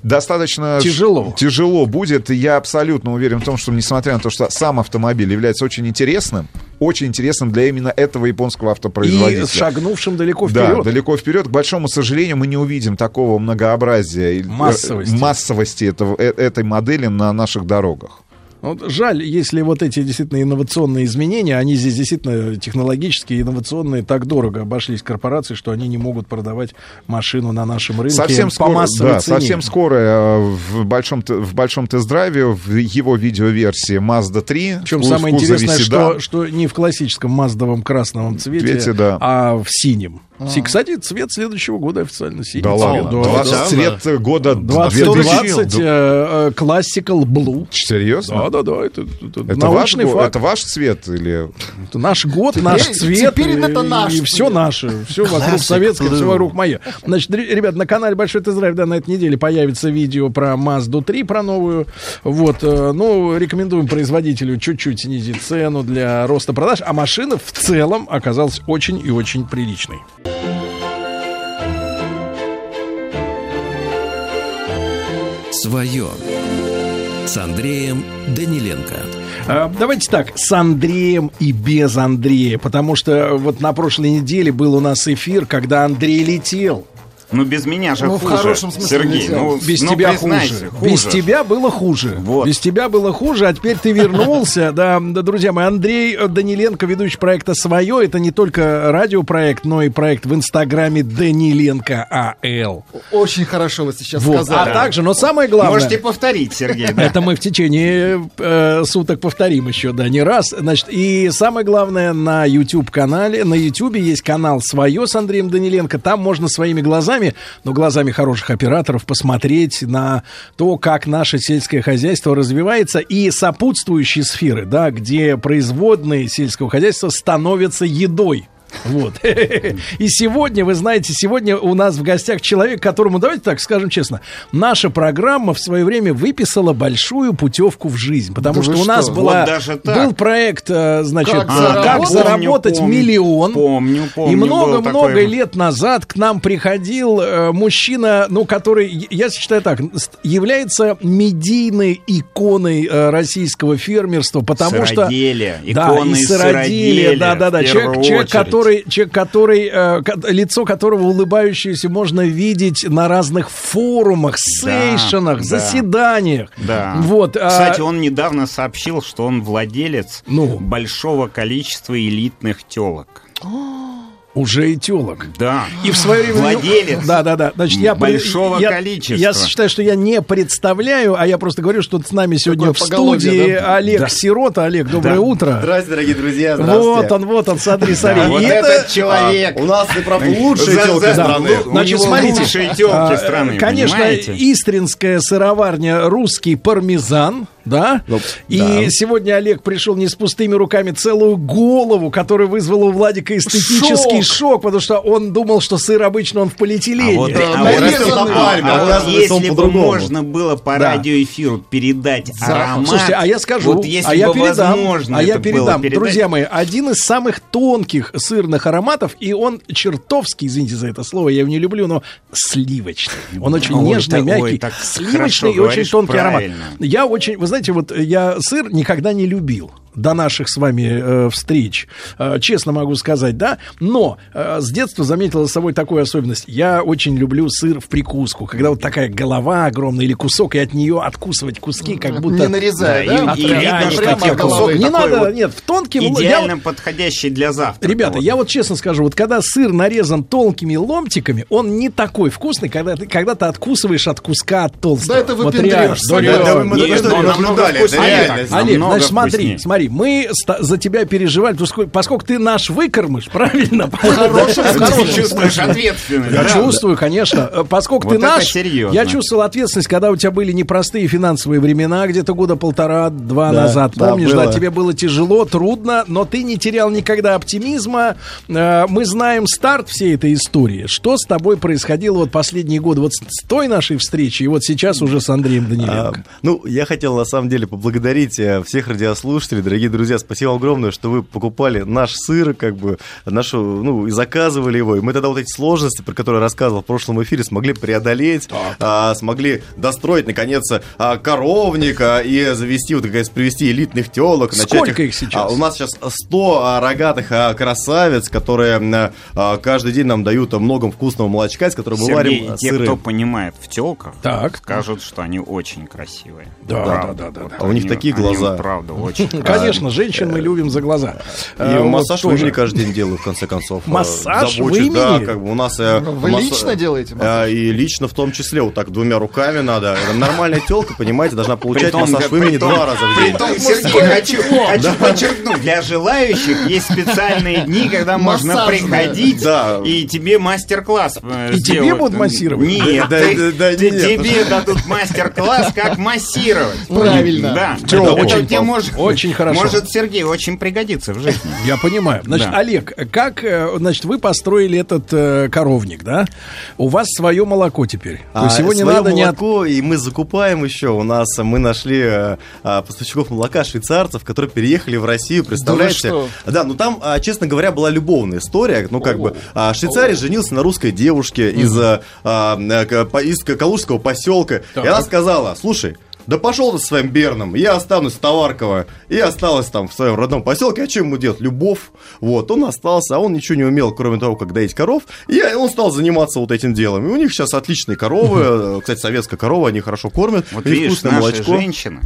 достаточно... Тяжело. Тяжело будет. И я абсолютно уверен в том, что, несмотря на то, что сам автомобиль является очень интересным, очень интересным для именно этого японского автопроизводителя. И шагнувшим далеко Да, вперед. далеко вперед. К большому сожалению, мы не увидим такого многообразия э, Массовости. массовости этого, э- этой модели на наших дорогах. Вот жаль, если вот эти действительно инновационные изменения, они здесь действительно технологические, инновационные, так дорого обошлись корпорации, что они не могут продавать машину на нашем рынке Совсем по скоро, массовой да, цене. совсем скоро э, в большом, в большом тест-драйве в его видеоверсии Mazda 3. Причем в самое интересное, что, что не в классическом маздовом красновом цвете, Цвете, да. а в синем. Си- Кстати, цвет следующего года официально синий. Да цвет. ладно, 20 цвет года 2020 э, э, Classical Blue. Серьезно? Да, да, да. Это, это Это ваш, научный го- факт. это ваш цвет или... Это наш год, наш Теперь- цвет. теперь и, это наш И все цвет. наше. Все вокруг Classic советское, все вокруг мое. Значит, ре- ребят, на канале Большой Тест-Драйв, да, на этой неделе появится видео про Mazda 3, про новую. Вот, э, ну, рекомендуем производителю чуть-чуть снизить цену для роста продаж. А машина в целом оказалась очень и очень приличной. Свое с Андреем Даниленко. А, Давайте так, с Андреем и без Андрея, потому что вот на прошлой неделе был у нас эфир, когда Андрей летел. Ну, без меня же Ну, в хуже, хорошем смысле Сергей. Ну, Без ну, тебя признайся, хуже. Без тебя было хуже. Вот. Без тебя было хуже, а теперь ты вернулся. Да, да, друзья мои, Андрей Даниленко, ведущий проекта «Свое». Это не только радиопроект, но и проект в Инстаграме Даниленко АЛ. Очень хорошо вы сейчас Вот. сказали. А также, но самое главное... Можете повторить, Сергей. да. Это мы в течение э, суток повторим еще, да, не раз. Значит, и самое главное, на YouTube-канале, на YouTube есть канал «Свое» с Андреем Даниленко. Там можно своими глазами, ну, глазами хороших операторов, посмотреть на то, как наше сельское хозяйство развивается и сопутствующие сферы, да, где производные сельского хозяйства становятся едой. Вот. И сегодня, вы знаете, сегодня у нас в гостях человек, которому, давайте так скажем честно, наша программа в свое время выписала большую путевку в жизнь. Потому Да что у нас что? была, Вот был проект, э, значит, Как заработать? как заработать помню, миллион. Помню, помню. И много-много лет назад к нам приходил э, мужчина, ну, который, я считаю так, является медийной иконой э, российского фермерства, потому что... Сыроделия, Да, иконы и да, да, да. в Человек, человек, очередь. Который, человек, который, э, лицо которого улыбающееся можно видеть на разных форумах, сейшенах, да. заседаниях. Да. Вот. а, Кстати, он недавно сообщил, что он владелец Ну? большого количества элитных телок. Уже и телок. Да. И в свое время... Владелец Да, да, да. Значит, я, большого я, количества. Я считаю, что я не представляю, а я просто говорю, что с нами сегодня Такое в студии да? Олег Да. Сирота. Олег, доброе Да. утро. Здравствуйте, дорогие друзья, Вот здравствуйте. он, вот он, смотри, смотри. Да, вот И этот человек. А, у нас, ты прав, лучшие телки страны. У Значит, смотрите, лучшие телки а, страны, Конечно, понимаете? истринская сыроварня русский пармезан, да? Ну, И да. сегодня Олег пришел не с пустыми руками, целую голову, которая вызвала у Владика эстетический шок, Шок. потому что он думал, что сыр обычно он в полиэтилене. А вот, Да, а вот- а вот если бы можно было по Да. радиоэфиру передать аромат... Слушайте, а я скажу, вот если а я бы передам, возможно а я передам, передать- друзья мои, один из самых тонких сырных ароматов, и он чертовски, извините за это слово, я его не люблю, но сливочный. Он очень Ой, нежный, ой, мягкий, так сливочный и очень тонкий аромат. правильно. Я очень, вы знаете, вот я сыр никогда не любил до наших с вами э, встреч, Э, честно могу сказать, да, но э, с детства заметила за собой такую особенность. Я очень люблю сыр в прикуску, когда вот такая голова огромная или кусок, и от нее откусывать куски, как будто... Не нарезая, Да, да? и- и Прямо- видно, что прямо тебе от головы. кусок Не надо, вот нет, в тонким... я Идеально вот- подходящий для завтрака. Ребята, вот. я вот честно скажу, вот когда сыр нарезан тонкими ломтиками, он не такой вкусный, когда ты, когда ты откусываешь от куска от толстого. Да это вот выпендрёж, реально. Соня. Да, Да, мы только что наблюдали. Олег, намного значит, смотри, вкуснее. Смотри, мы за тебя переживали, поскольку, ты наш выкормыш, <laughs> правильно? В хорошем Ты чувствуешь ответственность. Я чувствую, конечно. Э, Поскольку ты наш, я чувствовал ответственность, когда у тебя были непростые финансовые времена, где-то года полтора-два назад. Помнишь, да, тебе было тяжело, трудно, но ты не терял никогда оптимизма. Э, Мы знаем старт всей этой истории. Что с тобой происходило вот последние годы? Вот с с той нашей встречи и вот сейчас уже с Андреем Даниленко. А, ну, я хотел на самом деле поблагодарить э, всех радиослушателей, дорогие друзья, спасибо огромное, что вы покупали наш сыр, как бы, нашу, ну, и заказывали его. И мы тогда вот эти сложности, про которые я рассказывал в прошлом эфире, смогли преодолеть, а, смогли достроить, наконец, а, коровник а, и завести, вот, наконец, привести элитных телок. Сколько их сейчас? А, у нас сейчас 100 а, рогатых а, красавиц, которые а, а, каждый день нам дают много вкусного молочка, из которого мы варим а, те, сыры. кто понимает в телках, Так. скажут, что они очень красивые. Да, Правда. да, да, да, Вот А у них они- такие они, глаза. правда, очень <laughs> Конечно, женщин мы любим за глаза. И А, вот массаж в тоже. имени каждый день делаю, в конце концов. Э, Массаж в Забочусь, Да, имени? как бы у нас... э, Вы масса- лично делаете массаж? Э, И лично в том числе, вот так двумя руками надо. Нормальная телка, понимаете, должна получать Притом, массаж да, в имени притом- два раза в день. Притом, Сергей, хочу, хочу подчеркнуть, для желающих есть специальные дни, когда можно приходить, Да. и тебе мастер-класс э, И тебе будут массировать? Нет, Да, ты- да, да, ты- нет. тебе дадут мастер-класс, как массировать. Правильно. Да, Это это очень тебе пол- может, очень хорошо. Может, Сергей, очень пригодится в жизни. Я понимаю. Значит, Да. Олег, как, э, значит, вы построили этот э, коровник, да? У вас свое молоко теперь. А, его не надо не от... молоко, и мы закупаем еще. У нас э, мы нашли э, а, поставщиков молока швейцарцев, которые переехали в Россию, представляете? что? Да, ну там, а, честно говоря, была любовная история. Ну, как бы, а, швейцарий женился на русской девушке из, а, а, э, из Калужского поселка. И она сказала, слушай, да пошел ты со своим Берном, я останусь в Товарково. И осталась там в своем родном поселке. А что ему делать? Любовь. Вот, он остался, а он ничего не умел, кроме того, как доить коров. И он стал заниматься вот этим делом. И у них сейчас отличные коровы. <laughs> Кстати, советская корова, они хорошо кормят. Вот видишь, наша молочко. женщина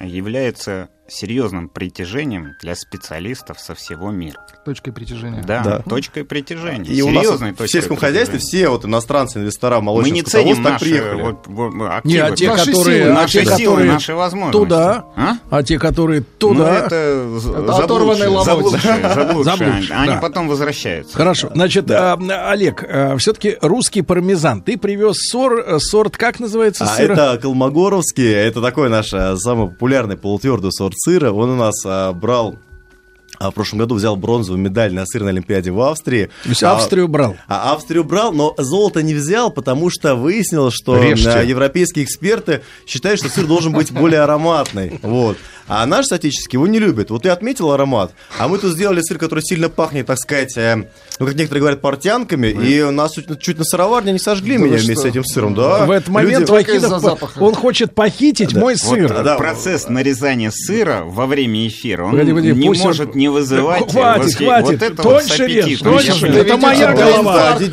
является серьезным притяжением для специалистов со всего мира. Точкой притяжения. Да, Да. точкой притяжения. И у нас Серьезной в сельском хозяйстве все вот иностранцы, инвестора, Мы молочных не скотоводств ценим наши приехали. вот, вот, Не, активы. а те, Наши которые, силы, а наши те, силы, которые наши возможности. туда, А? а те, которые Ну, туда. это, з- Это оторванный заблудшие, ломоть. заблудшие, <laughs> заблудшие. Заблудшие, Они да. потом возвращаются. Хорошо. Значит, а, Олег, все-таки русский пармезан. Ты привез сор, э, сорт, как называется А это Колмогоровский, это такой наш а, самый популярный полутвердый сорт сыра. Он у нас а, брал а в прошлом году взял бронзовую медаль на сырной олимпиаде в Австрии. То есть А, Австрию брал. А Австрию брал, но золото не взял, потому что выяснилось, что Режьте. а, европейские эксперты считают, что сыр должен быть более ароматный. Вот. А наш соотечественский его не любит. Вот ты отметил аромат, а мы тут сделали сыр, который сильно пахнет, так сказать, э, ну, как некоторые говорят, портянками, и нас чуть, чуть на сыроварне не сожгли Да меня вместе что? с этим сыром, да. В этот момент Люди- Вахидов, запаха. он хочет похитить мой Вот сыр. да. процесс нарезания сыра во время эфира, он Погоди, погоди, не пусть он- может не вызывать Хватит, восхи- хватит. вот это Тоньше вот режь, тоньше. Я- Это моя голова. Да,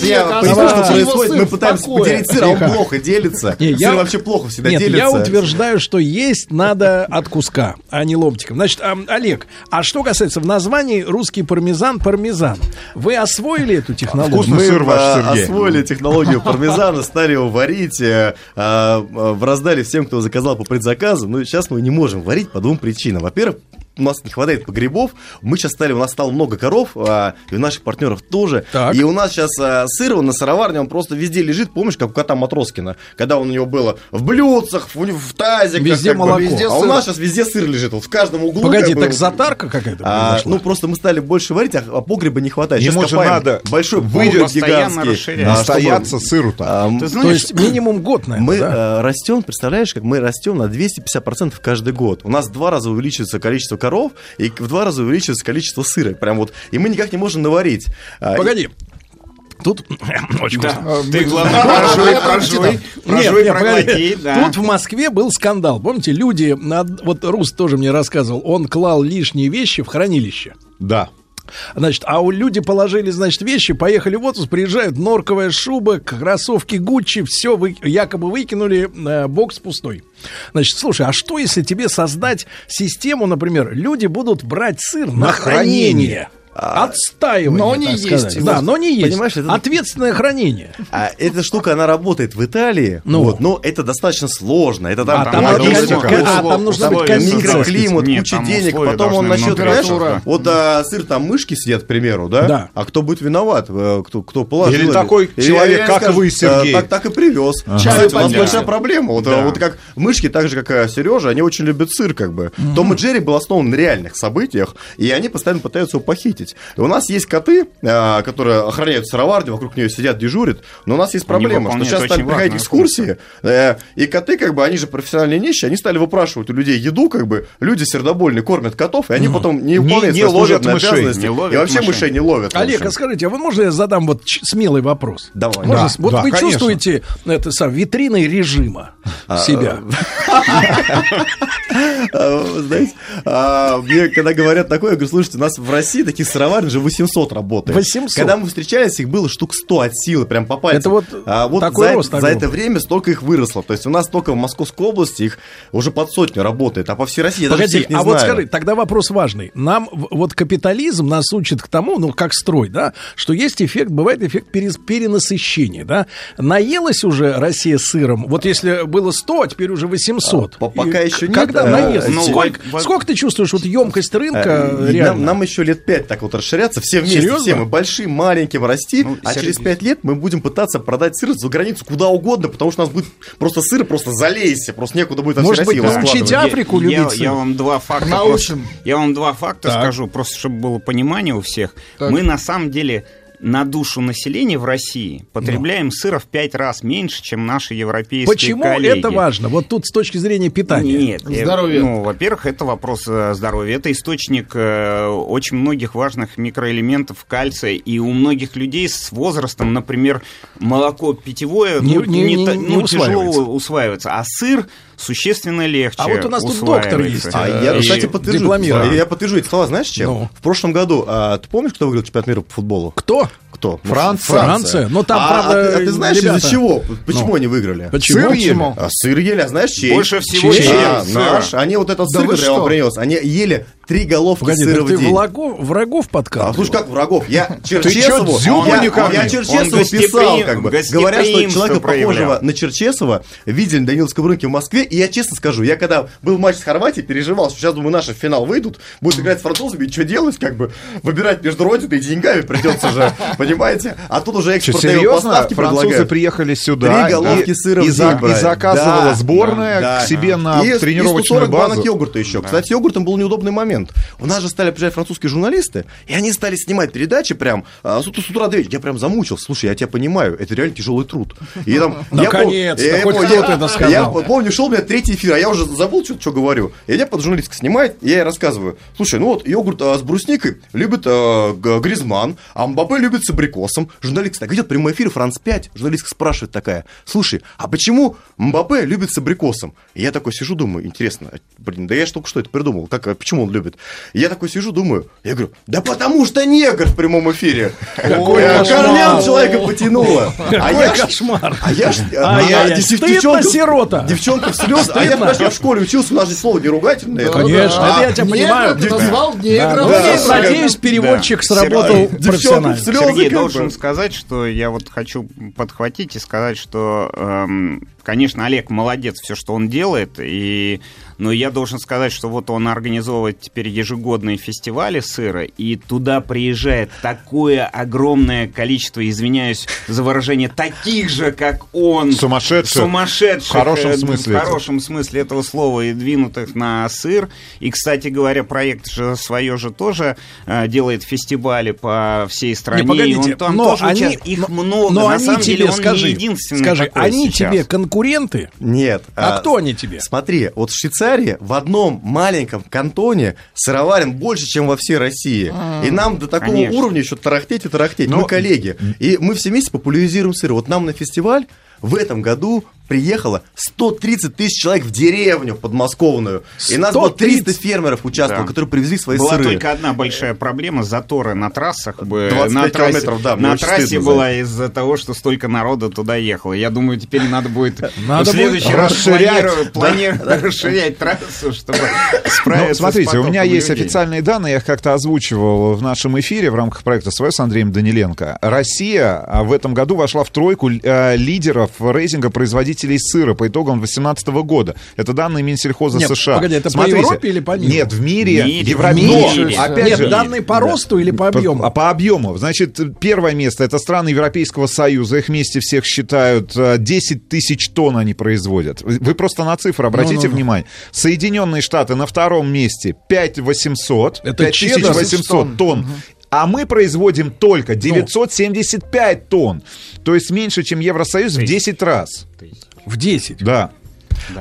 я понимаю, что происходит. Мы пытаемся поделить сыр, а он плохо делится. Сыр вообще плохо всегда делится. я утверждаю, что есть надо от куска, а не ломтиком. Значит, Олег, а что касается в названии русский пармезан, пармезан, вы освоили эту технологию? Вкусный Мы сыр ваш, а, Сергей. освоили технологию пармезана, стали его варить, э, а, а, раздали всем, кто заказал по предзаказу. Но сейчас мы не можем варить по двум причинам. Во-первых, у нас не хватает погребов. Мы сейчас стали, у нас стало много коров, а, и у наших партнеров тоже. Так. И у нас сейчас а, сыр, он на сыроварне, он просто везде лежит, помнишь, как у кота Матроскина, когда он у него было в блюдцах, в, в тазиках. Везде как бы, молоко. а у нас сейчас везде сыр лежит, вот в каждом углу. Погоди, как бы, так вот. затарка какая-то А, произошла? ну, просто мы стали больше варить, а, а погреба не хватает. Ему Сейчас же надо большой выйдет гигантский. расширять. а, Настояться сыру-то. а, Ты То знаешь, есть минимум год, наверное, мы да? э, растем, представляешь, как мы растем на 250% каждый год. У нас два раза увеличивается количество коров, и в два раза увеличивается количество сыра. Прям вот. И мы никак не можем наварить. А, Погоди. Тут <clears throat> очень Да. вкусно. Ты, главное, <laughs> прожуй, прожуй, Нет, прожуй, нет, проглоти, да. Тут в Москве был скандал. Помните, люди, вот Рус тоже мне рассказывал, он клал лишние вещи в хранилище. Да. Значит, а у люди положили, значит, вещи, поехали в отпуск, приезжают, норковая шуба, кроссовки Гуччи, все вы, якобы выкинули, э, бокс пустой. Значит, слушай, а что если тебе создать систему, например, люди будут брать сыр на, На хранение? хранение. Отстаивание, Но так не сказать. есть. Да, Вот, но не есть. понимаешь, это- Ответственное хранение. а эта штука, она работает в Италии, Ну. вот, но это достаточно сложно. Это там, А там там логистика, а, там нужна быть комиссия. микроклимат, Нет, куча денег, потом он насчет, внутри знаешь, вот а, сыр там мышки сидят, к примеру, да? Да. А кто будет виноват? Э, Кто, кто положил? Или такой Или человек, как скажут, вы, Сергей. «Э, Так, так и привез. Ага. Кстати, у нас понятно. большая проблема. Вот, Да. вот как мышки, так же, как и Сережа, они очень любят сыр, как бы. Том и Джерри был основан на реальных событиях, и они постоянно пытаются его похитить. И у нас есть коты, а, которые охраняют сыроварню, вокруг нее сидят, дежурят, но у нас есть проблема, что сейчас стали приходить экскурсии, э, и коты, как бы, они же профессиональные нищие, они стали выпрашивать у людей еду, как бы, люди сердобольные кормят котов, и они потом не выполняют свои ловят служебные мышей, обязанности, не ловят и вообще мышей. мышей не ловят. Олег, а скажите, а вы можно я задам вот ч- смелый вопрос? Давай. Можно Да, вот да, вы конечно. чувствуете это сам витриной режима А, себя? <laughs> А, Знаете, а, мне когда говорят такое, я говорю, слушайте, у нас в России таких сыроварен же 800 работает. 800? Когда мы встречались, их было штук 100 от силы, прям по пальцам. Это вот а вот такой за, рост за это время столько их выросло. То есть у нас только в Московской области их уже под сотню работает, а по всей России я даже Погоди, всех не а знаю. вот скажи, тогда вопрос важный. Нам вот капитализм нас учит к тому, ну, как строй, да, что есть эффект, бывает эффект перенасыщения, да. Наелась уже Россия сыром, вот если было 100, а теперь уже 800. по- пока И еще нет, Когда э, наелась? ну, сколько, во- сколько ты чувствуешь вот емкость рынка и реально? Нам, нам еще лет пять так вот расширяться, все вместе, Серьезно? все мы большим, маленьким расти, Ну, а через пять лет мы будем пытаться продать сыр за границу куда угодно, потому что у нас будет просто сыр, просто залейся, просто некуда будет Может быть, научить. Африку я, любить сыр? я вам два факта Научим. просто- я вам два факта Так. скажу, просто чтобы было понимание у всех. Так. Мы на самом деле на душу населения в России потребляем сыра в пять раз меньше, чем наши европейские Почему коллеги. это важно? Вот тут с точки зрения питания. Нет, э, Здоровье. Ну, во-первых, это вопрос э, здоровья. Это источник э, очень многих важных микроэлементов кальция. И у многих людей с возрастом, например, молоко питьевое Не- ну, не- не- та- не ну, усваивается. тяжело усваивается. А сыр существенно легче А вот у нас тут доктор есть. А э, я, и кстати, подтвержу. дипломированный. Я подтвержу эти слова, знаешь, чем? Ну. В прошлом году, а, ты помнишь, кто выиграл чемпионат мира по футболу? Кто? Кто? Ну, Франция. Франция. Ну, там, а, правда, а ты, а ты знаешь, ребята- из-за чего? Почему Ну. они выиграли? Почему? Сыр ели. А, сыр ели, а знаешь, чей? Больше всего Чей? чей? А, наш. Они вот этот Да сыр, который я вам что? принес, они ели три головки Погоди, сыра в ты день. врагов, врагов подкатывал? А слушай, как врагов? Я <laughs> Черчесову, я, я Черчесову писал, как бы, говорят, что человека похожего на Черчесова видели на Даниловском рынке в Москве, и я честно скажу, я когда был матч с Хорватией, переживал, что сейчас, думаю, наши в финал выйдут, будут играть с французами, и что делать, как бы, выбирать между родиной и деньгами придется же, <laughs> понимаете? А тут уже экспортные поставки Французы приехали сюда Три головки сыра и, заказывала сборная к себе на тренировочную и 140 базу. банок йогурта еще. Кстати, йогуртом был неудобный момент. У нас же стали приезжать французские журналисты, и они стали снимать передачи прям а, с, с утра до вечера. Я прям замучился. Слушай, я тебя понимаю, это реально тяжелый труд. И там, <laughs> я пом- Наконец-то, я помню, кто-то я- это сказал. Я помню, шел у меня третий эфир, а я уже забыл, что, что говорю. И меня под журналистка снимает, и я ей рассказываю. Слушай, ну вот йогурт а, с брусникой любит а, Гризман, а Мбаппе любит с абрикосом. Журналистка так идет прямой эфир, Франц 5. Журналистка спрашивает такая, слушай, а почему Мбаппе любит с абрикосом? И я такой сижу, думаю, интересно, блин, да я ж только что это придумал, как, а почему он любит? И я такой сижу, думаю, я говорю, да потому что негр в прямом эфире. Какой кошмар. Корлям человека потянуло. А Какой я кошмар. а я а, девчонка- сирота. Девчонка в <laughs> слез. А я, в школе учился, у нас же слово не ругательное. Конечно, да. это я тебя понимаю. ты назвал негром. ну, Надеюсь, переводчик сработал профессионально. Сергей, должен сказать, что я вот хочу подхватить и сказать, что, эм, конечно, Олег молодец, все, что он делает, и, но я должен сказать, что вот он организовывает теперь ежегодные фестивали сыра, и туда приезжает такое огромное количество, извиняюсь за выражение, таких же, как он. Сумасшедших. Сумасшедших. В хорошем э, смысле В этого. хорошем смысле этого слова, и двинутых на сыр. И, кстати говоря, проект же свое же тоже э, делает фестивали по всей стране. Не, и погодите, он там но тоже они, участвует. Их но- много. но На они самом тебе, деле, он скажи, не единственный скажи, такой они сейчас. тебе конкуренты? Нет. А кто они тебе? Смотри, вот в Швейцарии в одном маленьком кантоне сыроварен больше, чем во всей России. И нам до такого Конечно. уровня еще тарахтеть и тарахтеть. Ну, Мы коллеги. И мы все вместе популяризируем сыр. Вот нам на фестиваль в этом году приехало 130 тысяч человек в деревню подмосковную. И нас было 130? 300 фермеров участвовало, Да. которые привезли свои Была сыры. только одна большая проблема заторы на трассах. бы. 25 на трассе, километров, да, на трассе была из-за того, что столько народа туда ехало. Я думаю, теперь надо будет Надо в следующий будет раз расширять. планирую- планирую расширять трассу, чтобы <laughs> справиться Ну, смотрите, у меня потоком есть людей. официальные данные, я их как-то озвучивал в нашем эфире в рамках проекта «Свое» с Андреем Даниленко. Россия а, в этом году вошла в тройку э, лидеров рейтинга производителей сыра по итогам 2018 года. Это данные Минсельхоза Нет, США. погоди, это по Смотрите, Европе или по миру? Нет, в мире, В мире, Европе. в мире. Но, опять Нет, же, данные по росту или по объему? а по объему. Значит, первое место это страны Европейского Союза. Их вместе всех считают. э, 10 тысяч тонн они производят. Вы просто на цифры обратите Ну-ну-ну. внимание. Соединенные Штаты на втором месте 5800. Это чеддер? 5800 тонн. А мы производим только 975 тонн. То есть меньше, чем Евросоюз в 10 раз. В 10? Да.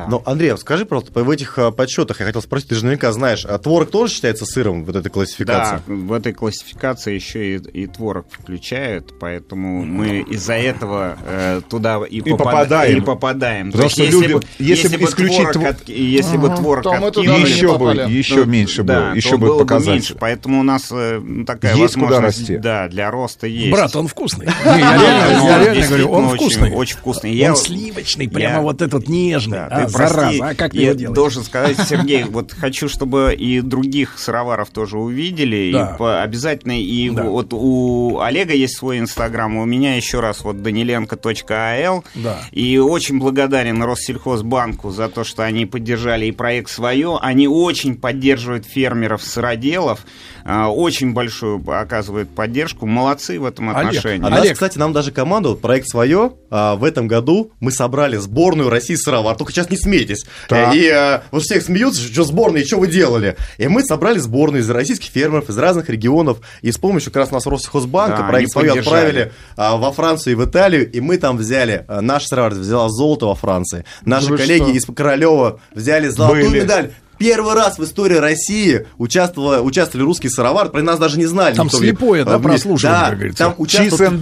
Но, Андрей, скажи, пожалуйста, в этих а, подсчетах, я хотел спросить, ты же наверняка знаешь, а творог тоже считается сыром в этой классификации? Да, в этой классификации еще и, и творог включают, поэтому мы из-за этого э, туда и, попада- попадаем. и попадаем. Потому что если, любят- бы, если если, бы бы исключить творог, тво- от- если бы творог То откинули, бы Еще бы- еще меньше да, бы- еще то бы было бы показатель. меньше, поэтому у нас э, ну, такая Есть куда возможность, расти. да, для роста есть. Брат, он вкусный. Да, я реально, говорю, он очень- вкусный. Очень вкусный. Он сливочный, прямо вот этот нежный. А, ты прости, зараза, а как ты я его должен сказать, Сергей, вот хочу, чтобы и других сыроваров тоже увидели. Да. И по- обязательно, и Да. вот у Олега есть свой инстаграм, у меня еще раз вот даниленко.ал. Да. И очень благодарен Россельхозбанку за то, что они поддержали и проект свое. Они очень поддерживают фермеров-сыроделов. а, Очень большую оказывают поддержку. Молодцы в этом отношении. А нас, кстати, нам даже команда, вот проект свое, а, в этом году мы собрали сборную России сыровар. Только сейчас не смейтесь. Так. Э, И а, вот всех смеются, что сборная, что вы делали? И мы собрали сборную из российских фермеров, из разных регионов. И с помощью как раз нас Россельхозбанка Да, проект свое поддержали. отправили а, во Францию и в Италию. И мы там взяли, а, наш сыровар взяла золото во Франции. Наши вы коллеги что? из Королева взяли золотую Были. медаль. Первый раз в истории России участвовала, участвовали русские сыровары, про нас даже не знали. Там никто. слепое, да, прослушивание, Да, как говорится. там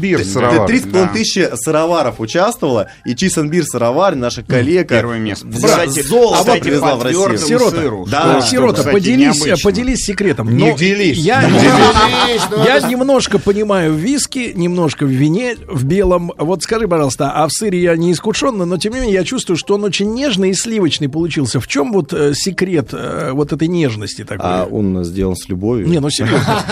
beer т- сыровар. 30,5 Да. тысячи сыроваров участвовало, и Cheese and Beer сыровар, наша коллега... Первое место. Кстати, золото кстати, привезла в Россию. Сирота, сыру, Да. что- Сирота, кстати, поделись, необычно. поделись секретом. Не Но делись. Я, Не делись. Ну, <laughs> я немножко понимаю в виски, немножко в вине, в белом. Вот скажи, пожалуйста, а в сыре я не искушенный, но тем не менее я чувствую, что он очень нежный и сливочный получился. В чем вот э, секрет э, вот этой нежности такой? А он сделан с любовью. Не, ну серьезно.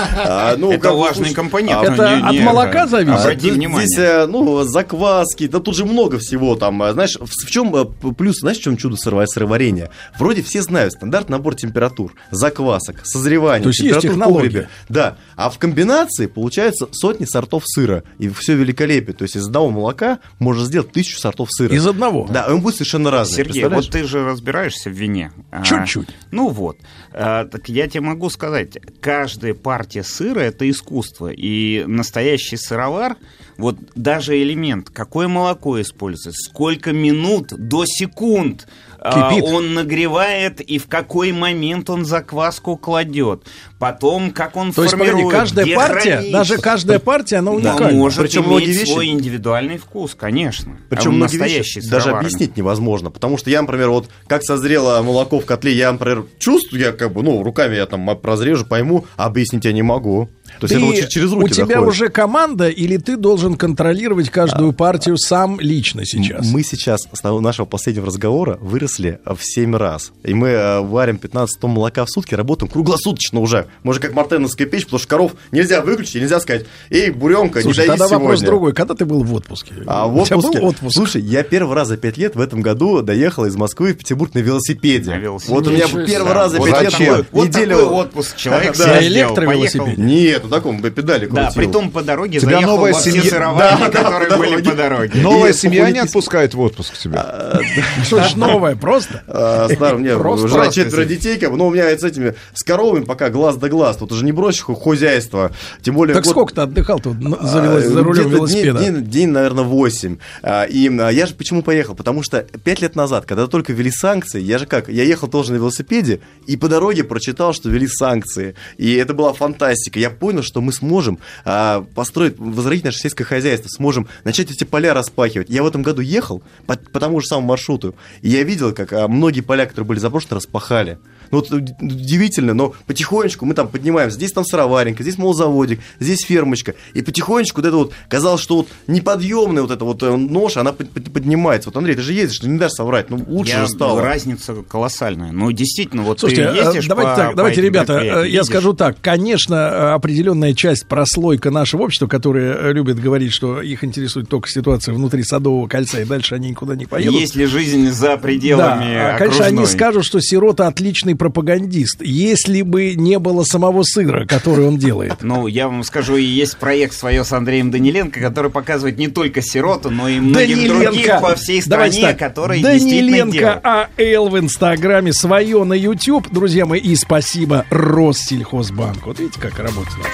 Это важный компонент. Это от молока зависит? Обрати Здесь, внимание. э, ну, закваски, да тут же много всего там. а, Знаешь, в, чем э, плюс, знаешь, в чем чудо сыровар- сыроварения? Вроде все знают стандарт набор температур, заквасок, созревания, То есть есть температур технология. погребе. Да, а в комбинации получается сотни сортов сыра. И все великолепие. То есть из одного молока можно сделать тысячу сортов сыра. Из одного? Да, он будет совершенно разный. Сергей, вот ты же разбираешься в вине. А, Чуть-чуть. ну вот. А, так я тебе могу сказать, каждая партия сыра это искусство. И настоящий сыровар, вот даже элемент, какое молоко используется, сколько минут до секунд Кипит. он нагревает и в какой момент он закваску кладет. Потом, как он То есть, формирует, погоди, каждая где партия, хранить. даже каждая партия, она Да, уникальна. может Причем иметь вещи- свой индивидуальный вкус, конечно. Причем А настоящий вещи даже объяснить невозможно. Потому что я, например, вот как созрело молоко в котле, я, например, чувствую, я как бы, ну, руками я там разрежу, пойму, а объяснить я не могу. То есть Ты- это вот через руки у тебя заходит. уже команда, или ты должен контролировать каждую партию сам лично сейчас? Мы сейчас с нашего последнего разговора выросли в 7 раз. И мы э, варим 15 тонн молока в сутки, работаем круглосуточно уже. Мы же как мартеновская печь, потому что коров нельзя выключить, и нельзя сказать, эй, буренка, Слушай, не тогда дои вопрос сегодня». другой. Когда ты был в отпуске? А в отпуске, отпуск? слушай, я первый раз за пять лет в этом году доехал из Москвы в Петербург на велосипеде. На велосипеде. Вот у меня первый раз за Вот пять лет такой- было вот неделю... такой отпуск человек Да. На электровелосипеде? Нет, на таком бы педали Да, крутил. при том по дороге У тебя заехал новая во все семья- сыроварни, Да, да, которые по были по дороге. Новая И семья не отпускает в отпуск тебя. <laughs> Что ж новое, просто? <laughs> А, старым, нет, <laughs> Просто жена четверо детей, но у меня с этими, с коровами пока глаз да глаз, тут уже не бросишь ху- хозяйство, тем более... Так сколько ты отдыхал тут за, А, за рулем велосипеда? День, день, наверное, 8. А, И а, я же почему поехал? Потому что 5 лет назад, когда только ввели санкции, я же как, я ехал тоже на велосипеде, и по дороге прочитал, что ввели санкции. И это была фантастика. Я понял, что мы сможем а, построить, возродить наше сельское хозяйство, сможем начать эти поля распахивать. Я в этом году ехал по, по тому же самому маршруту, и я видел, как а, многие поля, которые были заброшены, распахали. Ну, вот уд- удивительно, но потихонечку мы там поднимаемся. Здесь там сыроваренька, здесь молозаводик, здесь фермочка. И потихонечку вот это вот, казалось, что вот неподъемная вот эта вот э, нож, она под- под- поднимается. Вот, Андрей, ты же ездишь, ты не дашь соврать, ну, лучше Я- же стало. Разница колоссальная. Ну, действительно, вот Слушайте, ты э, ездишь давайте по- так, по давайте, этим ребята, э, я видишь? скажу так. Конечно, э, определенная часть прослойка нашего общества, которая э, любит говорить, что их интересует только ситуация внутри Садового кольца, и дальше они никуда не поедут. Есть ли жизнь за пределами Да, а, конечно, они окружной? скажут, что Сирота отличный отличный пропагандист, если бы не было самого сыра, который он делает. Ну, я вам скажу, и есть проект свое с Андреем Даниленко, который показывает не только сироту, но и многих других по всей стране, которые Даниленко действительно а Эл в Инстаграме, свое на YouTube, друзья мои, и спасибо Россельхозбанку. Вот видите, как работает.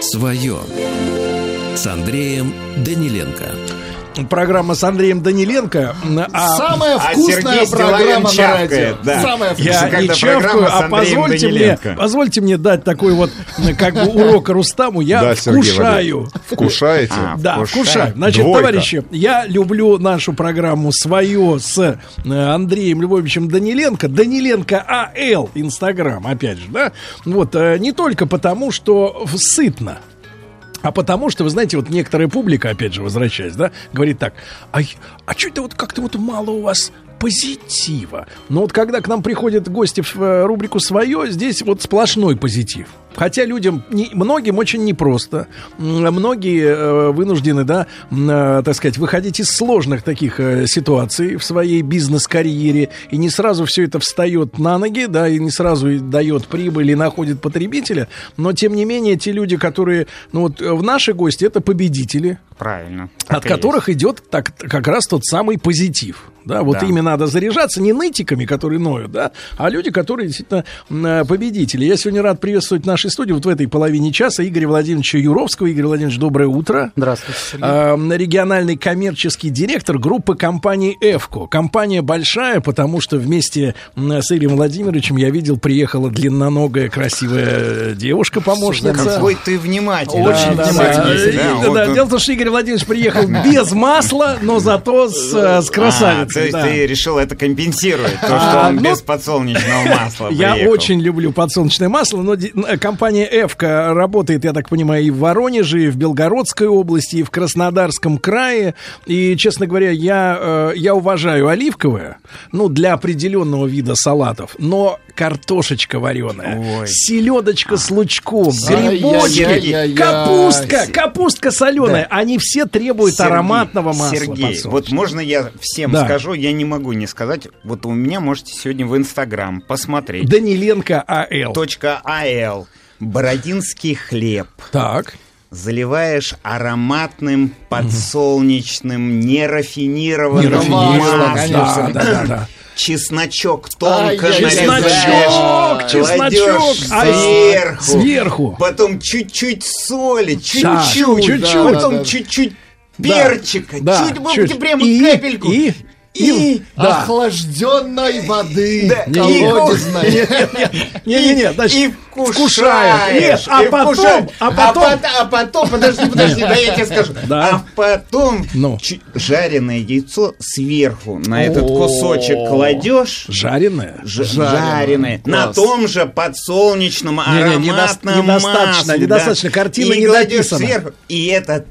Свое с Андреем Даниленко. Программа с Андреем Даниленко. А... Самая А вкусная Стилавин программа на радио. да. Самая Я вкусная. не когда чавкаю, а Андреем позвольте мне, Даниленко. позвольте мне дать такой вот, как бы урок Рустаму. Я Да, Сергей вкушаю. Вкушаете? А, Да, вкушаю. вкушаю. Значит, Двойка. товарищи, я люблю нашу программу свое с э, Андреем Львовичем Даниленко. Даниленко АЛ, Инстаграм, опять же, да? Вот, э, не только потому, что сытно. А потому что, вы знаете, вот некоторая публика, опять же, возвращаясь, да, говорит так, а, а что это вот как-то вот мало у вас позитива? Но вот когда к нам приходят гости в э, рубрику «Свое», здесь вот сплошной позитив. Хотя людям, не- многим очень непросто. Многие э, вынуждены, да, э, так сказать, выходить из сложных таких э, ситуаций в своей бизнес-карьере. И не сразу все это встает на ноги, да, и не сразу дает прибыль и находит потребителя. Но, тем не менее, те люди, которые, ну вот в наши гости, это победители, Правильно. от которых идет так, как раз тот самый позитив. Да, вот Да. ими надо заряжаться не нытиками, которые ноют, да, а люди, которые действительно э, победители. Я сегодня рад приветствовать в нашей студии вот в этой половине часа Игоря Владимировича Юровского. Игорь Владимирович, доброе утро. Здравствуйте, Сергей. А, региональный коммерческий директор группы компании «Эвко». Компания большая, потому что вместе с Игорем Владимировичем я видел, приехала длинноногая красивая девушка-помощница. Какой ты внимательный. Очень Да, внимательный. да, Да, вот да, тут- Дело в том, что Игорь Владимирович приехал без масла, но зато с, э, с красавицей. То есть да. ты решил это компенсировать, то, А, что он ну, без подсолнечного масла <laughs> Я приехал. очень люблю подсолнечное масло, но н- компания «Эвка» работает, я так понимаю, и в Воронеже, и в Белгородской области, и в Краснодарском крае. И, честно говоря, я, э, я уважаю оливковое, ну, для определенного вида салатов, но картошечка вареная, Ой. селедочка с лучком, Ай, грибочки, ай-яй-яй-яй. капустка, капустка соленая. Они все требуют Сергей, ароматного масла Сергей, подсолнечного. вот можно я всем Да. скажу, я не могу не сказать. Вот у меня можете сегодня в Инстаграм посмотреть. Даниленко АЛ. Точка АЛ. Бородинский хлеб. Так. Заливаешь ароматным, подсолнечным, нерафинированным маслом. конечно. Да, да, да. Чесночок тонко Ай-яй-яй. нарезаешь. Чесночок, чесночок. А сверху. сверху. Потом чуть-чуть соли, Да, чуть-чуть. чуть-чуть. Потом Да, да. чуть-чуть Да, перчика. да, чуть, чуть. прямо И- капельку. и- И, Да. Охлажденной воды. Да. Колодезной. Не-не-не, значит, и вкушаешь. Нет, а и потом, а потом- а, пот- а потом, подожди, подожди, да я тебе скажу. А потом Ну. жареное яйцо сверху на этот кусочек кладешь. Жареное? Жареное. На том же подсолнечном ароматном недостаточно, масле, недостаточно. да. Картина и не кладешь дописана. сверху. И это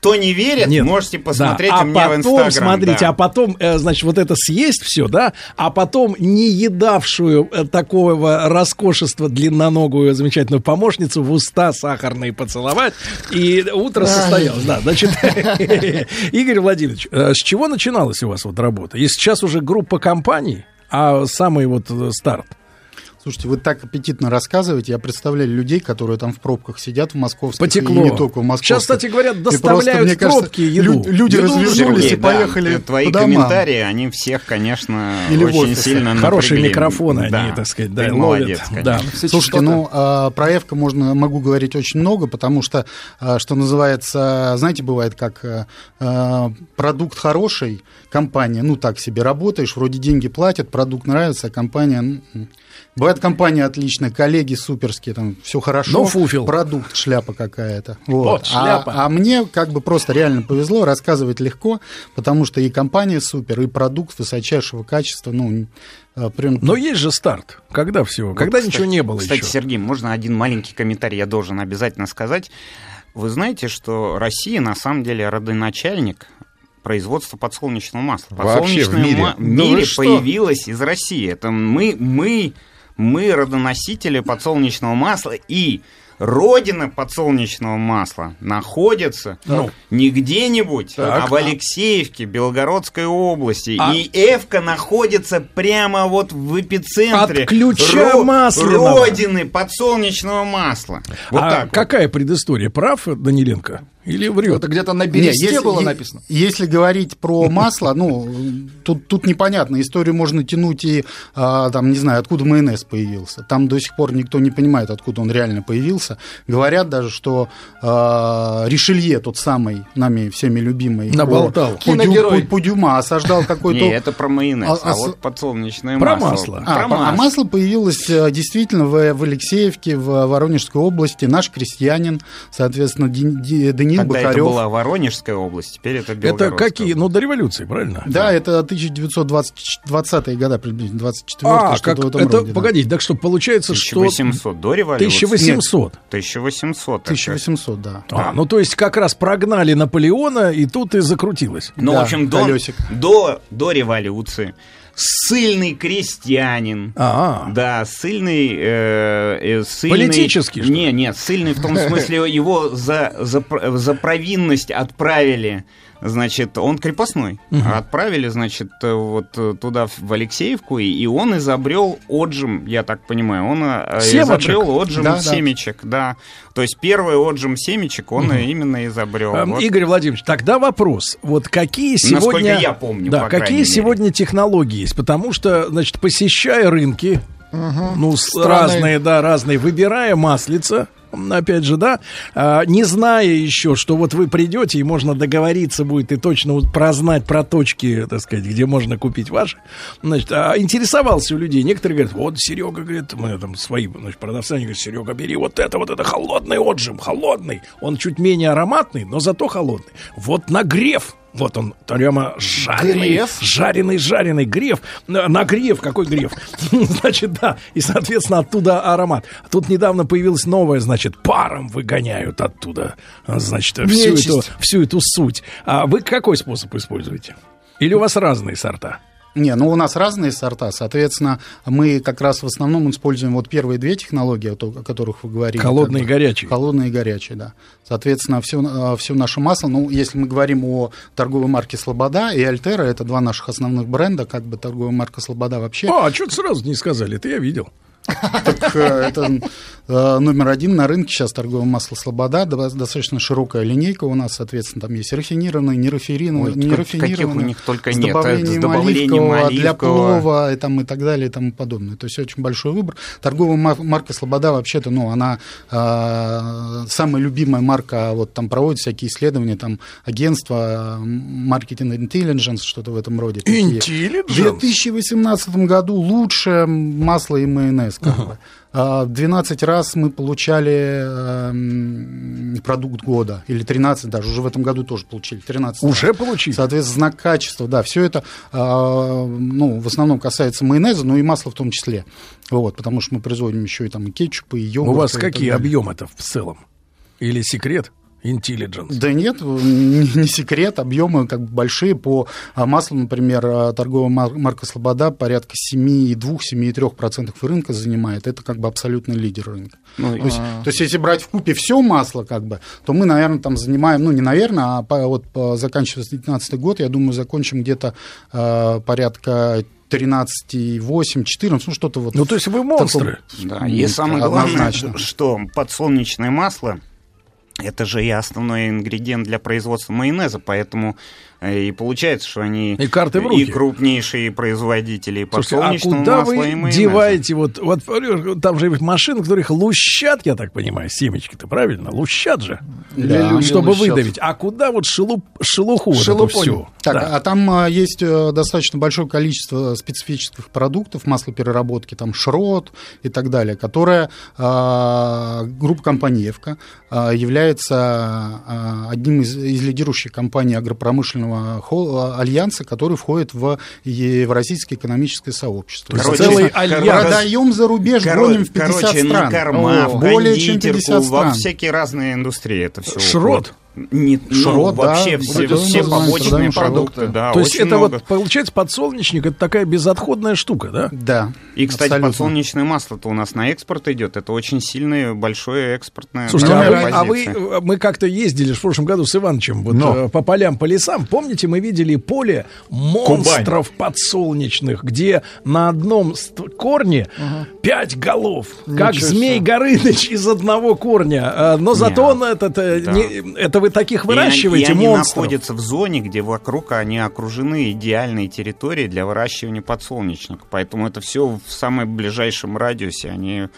кто не верит, Нет. можете посмотреть Да. у меня а в потом, Инстаграм. смотрите, да. а потом, э, значит, вот это съесть все, да, а потом не едавшую э, такого роскошества длинноногую замечательную помощницу в уста сахарные поцеловать, и утро состоялось. Да, значит, <laughs> Игорь Владимирович, э, с чего начиналась у вас вот работа? И сейчас уже группа компаний, а самый вот старт. Слушайте, вы так аппетитно рассказываете. Я представляю людей, которые там в пробках сидят в московских Потекло. и не только в московских. Сейчас, кстати говоря, И просто, доставляют мне кажется, пробки еду. лю- люди Еду развернулись Сергей, и поехали да, твои по домам. комментарии, они всех, конечно, Или очень офисы. сильно Хорошие напрягли. микрофоны Да. они, так сказать, да, Ты ловят. молодец, Да. Слушайте, ну, а, про Эвка можно, могу говорить очень много, потому что, а, что называется, знаете, бывает как а, продукт хороший, компания, ну, так себе работаешь, вроде деньги платят, продукт нравится, а компания... м, Бывает компания отличная, коллеги суперские, там все хорошо. Но фуфел. Продукт шляпа какая-то. Вот. Вот, шляпа. А, а мне как бы просто реально повезло, рассказывать легко, потому что и компания супер, и продукт высочайшего качества, ну, а, прям... Но есть же старт. Когда всего? Когда Вот, ничего кстати- не было Кстати, еще? Сергей, можно один маленький комментарий я должен обязательно сказать. Вы знаете, что Россия на самом деле родоначальник производства подсолнечного масла. Вообще в Подсолнечное мире? ма- в Да мире что? появилось из России. Это мы, мы, мы родоносители подсолнечного масла и родина подсолнечного масла находится Ну. не где-нибудь, Так. а в Алексеевке, Белгородской области. А- И Эвка находится прямо вот в эпицентре От ключа ро- масляного. родины подсолнечного масла. Вот а так вот. какая предыстория? Прав Даниленко? Или врет? Это где-то на бересте если, было е- написано. Если говорить про <laughs> масло, ну, тут, тут непонятно. Историю можно тянуть и, а, там, не знаю, откуда майонез появился. Там до сих пор никто не понимает, откуда он реально появился. Говорят даже, что э, Ришелье, тот самый, нами всеми любимый, Наболтал. Киногерой. Пу- Пудюма осаждал какой-то... Не, это про майонез, А- а, а вот подсолнечное Про масло. масло. А, а масло. масло появилось э, действительно в, в Алексеевке, в Воронежской области. Наш крестьянин, соответственно, Ди- Даниил Тогда это Бокарев. была Воронежская область, теперь это Это какие? Ну, до революции, правильно? Да, это 1920-е года, приблизительно, 24 А, как, это, роде. да. погодите, так что получается, что... 1800 до революции? 1800. 1800. это- 1800, да. А, ну то есть как раз прогнали Наполеона, и тут и закрутилось. Ну, Да, в общем, до, до, до революции сильный крестьянин. А, Да, сильный, э, э, сильный... Политический, что ли? Не, нет, сильный в том смысле, его за, за, за провинность отправили, значит, он крепостной. Мгм. Отправили, значит, э, вот э, туда, в Алексеевку, и, он изобрел отжим, я так понимаю, он э, Семечек? изобрел отжим Да, да. семечек, да. То есть первый отжим семечек он э, именно изобрел. Эм, Вот. Игорь Владимирович, тогда вопрос. Вот какие Насколько сегодня... я помню, Да, по какие мере. сегодня технологии есть? Потому что, значит, посещая рынки, ну, с- Страны. разные, да, разные, выбирая маслица, опять же, да, а, не зная еще, что вот вы придете и можно договориться будет и точно прознать про точки, так сказать, где можно купить ваши, значит, а, интересовался у людей. Некоторые говорят, вот Серега, говорит, мы там свои, значит, продавцы, они говорят, Серега, бери вот это, вот это холодный отжим, холодный. Он чуть менее ароматный, но зато холодный. Вот нагрев, вот он прямо жареный, Греф? жареный, жареный греф. На- Нагрев, какой греф? <laughs> Значит, да. И, соответственно, оттуда аромат. Тут недавно появилась новая, значит, паром выгоняют оттуда. Значит, всю Нечисть. эту, всю эту суть. А вы какой способ используете? Или у вас разные сорта? Не, ну у нас разные сорта, соответственно, мы как раз в основном используем вот первые две технологии, о которых вы говорили. Холодные и горячие. Холодные и горячие, да. Соответственно, все, все наше масло, ну, если мы говорим о торговой марке «Слобода» и «Альтера», это два наших основных бренда, как бы торговая марка «Слобода» вообще. А, а что-то сразу не сказали, это я видел. Так, э, это э, номер один на рынке сейчас торговое масло «Слобода». До- Достаточно широкая линейка у нас, соответственно, там есть рафинированные, нерафинированные, Ой, нерафинированные. каких у них только с нет, а добавлением, с добавлением оливкового, для плова и, там, и так далее и тому подобное. То есть очень большой выбор. Торговая мар- марка «Слобода» вообще-то, ну, она э, самая любимая марка, вот там проводят всякие исследования, там агентство маркетинг intelligence, что-то в этом роде. Intelligence? В 2018 году лучшее масло и майонез. Как бы. А, 12 раз мы получали эм, продукт года, или 13 даже, уже в этом году тоже получили, 13 Уже раз. получили? Соответственно, знак качества, да, все это, а, ну, в основном касается майонеза, но и масла в том числе, вот, потому что мы производим еще и там и кетчупы, и йогурты. У вас какие объемы-то в целом? Или секрет? Intelligence. Да нет, <laughs> не, секрет, объемы как бы большие. По а, маслу, например, а, торговая мар- марка «Слобода» порядка 7,2-7,3% рынка занимает. Это как бы абсолютный лидер рынка. Ну, то, есть, а. то есть, если брать в купе все масло, как бы, то мы, наверное, там занимаем, ну, не наверное, а по, вот по, заканчивая 2019 год, я думаю, закончим где-то а, порядка 13,8, 14, ну, что-то вот. Ну, то есть вы монстры. Да, и самое главное, Однозначно. что подсолнечное масло это же и основной ингредиент для производства майонеза, поэтому и получается, что они И карты в руки. и крупнейшие производители Слушайте, а подсолнечного куда масла и вы майонеза. деваете вот, вот там же машины, которых лущат, я так понимаю, семечки-то, правильно? Лущат же, Да. Чтобы Лущат. выдавить. А куда вот шелуп, шелуху вот эту Шелупонь. всю? Так, Да. а там а, есть э, достаточно большое количество специфических продуктов маслопереработки, там шрот и так далее, которая а, группа компании «Евка» а, является а, одним из, из лидирующих компаний агропромышленного хол- альянса, который входит в Евразийское экономическое сообщество. То есть Соответственно, целый альянс. Продаем за рубеж, Коро- гоним в 50 короче, стран. на корма, О, в более чем кондитерку, 50 во стран. всякие разные индустрии это все. Шрот? Не, ну, Шрот, да, вообще все, все побочные продукты, да, То есть это много. вот, получается, подсолнечник, это такая безотходная штука, да? Да. И, кстати, абсолютно. подсолнечное масло-то у нас на экспорт идет. Это очень сильное, большое экспортное Слушайте, а а вы, э, мы как-то ездили в прошлом году с Ивановичем вот, Но. э, по полям, по лесам. Помните, мы видели поле монстров подсолнечных, где на одном корне пять голов, как Ничего змей себе. Горыныч из одного корня. А, Но зато Не, он этот, э, да. не- это вы таких И они- выращиваете, и они монстров. находятся в зоне, где вокруг они окружены идеальной территорией для выращивания подсолнечника. Поэтому это все в самом ближайшем радиусе. Они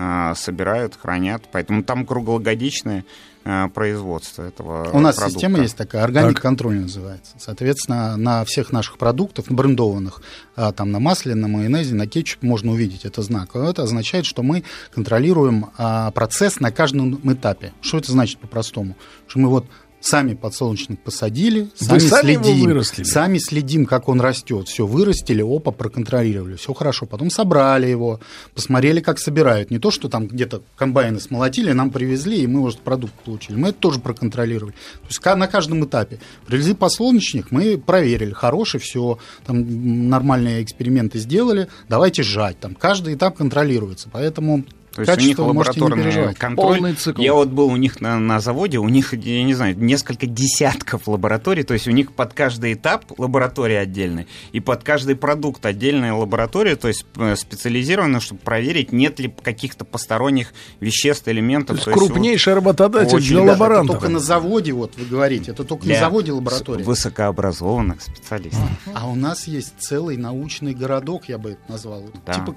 э, собирают, хранят. Поэтому там круглогодичное э, производство этого У нас продукта. система есть такая, органик контроль называется. Соответственно, на всех наших продуктах, брендованных, а, там на масле, на майонезе, на кетчупе можно увидеть это знак. Это означает, что мы контролируем а, процесс на каждом этапе. Что это значит по-простому? Что мы вот сами подсолнечник посадили, сами, сами следим, сами следим, как он растет. Все вырастили, опа, проконтролировали, все хорошо. Потом собрали его, посмотрели, как собирают. Не то, что там где-то комбайны смолотили, нам привезли, и мы уже продукт получили. Мы это тоже проконтролировали. То есть на каждом этапе. Привезли подсолнечник, мы проверили, хороший, все, там нормальные эксперименты сделали, давайте сжать. Там каждый этап контролируется. Поэтому То есть у них качество можете не лабораторный контроль. Я вот был у них на, на заводе, у них, я не знаю, несколько десятков лабораторий, то есть у них под каждый этап лаборатория отдельная, и под каждый продукт отдельная лаборатория, то есть э, специализированная, чтобы проверить, нет ли каких-то посторонних веществ, элементов. То есть То есть крупнейший вот работодатель очень- для лаборантов. Это только на заводе, вот вы говорите, это только Для на заводе лаборатория. высокообразованных специалистов. А у нас есть целый научный городок, я бы это назвал. Да. Типа,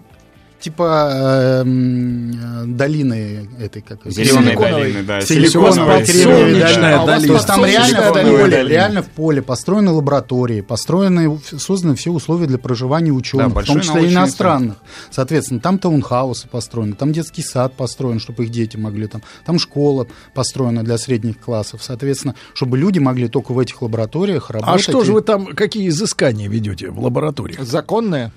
типа э, м, э, долины этой как силиконовой. долины, да, Силиконовой силиконовой, долины. А у вас долина. То есть там реально в поле, долина. реально в поле построены лаборатории, построены, созданы все условия для проживания ученых, в большой том числе иностранных. Соответственно, там таунхаусы построены, там детский сад построен, чтобы их дети могли там, там школа построена для средних классов, соответственно, чтобы люди могли только в этих лабораториях работать. А что же вы там, какие изыскания ведете в лабораториях? Законные?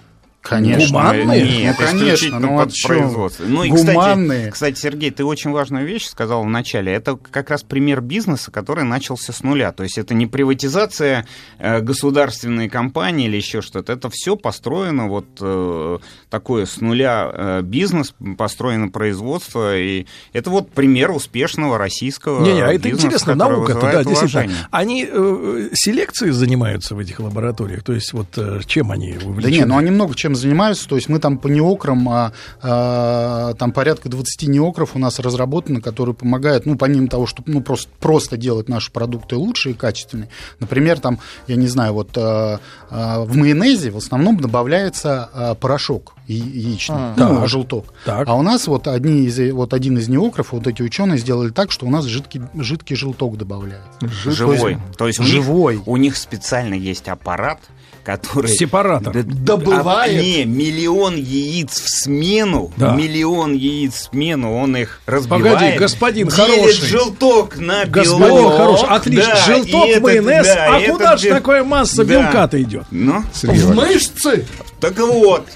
Конечно. Гуманные? Нет, Ну, конечно, ну, а под чё? производство. Ну и, кстати, Гуманные. кстати, Сергей, ты очень важную вещь сказал в начале. Это как раз пример бизнеса, который начался с нуля. То есть это не приватизация э, государственной компании или еще что-то. Это все построено вот э, такое с нуля э, бизнес, построено производство. И это вот пример успешного российского Не-не, а это бизнеса, интересно, наука-то, да, действительно. Они э, селекцией занимаются в этих лабораториях? То есть вот э, чем они Да увлечены? не, ну они много чем занимаются. То есть мы там по неокрам, а, а, там порядка 20 неокров у нас разработаны, которые помогают, ну, помимо того, чтобы ну, просто, просто делать наши продукты лучше и качественнее. Например, там, я не знаю, вот а, а, в майонезе в основном добавляется а, порошок яичный, А. ну, Так. желток. Так. А у нас вот, одни из, вот один из неокров, вот эти ученые сделали так, что у нас жидкий, жидкий желток добавляют. Живой. То есть у них- живой. у них специально есть аппарат, который... Сепаратор. Д- Добывает. а, не, миллион яиц в смену, Да. миллион яиц в смену, он их разбивает. Погоди, господин делит хороший. желток на Господин белок. хороший, отлично. Да, Желток, этот, майонез. да, а куда же такая масса Да. белка-то идет? Ну, В мышцы? так вот,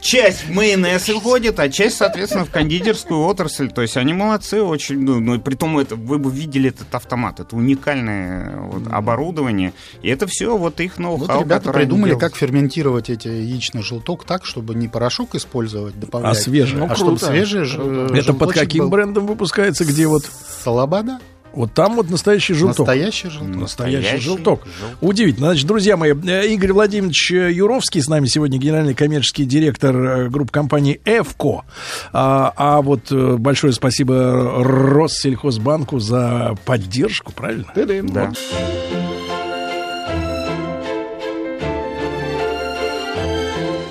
часть в майонез уходит, а часть, соответственно, в кондитерскую отрасль. То есть они молодцы очень. Ну, ну, при том, это, вы бы видели этот автомат. Это уникальное вот, оборудование. И это все вот их ноу-хау, Вот ребята придумали, как ферментировать эти яичный желток так, чтобы не порошок использовать, добавлять, А свежий? а Ну, чтобы круто. свежий ж- э, Это под каким был. брендом выпускается? Где вот? Салабада? Вот там вот настоящий желток. Настоящий желток. Настоящий, Настоящий желток. желток. Удивительно. Значит, друзья мои, э, Игорь Владимирович э, Юровский с нами сегодня, генеральный коммерческий директор э, группы компании «Эвко». А, а вот большое спасибо Россельхозбанку за поддержку, правильно? Да.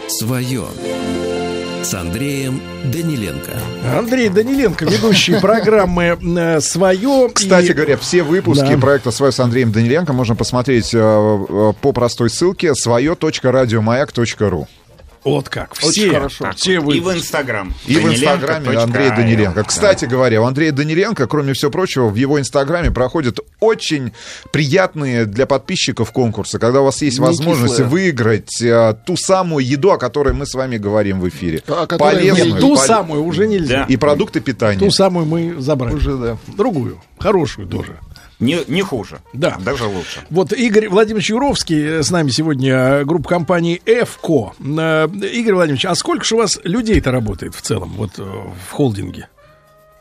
Свое с Андреем Даниленко. Андрей Даниленко, ведущий программы э, «Свое». Кстати И- говоря, все выпуски Да. проекта «Свое» с Андреем Даниленко можно посмотреть э, э, по простой ссылке свое.радиомаяк.ру. Вот как. Очень Все, хорошо. все вы. И в Инстаграм. И в Инстаграме Даниленко.io. Андрея Даниленко. Кстати говоря, у Андрея Даниленко, кроме всего прочего, в его Инстаграме проходят очень приятные для подписчиков конкурсы, когда у вас есть Не возможность кислые. выиграть э, ту самую еду, о которой мы с вами говорим в эфире. Которой Полезную. мы- Ту пол- самую уже нельзя. Да. И продукты питания. Ту самую мы забрали. Уже, да. Другую. Хорошую тоже. Не, не хуже. Да. Даже лучше. Вот Игорь Владимирович Юровский э, с нами сегодня, э, группа компании «Эвко». Э, Игорь Владимирович, а сколько же у вас людей-то работает в целом вот в холдинге?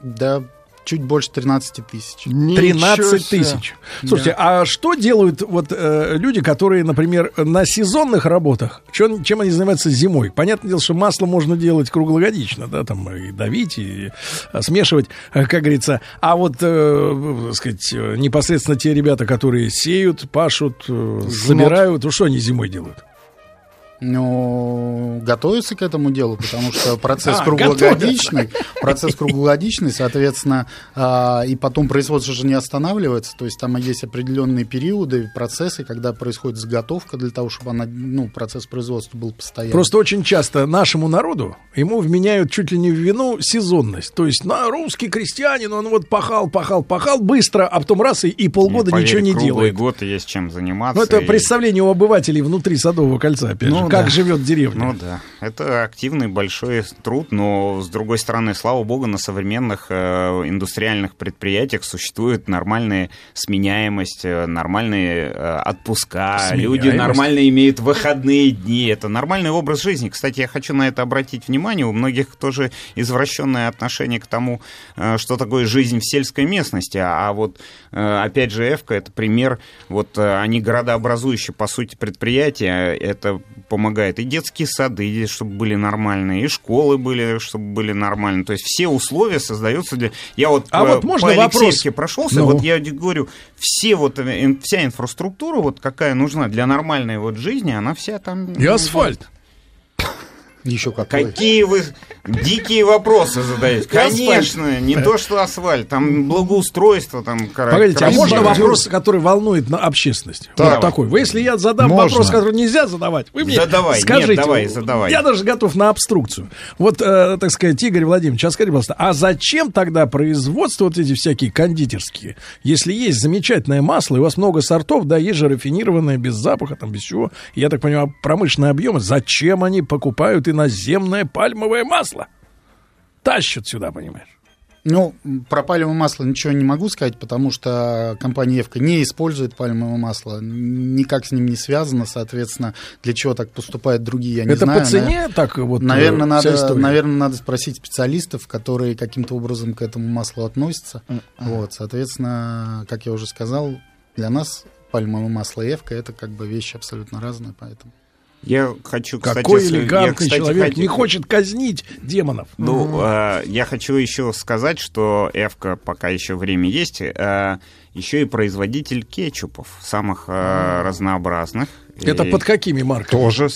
Да, чуть больше 13 тысяч. 13 тысяч. Слушайте, а что делают вот э, люди, которые, например, на сезонных работах, чем, чем они занимаются зимой? Понятное дело, что масло можно делать круглогодично, да, там и давить, и э, смешивать, э, как говорится. А вот, э, так сказать, э, непосредственно те ребята, которые сеют, пашут, э, собирают, ну что они зимой делают? Ну, готовится к этому делу, потому что процесс <laughs> А, круглогодичный, <laughs> процесс круглогодичный, соответственно, а, и потом производство же не останавливается, то есть там есть определенные периоды, процессы, когда происходит заготовка для того, чтобы она, ну, процесс производства был постоянный. Просто очень часто нашему народу ему вменяют чуть ли не в вину сезонность. То есть на русский крестьянин, он вот пахал, пахал, пахал быстро, а потом раз и, и полгода Поверь, ничего не круглый делает. год и есть чем заниматься. Ну, это и- представление у обывателей внутри Садового кольца, опять Ну же, как да. живет деревня. Ну да, это активный большой труд, но с другой стороны, слава богу, на современных э, индустриальных предприятиях существует нормальная сменяемость, э, нормальные э, отпуска, люди нормально имеют выходные дни, это нормальный образ жизни. Кстати, я хочу на это обратить внимание, у многих тоже извращенное отношение к тому, э, что такое жизнь в сельской местности, а вот э, опять же Эвка это пример, вот э, они городообразующие по сути предприятия, это помогает и детские сады, чтобы были нормальные, и школы были, чтобы были нормальные. То есть все условия создаются для... Я вот, А э, вот можно по вопрос? Алексеевке прошелся, Ну. вот я говорю, все вот, э, вся инфраструктура, вот какая нужна для нормальной вот жизни, она вся там... И асфальт. <coughs> Еще какой. Какие вы дикие вопросы задаете? Конечно, не то, что асфальт, там благоустройство, там... Погодите, а можно вопрос, который волнует на общественность? Вот такой. Вы, если я задам вопрос, который нельзя задавать, вы мне Задавай, нет, скажите. давай, задавай. Я даже готов на обструкцию. Вот, э, так сказать, Игорь Владимирович, а скажите, пожалуйста, а зачем тогда производство вот эти всякие кондитерские? Если есть замечательное масло, и у вас много сортов, да, есть же рафинированное, без запаха, там, без чего. Я так понимаю, промышленные объемы. Зачем они покупают иноземное пальмовое масло? Тащат сюда, понимаешь? Ну, про пальмовое масло ничего не могу сказать, потому что компания Евка не использует пальмовое масло, никак с ним не связано, соответственно, для чего так поступают другие, я не Это знаю. по цене Навер- так вот, э, Наверное, надо, история? наверное, надо спросить специалистов, которые каким-то образом к этому маслу относятся. Вот, соответственно, как я уже сказал, для нас пальмовое масло Евка это как бы вещи абсолютно разные, поэтому. Я хочу, кстати... Какой с- я, элегантный кстати, человек хотел- не хочет казнить демонов. Ну, э, я хочу еще сказать, что Эвка, пока еще время есть, э, еще и производитель кетчупов, самых э, разнообразных. Это И- под какими марками? Тоже.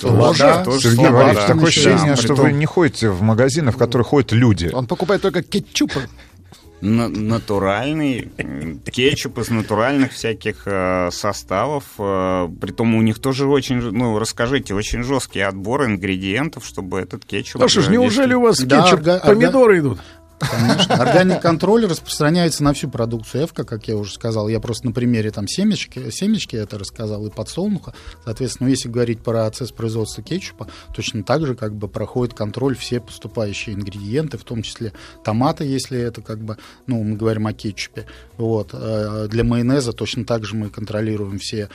Тоже, тоже Сергей Валерьевич, да. такое Да, ощущение, что притом- вы не ходите в магазины, в которые ходят люди. Он покупает только кетчупы. На- натуральный кетчуп из натуральных всяких э, составов. Э, притом у них тоже очень, ну, расскажите, очень жесткий отбор ингредиентов, чтобы этот кетчуп... Э, неужели у вас Да, кетчуп, орга- помидоры идут? Конечно. Органик контроль распространяется на всю продукцию Эвка, как я уже сказал. Я просто на примере там семечки, семечки это рассказал и подсолнуха. Соответственно, если говорить про процесс производства кетчупа, точно так же как бы проходит контроль все поступающие ингредиенты, в том числе томаты, если это как бы, ну, мы говорим о кетчупе. Вот. Э, Для майонеза точно так же мы контролируем все,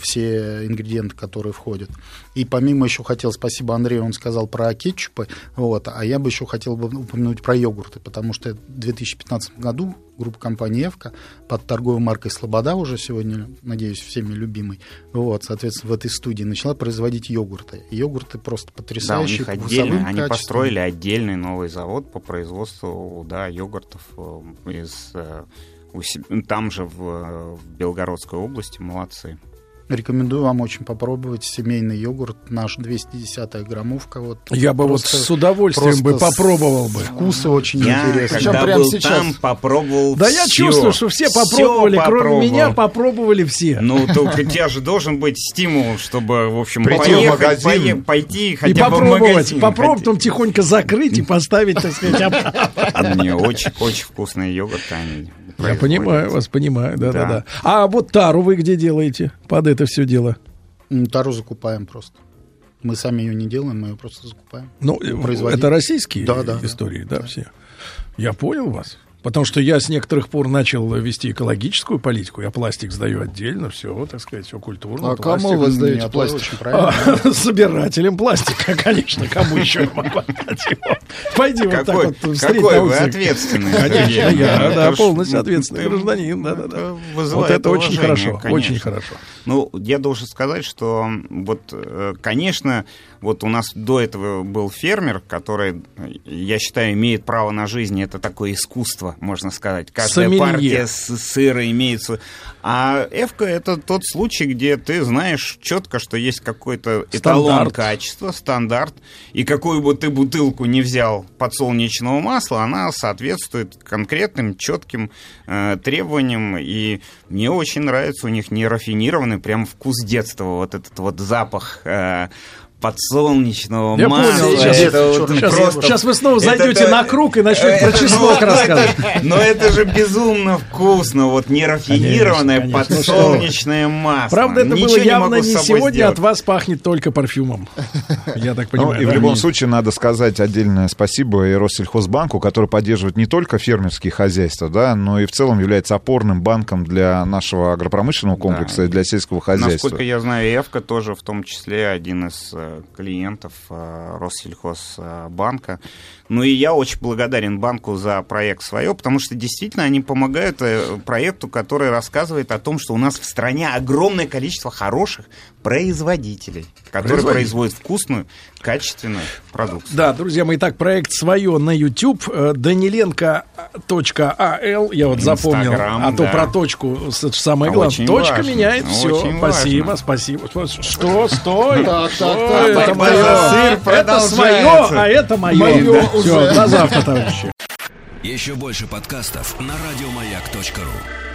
все ингредиенты, которые входят. И помимо еще хотел, спасибо Андрею, он сказал про кетчупы, вот, а я бы еще хотел бы упомянуть про йогурты, потому что в 2015 году группа компании «Эвка» под торговой маркой «Слобода» уже сегодня, надеюсь, всеми любимой, вот, соответственно, в этой студии начала производить йогурты. Йогурты просто Да, у потрясающие них отдельно, они построили отдельный новый завод по производству, да, йогуртов э, из э, там же в, э, в Белгородской области, молодцы. Рекомендую вам очень попробовать семейный йогурт, наш 210 граммовка. Вот, Я бы вот Просто- с удовольствием бы попробовал бы. Вкусы очень Я, интересные. когда Прямо был сейчас. там, попробовал Да я всё. чувствую, что все попробовали, кроме попробовал. меня попробовали все. Ну, только <laughs> у тебя же должен быть стимул, чтобы, в общем, Прийти в поехать, магазин. пое- пойти И хотя бы в попробовать, магазин. попробовать, потом тихонько закрыть и <laughs> поставить, так сказать, обратно. Очень, очень вкусные йогурты они Я понимаю вас, понимаю, Да. да-да-да. А вот тару вы где делаете под это все дело? Тару закупаем просто. Мы сами ее не делаем, мы ее просто закупаем. Ну, производителя. это российские Да, да, истории, да, все. Я понял вас. Потому что я с некоторых пор начал вести экологическую политику. Я пластик сдаю отдельно, все, так сказать, все культурно. А пластик. кому вы сдаете пластик? очень правильно. А, <laughs> Собирателем пластика, конечно. Кому еще я могу отдать его? Пойди вот так вот какой вы ответственный. Конечно, я, да, полностью ну, ответственный это- гражданин, Вот это очень хорошо, очень хорошо. Ну, я должен сказать, что вот, э, конечно, вот у нас до этого был фермер, который, я считаю, имеет право на жизнь. Это такое искусство. можно сказать. Каждая Сомелье. партия сыра имеет свой... А Эвка это тот случай, где ты знаешь четко, что есть какой-то эталон качества, стандарт, и какую бы ты бутылку не взял подсолнечного масла, она соответствует конкретным, четким э, требованиям, и мне очень нравится у них нерафинированный прям вкус детства, вот этот вот запах э, подсолнечного Я масла. понял, сейчас, Это вот сейчас- просто- сейчас вы снова зайдете это- на круг и начнете это- про чеснок ну, рассказывать. это- <laughs> Но это же безумно вкусно, вот нерафинированное Конечно, конечно. подсолнечное масло. Правда, это Ничего было не явно не собой сегодня, сделать. от вас пахнет только парфюмом. Я так Ну, понимаю. и в да? любом случае надо сказать отдельное спасибо и Россельхозбанку, который поддерживает не только фермерские хозяйства, да, но и в целом является опорным банком для нашего агропромышленного комплекса и для сельского хозяйства. Насколько я знаю, Эвка тоже в том числе один из э, клиентов э, Россельхозбанка. Ну и я очень благодарен банку за проект свое, потому что действительно они помогают э, проекту, который рассказывает о том, что у нас в стране огромное количество хороших производителей, которые производят вкусную, качественную продукцию. Да, друзья мои, так, проект свое на YouTube. э, Даниленко.ал, я вот запомнил. Инстаграм, А то да. про точку самое главное. Очень Точка важно, меняет все. очень Спасибо, важно. спасибо. Что? Стой! Это мое. Это свое, а это мое. Мое Все, уже. до завтра, товарищи. Еще больше подкастов на радиомаяк.ру.